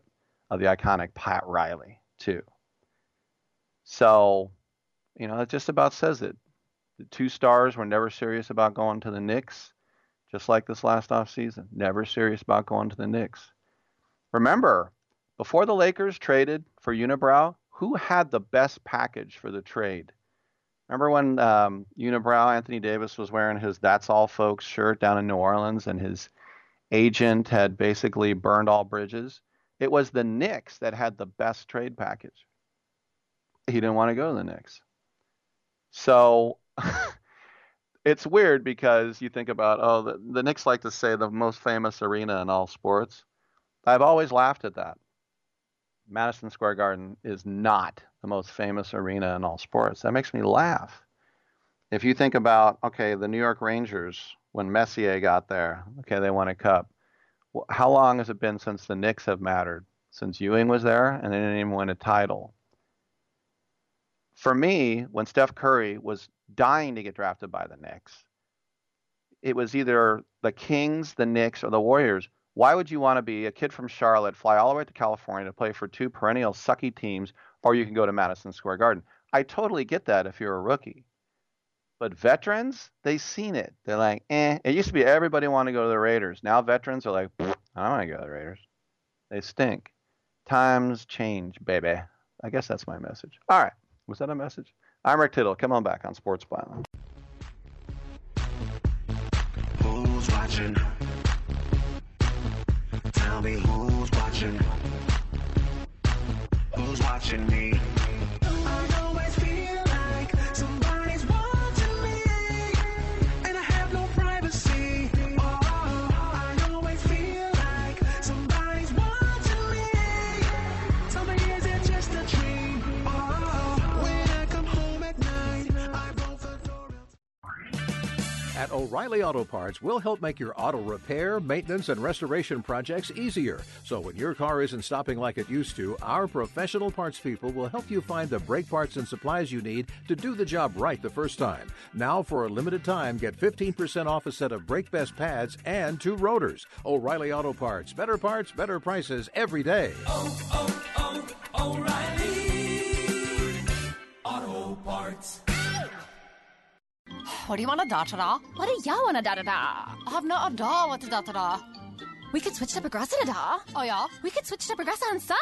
of the iconic Pat Riley, too. So, you know, that just about says it. The two stars were never serious about going to the Knicks, just like this last offseason. Never serious about going to the Knicks. Remember, before the Lakers traded for Unibrow, who had the best package for the trade? Remember when um, Unibrow Anthony Davis was wearing his "That's All, Folks" shirt down in New Orleans, and his agent had basically burned all bridges? It was the Knicks that had the best trade package. He didn't want to go to the Knicks. So it's weird because you think about, oh, the, the Knicks like to say the most famous arena in all sports. I've always laughed at that. Madison Square Garden is not the most famous arena in all sports. That makes me laugh. If you think about, okay, the New York Rangers, when Messier got there, okay, they won a cup. How long has it been since the Knicks have mattered? Since Ewing was there and they didn't even win a title. For me, when Steph Curry was dying to get drafted by the Knicks, it was either the Kings, the Knicks, or the Warriors. Why would you want to be a kid from Charlotte, fly all the way to California to play for two perennial sucky teams, or you can go to Madison Square Garden? I totally get that if you're a rookie. But veterans, they've seen it. They're like, eh. It used to be everybody wanted to go to the Raiders. Now veterans are like, I don't want to go to the Raiders. They stink. Times change, baby. I guess that's my message. All right. Was that a message? I'm Rick Tittle. Come on back on Sports Byline. Who's watching? Tell me who's watching? Who's watching me? At O'Reilly Auto Parts, we'll help make your auto repair, maintenance, and restoration projects easier. So when your car isn't stopping like it used to, our professional parts people will help you find the brake parts and supplies you need to do the job right the first time. Now, for a limited time, get 15% off a set of Brake Best pads and two rotors. O'Reilly Auto Parts. Better parts, better prices every day. Oh, oh, oh, auto Parts. What do you want to da da da? What do you want to da da da? I have no idea what to da da da. We could switch to Progressive da. Oh yeah. We could switch to Progressive and sa.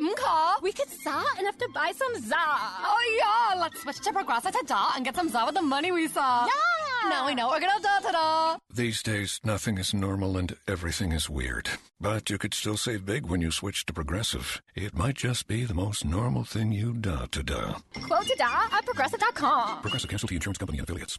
Okay. We could sa and have to buy some za. Oh yeah. Let's switch to Progressive to da and get some za with the money we saw. Yeah. Now we know we're gonna da da da. These days, nothing is normal and everything is weird. But you could still save big when you switch to Progressive. It might just be the most normal thing you da to da. Quote to da at progressive.com. Progressive Casualty Insurance Company and affiliates.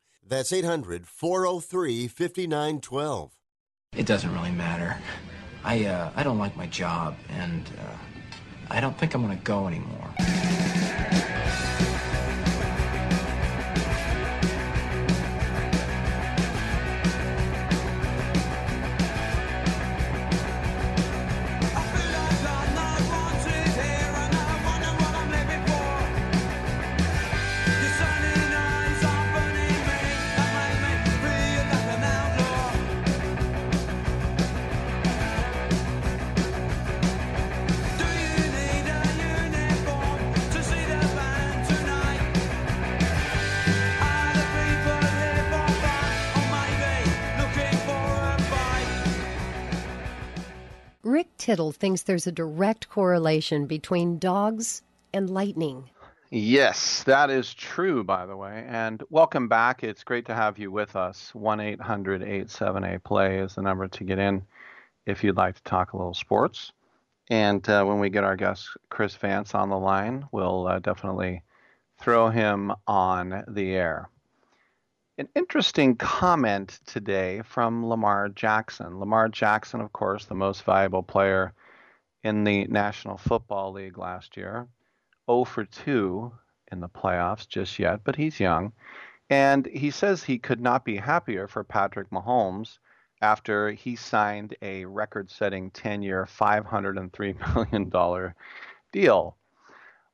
That's 800 403 5912. It doesn't really matter. I uh, I don't like my job, and uh, I don't think I'm gonna go anymore. Rick Tittle thinks there's a direct correlation between dogs and lightning. Yes, that is true, by the way. And welcome back. It's great to have you with us. 1 800 878 play is the number to get in if you'd like to talk a little sports. And uh, when we get our guest, Chris Vance, on the line, we'll uh, definitely throw him on the air. An interesting comment today from Lamar Jackson. Lamar Jackson, of course, the most valuable player in the National Football League last year. 0 for 2 in the playoffs just yet, but he's young. And he says he could not be happier for Patrick Mahomes after he signed a record setting 10 year, $503 million deal.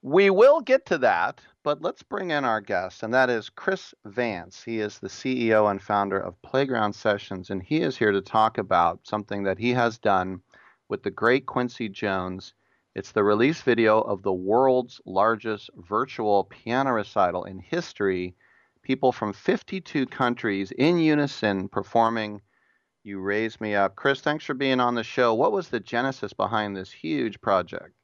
We will get to that, but let's bring in our guest, and that is Chris Vance. He is the CEO and founder of Playground Sessions, and he is here to talk about something that he has done with the great Quincy Jones. It's the release video of the world's largest virtual piano recital in history. People from 52 countries in unison performing You Raise Me Up. Chris, thanks for being on the show. What was the genesis behind this huge project?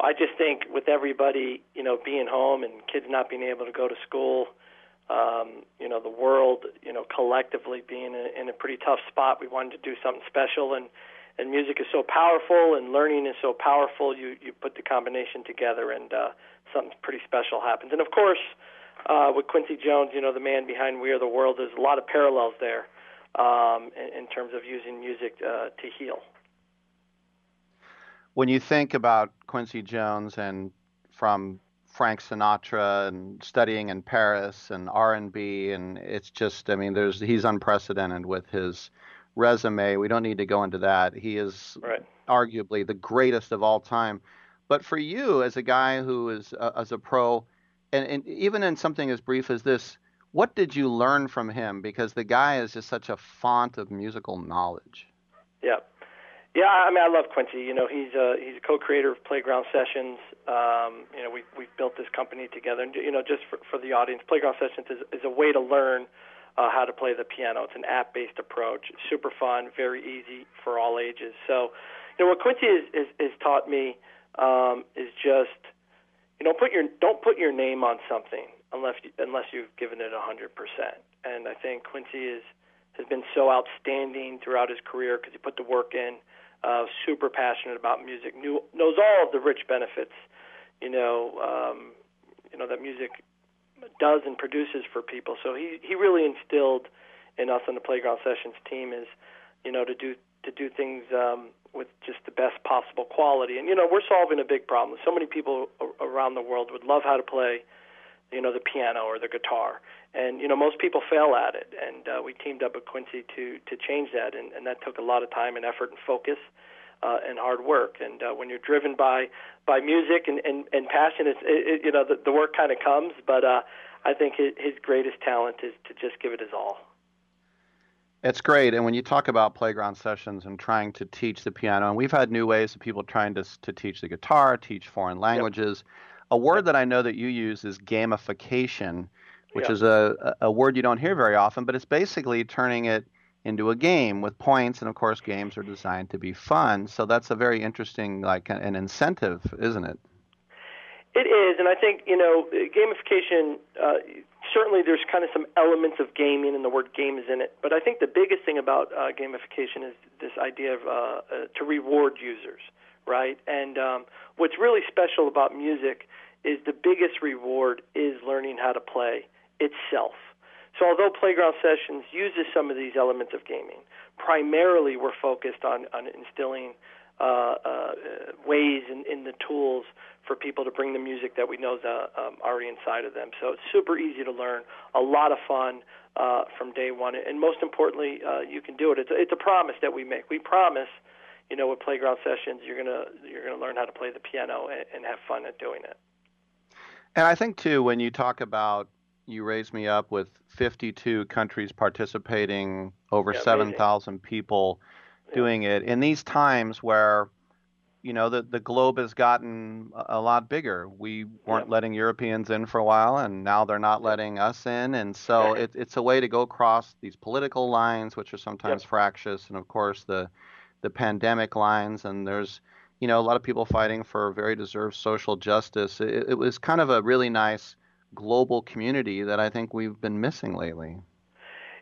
I just think with everybody, you know, being home and kids not being able to go to school, um, you know, the world, you know, collectively being in, in a pretty tough spot, we wanted to do something special. And and music is so powerful, and learning is so powerful. You you put the combination together, and uh, something pretty special happens. And of course, uh, with Quincy Jones, you know, the man behind We Are the World, there's a lot of parallels there um, in, in terms of using music uh, to heal. When you think about Quincy Jones and from Frank Sinatra and studying in Paris and R&B and it's just I mean there's he's unprecedented with his resume. We don't need to go into that. He is Right. arguably the greatest of all time. But for you as a guy who is uh, as a pro and, and even in something as brief as this, what did you learn from him because the guy is just such a font of musical knowledge. Yeah, yeah. I mean, I love Quincy. You know, he's a he's a co-creator of Playground Sessions. Um, you know, we we've built this company together, and you know, just for, for the audience, Playground Sessions is, is a way to learn uh, how to play the piano. It's an app-based approach. It's super fun, very easy for all ages. So, you know, what Quincy has is, is taught me um, is just you know put your don't put your name on something unless you, unless you've given it a hundred percent. And I think Quincy is has been so outstanding throughout his career because he put the work in. Uh, super passionate about music. Knew, knows all of the rich benefits, you know, um, you know that music does and produces for people. So he he really instilled in us on the Playground Sessions team is, you know, to do to do things um, with just the best possible quality. And you know, we're solving a big problem. So many people around the world would love how to play, you know, the piano or the guitar, and you know, most people fail at it. And uh, we teamed up with Quincy to to change that, and, and that took a lot of time and effort and focus. Uh, and hard work, and uh, when you're driven by by music and and, and passion, it's it, it, you know the, the work kind of comes. But uh, I think his, his greatest talent is to just give it his all. It's great. And when you talk about playground sessions and trying to teach the piano, and we've had new ways of people trying to, to teach the guitar, teach foreign languages. A word that I know that you use is gamification, which Yep. is a, a a word you don't hear very often, but it's basically turning it into a game with points, and of course, games are designed to be fun. So that's a very interesting, like an incentive, isn't it? It is, and I think you know gamification. Uh, certainly, there's kind of some elements of gaming, and the word game is in it. But I think the biggest thing about uh, gamification is this idea of uh, uh, to reward users, right? And um, what's really special about music is the biggest reward is learning how to play itself. So although Playground Sessions uses some of these elements of gaming, primarily we're focused on, on instilling uh, uh, ways in, in the tools for people to bring the music that we know is uh, um, already inside of them. So it's super easy to learn, a lot of fun uh, from day one, and most importantly, uh, you can do it. It's, it's a promise that we make. We promise, you know, with Playground Sessions, you're gonna you're gonna learn how to play the piano and, and have fun at doing it. And I think too, when you talk about you raise me up with 52 countries participating, over Yeah, 7,000 people doing it in these times where you know the the globe has gotten a lot bigger. We weren't letting Europeans in for a while, and now they're not letting us in, and so it, it's a way to go across these political lines, which are sometimes fractious, and of course the the pandemic lines, and there's you know a lot of people fighting for very deserved social justice. It, it was kind of a really nice global community that I think we've been missing lately.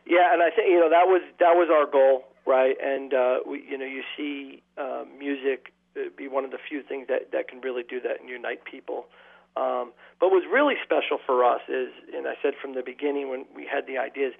Yeah, and I think you know that was that was our goal, right? And uh, we, you know, you see uh, music uh, be one of the few things that that can really do that and unite people. Um, but what's really special for us is, and I said from the beginning when we had the ideas,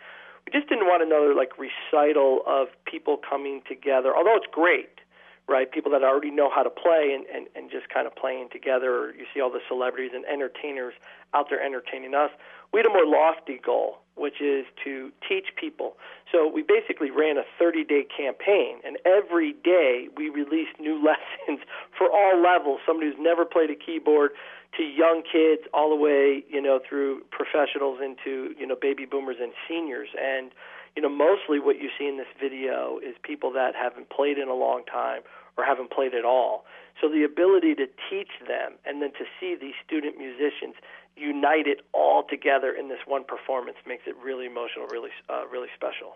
we just didn't want another like recital of people coming together. Although it's great, right? People that already know how to play and, and, and just kind of playing together. You see all the celebrities and entertainers out there entertaining us. We had a more lofty goal, which is to teach people. So we basically ran a 30 day campaign, and every day we released new lessons for all levels. Somebody who's never played a keyboard to young kids, all the way, you know, through professionals into, you know, baby boomers and seniors. And you know, mostly what you see in this video is people that haven't played in a long time or haven't played at all. So the ability to teach them and then to see these student musicians united all together in this one performance makes it really emotional, really, uh, really special.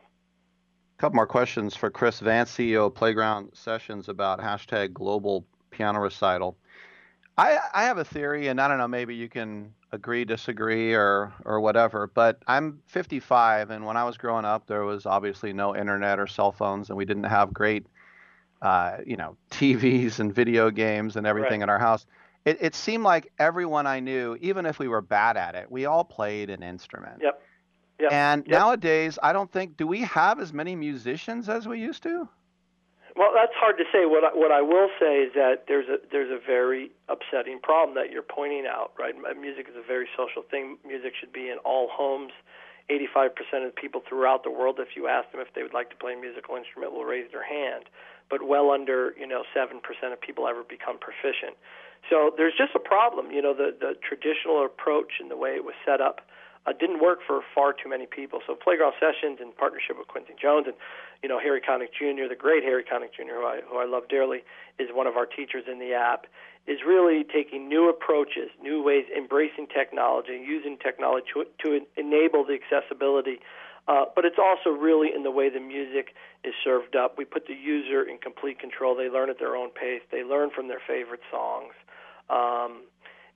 A couple more questions for Chris Vance, CEO of Playground Sessions, about hashtag global piano recital. I, I have a theory, and I don't know, maybe you can agree, disagree, or, or whatever, but I'm 55, and when I was growing up, there was obviously no internet or cell phones, and we didn't have great, uh, you know, TVs and video games and everything in our house. It, it seemed like everyone I knew, even if we were bad at it, we all played an instrument. Yep. Yep. And Yep. nowadays, I don't think, do we have as many musicians as we used to? Well, that's hard to say. What I, what I will say is that there's a there's a very upsetting problem that you're pointing out. Right, music is a very social thing. Music should be in all homes. 85% of people throughout the world, if you ask them if they would like to play a musical instrument, will raise their hand. But well under you know seven percent of people ever become proficient. So there's just a problem. You know, the the traditional approach and the way it was set up uh, didn't work for far too many people. So Playground Sessions in partnership with Quincy Jones and you know Harry Connick Jr., the great Harry Connick Jr., who I who I love dearly, is one of our teachers in the app. Is really taking new approaches, new ways, embracing technology, using technology to, to enable the accessibility. Uh, but it's also really in the way the music is served up. We put the user in complete control. They learn at their own pace. They learn from their favorite songs. Um,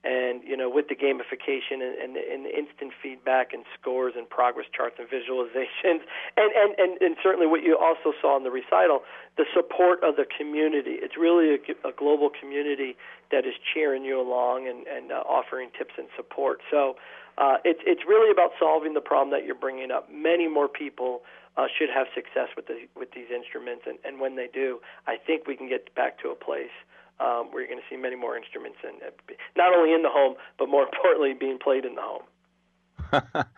and you know with the gamification and, and, and the instant feedback and scores and progress charts and visualizations and, and, and, and certainly what you also saw in the recital the support of the community. It's really a, a global community that is cheering you along and, and uh, offering tips and support. So uh, it's it's really about solving the problem that you're bringing up. Many more people uh, should have success with the, with these instruments and, and when they do I think we can get back to a place um, where you're going to see many more instruments, and uh, not only in the home, but more importantly, being played in the home.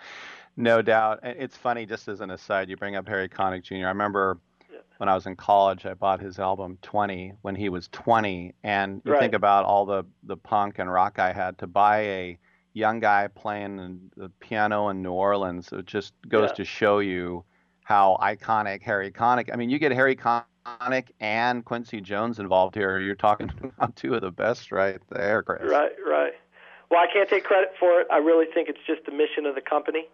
No doubt. It's funny, just as an aside, you bring up Harry Connick Jr. I remember when I was in college, I bought his album 20 when he was 20. And you think about all the, the punk and rock I had to buy a young guy playing the piano in New Orleans. It just goes Yeah. to show you how iconic Harry Connick. I mean, you get Harry Connick and Quincy Jones involved here. You're talking about two of the best right there, Chris. Right, right. Well, I can't take credit for it. I really think it's just the mission of the company.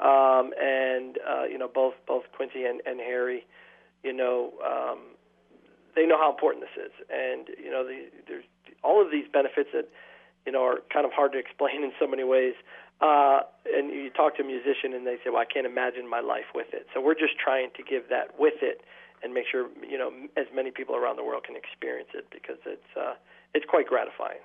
um, and uh, you know both both Quincy and, and Harry, you know, um, they know how important this is, and you know, the, there's all of these benefits that you know are kind of hard to explain in so many ways. Uh, and you talk to a musician, and they say, "Well, I can't imagine my life with it." So we're just trying to give that with it, and make sure you know as many people around the world can experience it because it's uh, it's quite gratifying.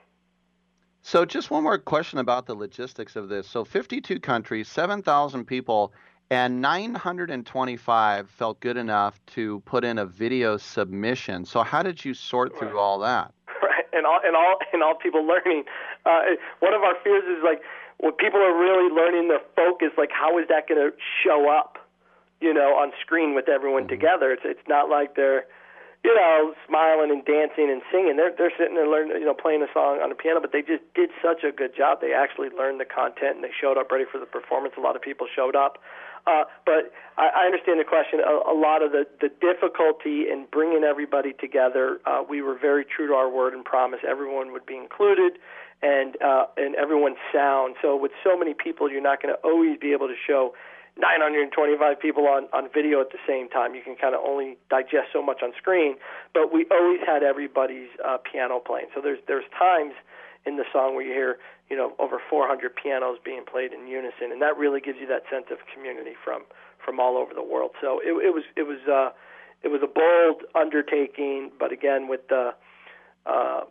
So, just one more question about the logistics of this. So, 52 countries, 7,000 people, and 925 felt good enough to put in a video submission. So, how did you sort through all that? right and all and all and all people learning uh one of our fears is like when people are really learning their focus like how is that going to show up you know on screen with everyone together. It's it's not like they're you know smiling and dancing and singing. They're they're sitting there learning you know playing a song on the piano but they just did such a good job. They actually learned the content and they showed up ready for the performance. A lot of people showed up. Uh, but I, I understand the question. A, a lot of the, the difficulty in bringing everybody together, uh, we were very true to our word and promise. Everyone would be included and uh, and everyone's sound. So with so many people, you're not going to always be able to show 925 people on on video at the same time. You can kind of only digest so much on screen. But we always had everybody's uh, piano playing. So there's there's times in the song where you hear you know over 400 pianos being played in unison, and that really gives you that sense of community from from all over the world. So it, it was it was uh, it was a bold undertaking, but again with the uh,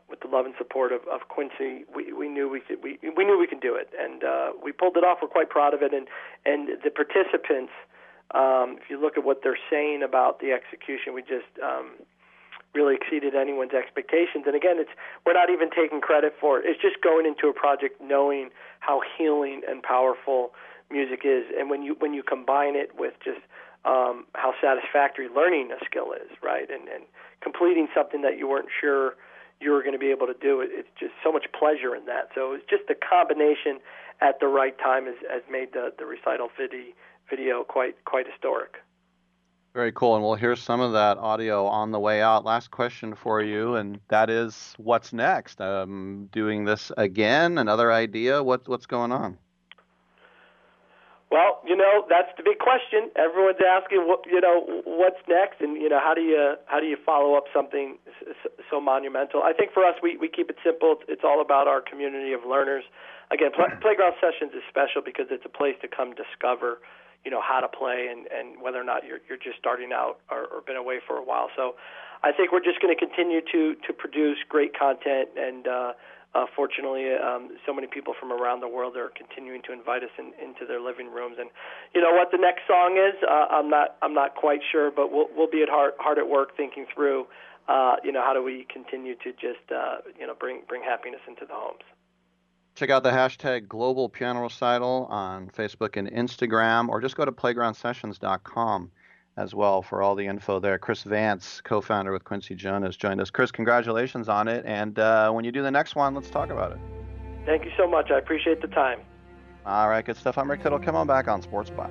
with the love and support of, of Quincy, we, we knew we could we, we knew we could do it, and uh, we pulled it off. We're quite proud of it, and and the participants. Um, if you look at what they're saying about the execution, we just um, really exceeded anyone's expectations. And again, it's we're not even taking credit for it. It's just going into a project knowing how healing and powerful music is, and when you when you combine it with just um, how satisfactory learning a skill is, right, and and completing something that you weren't sure you were going to be able to do, it, it's just so much pleasure in that. So it's just the combination at the right time has, has made the the recital video video quite quite historic. Very cool. And we'll hear some of that audio on the way out. Last question for you, and that is what's next? Um, doing this again? Another idea? What, what's going on? Well, you know that's the big question. Everyone's asking, what you know, what's next, and you know, how do you how do you follow up something so monumental? I think for us, we we keep it simple. It's, it's all about our community of learners. Again, pl- playground sessions is special because it's a place to come discover, you know, how to play and and whether or not you're you're just starting out or, or been away for a while. So, I think we're just going to continue to to produce great content and. uh uh, fortunately, um, so many people from around the world are continuing to invite us in, into their living rooms. And you know what the next song is? Uh, I'm not I'm not quite sure, but we'll we'll be at hard hard at work thinking through. Uh, you know how do we continue to just uh, you know bring bring happiness into the homes. Check out the hashtag Global Piano Recital on Facebook and Instagram, or just go to playgroundsessions.com as well for all the info there. Chris Vance, co-founder with Quincy Jones, joined us. Chris, congratulations on it, and uh, when you do the next one, let's talk about it. Thank you so much. I appreciate the time. All right, good stuff. I'm Rick Tittle. Come on back on Sports Spot.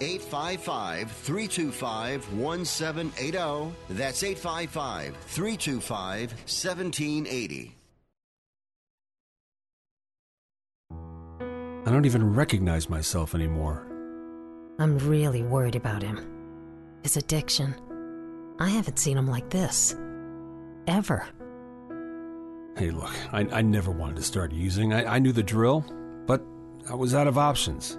855 325 1780. That's 855 325 1780. I don't even recognize myself anymore. I'm really worried about him. His addiction. I haven't seen him like this. Ever. Hey, look, I, I never wanted to start using. I, I knew the drill, but I was out of options.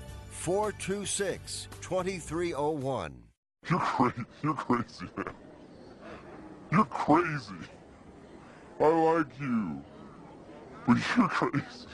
426 2301. You're crazy. You're crazy, man. You're crazy. I like you. But you're crazy.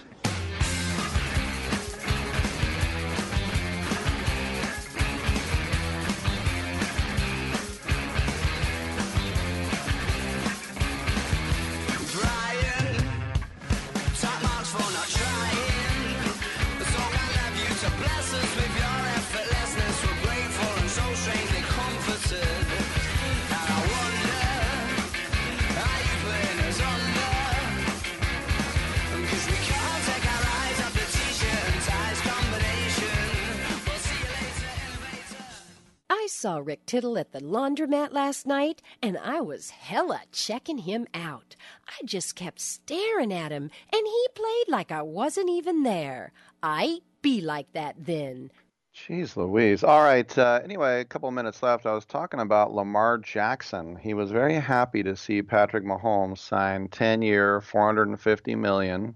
I saw Rick Tittle at the laundromat last night, and I was hella checking him out. I just kept staring at him, and he played like I wasn't even there. I be like that then. Jeez Louise. All right. Uh, anyway, a couple of minutes left. I was talking about Lamar Jackson. He was very happy to see Patrick Mahomes sign 10 year, 450 million,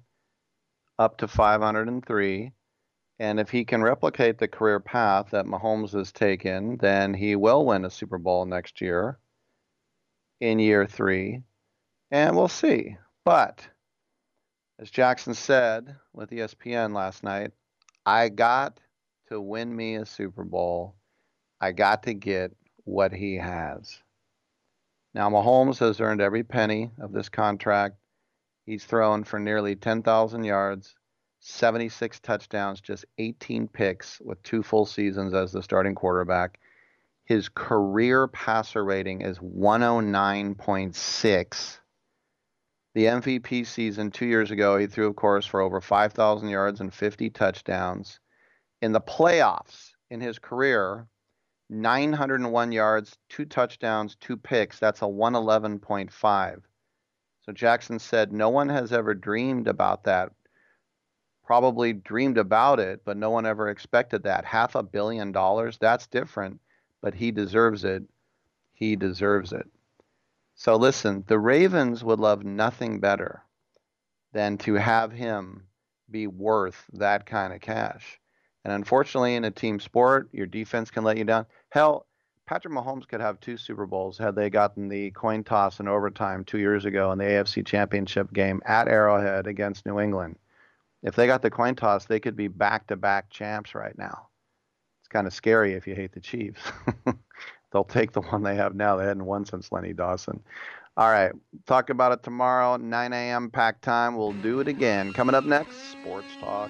up to 503. And if he can replicate the career path that Mahomes has taken, then he will win a Super Bowl next year in year three. And we'll see. But as Jackson said with ESPN last night, I got to win me a Super Bowl. I got to get what he has. Now, Mahomes has earned every penny of this contract. He's thrown for nearly 10,000 yards, 76 touchdowns, just 18 picks with two full seasons as the starting quarterback. His career passer rating is 109.6. The MVP season two years ago, he threw, of course, for over 5,000 yards and 50 touchdowns. In the playoffs in his career, 901 yards, two touchdowns, two picks. That's a 111.5. So Jackson said, No one has ever dreamed about that. Probably dreamed about it, but no one ever expected that. Half a billion dollars, that's different, but he deserves it. He deserves it. So listen, the Ravens would love nothing better than to have him be worth that kind of cash. And unfortunately, in a team sport, your defense can let you down. Hell, Patrick Mahomes could have two Super Bowls had they gotten the coin toss in overtime two years ago in the AFC Championship game at Arrowhead against New England. If they got the coin toss, they could be back to back champs right now. It's kind of scary if you hate the Chiefs. They'll take the one they have now. They hadn't won since Lenny Dawson. All right. Talk about it tomorrow, 9 a.m. pack time. We'll do it again. Coming up next, Sports Talk.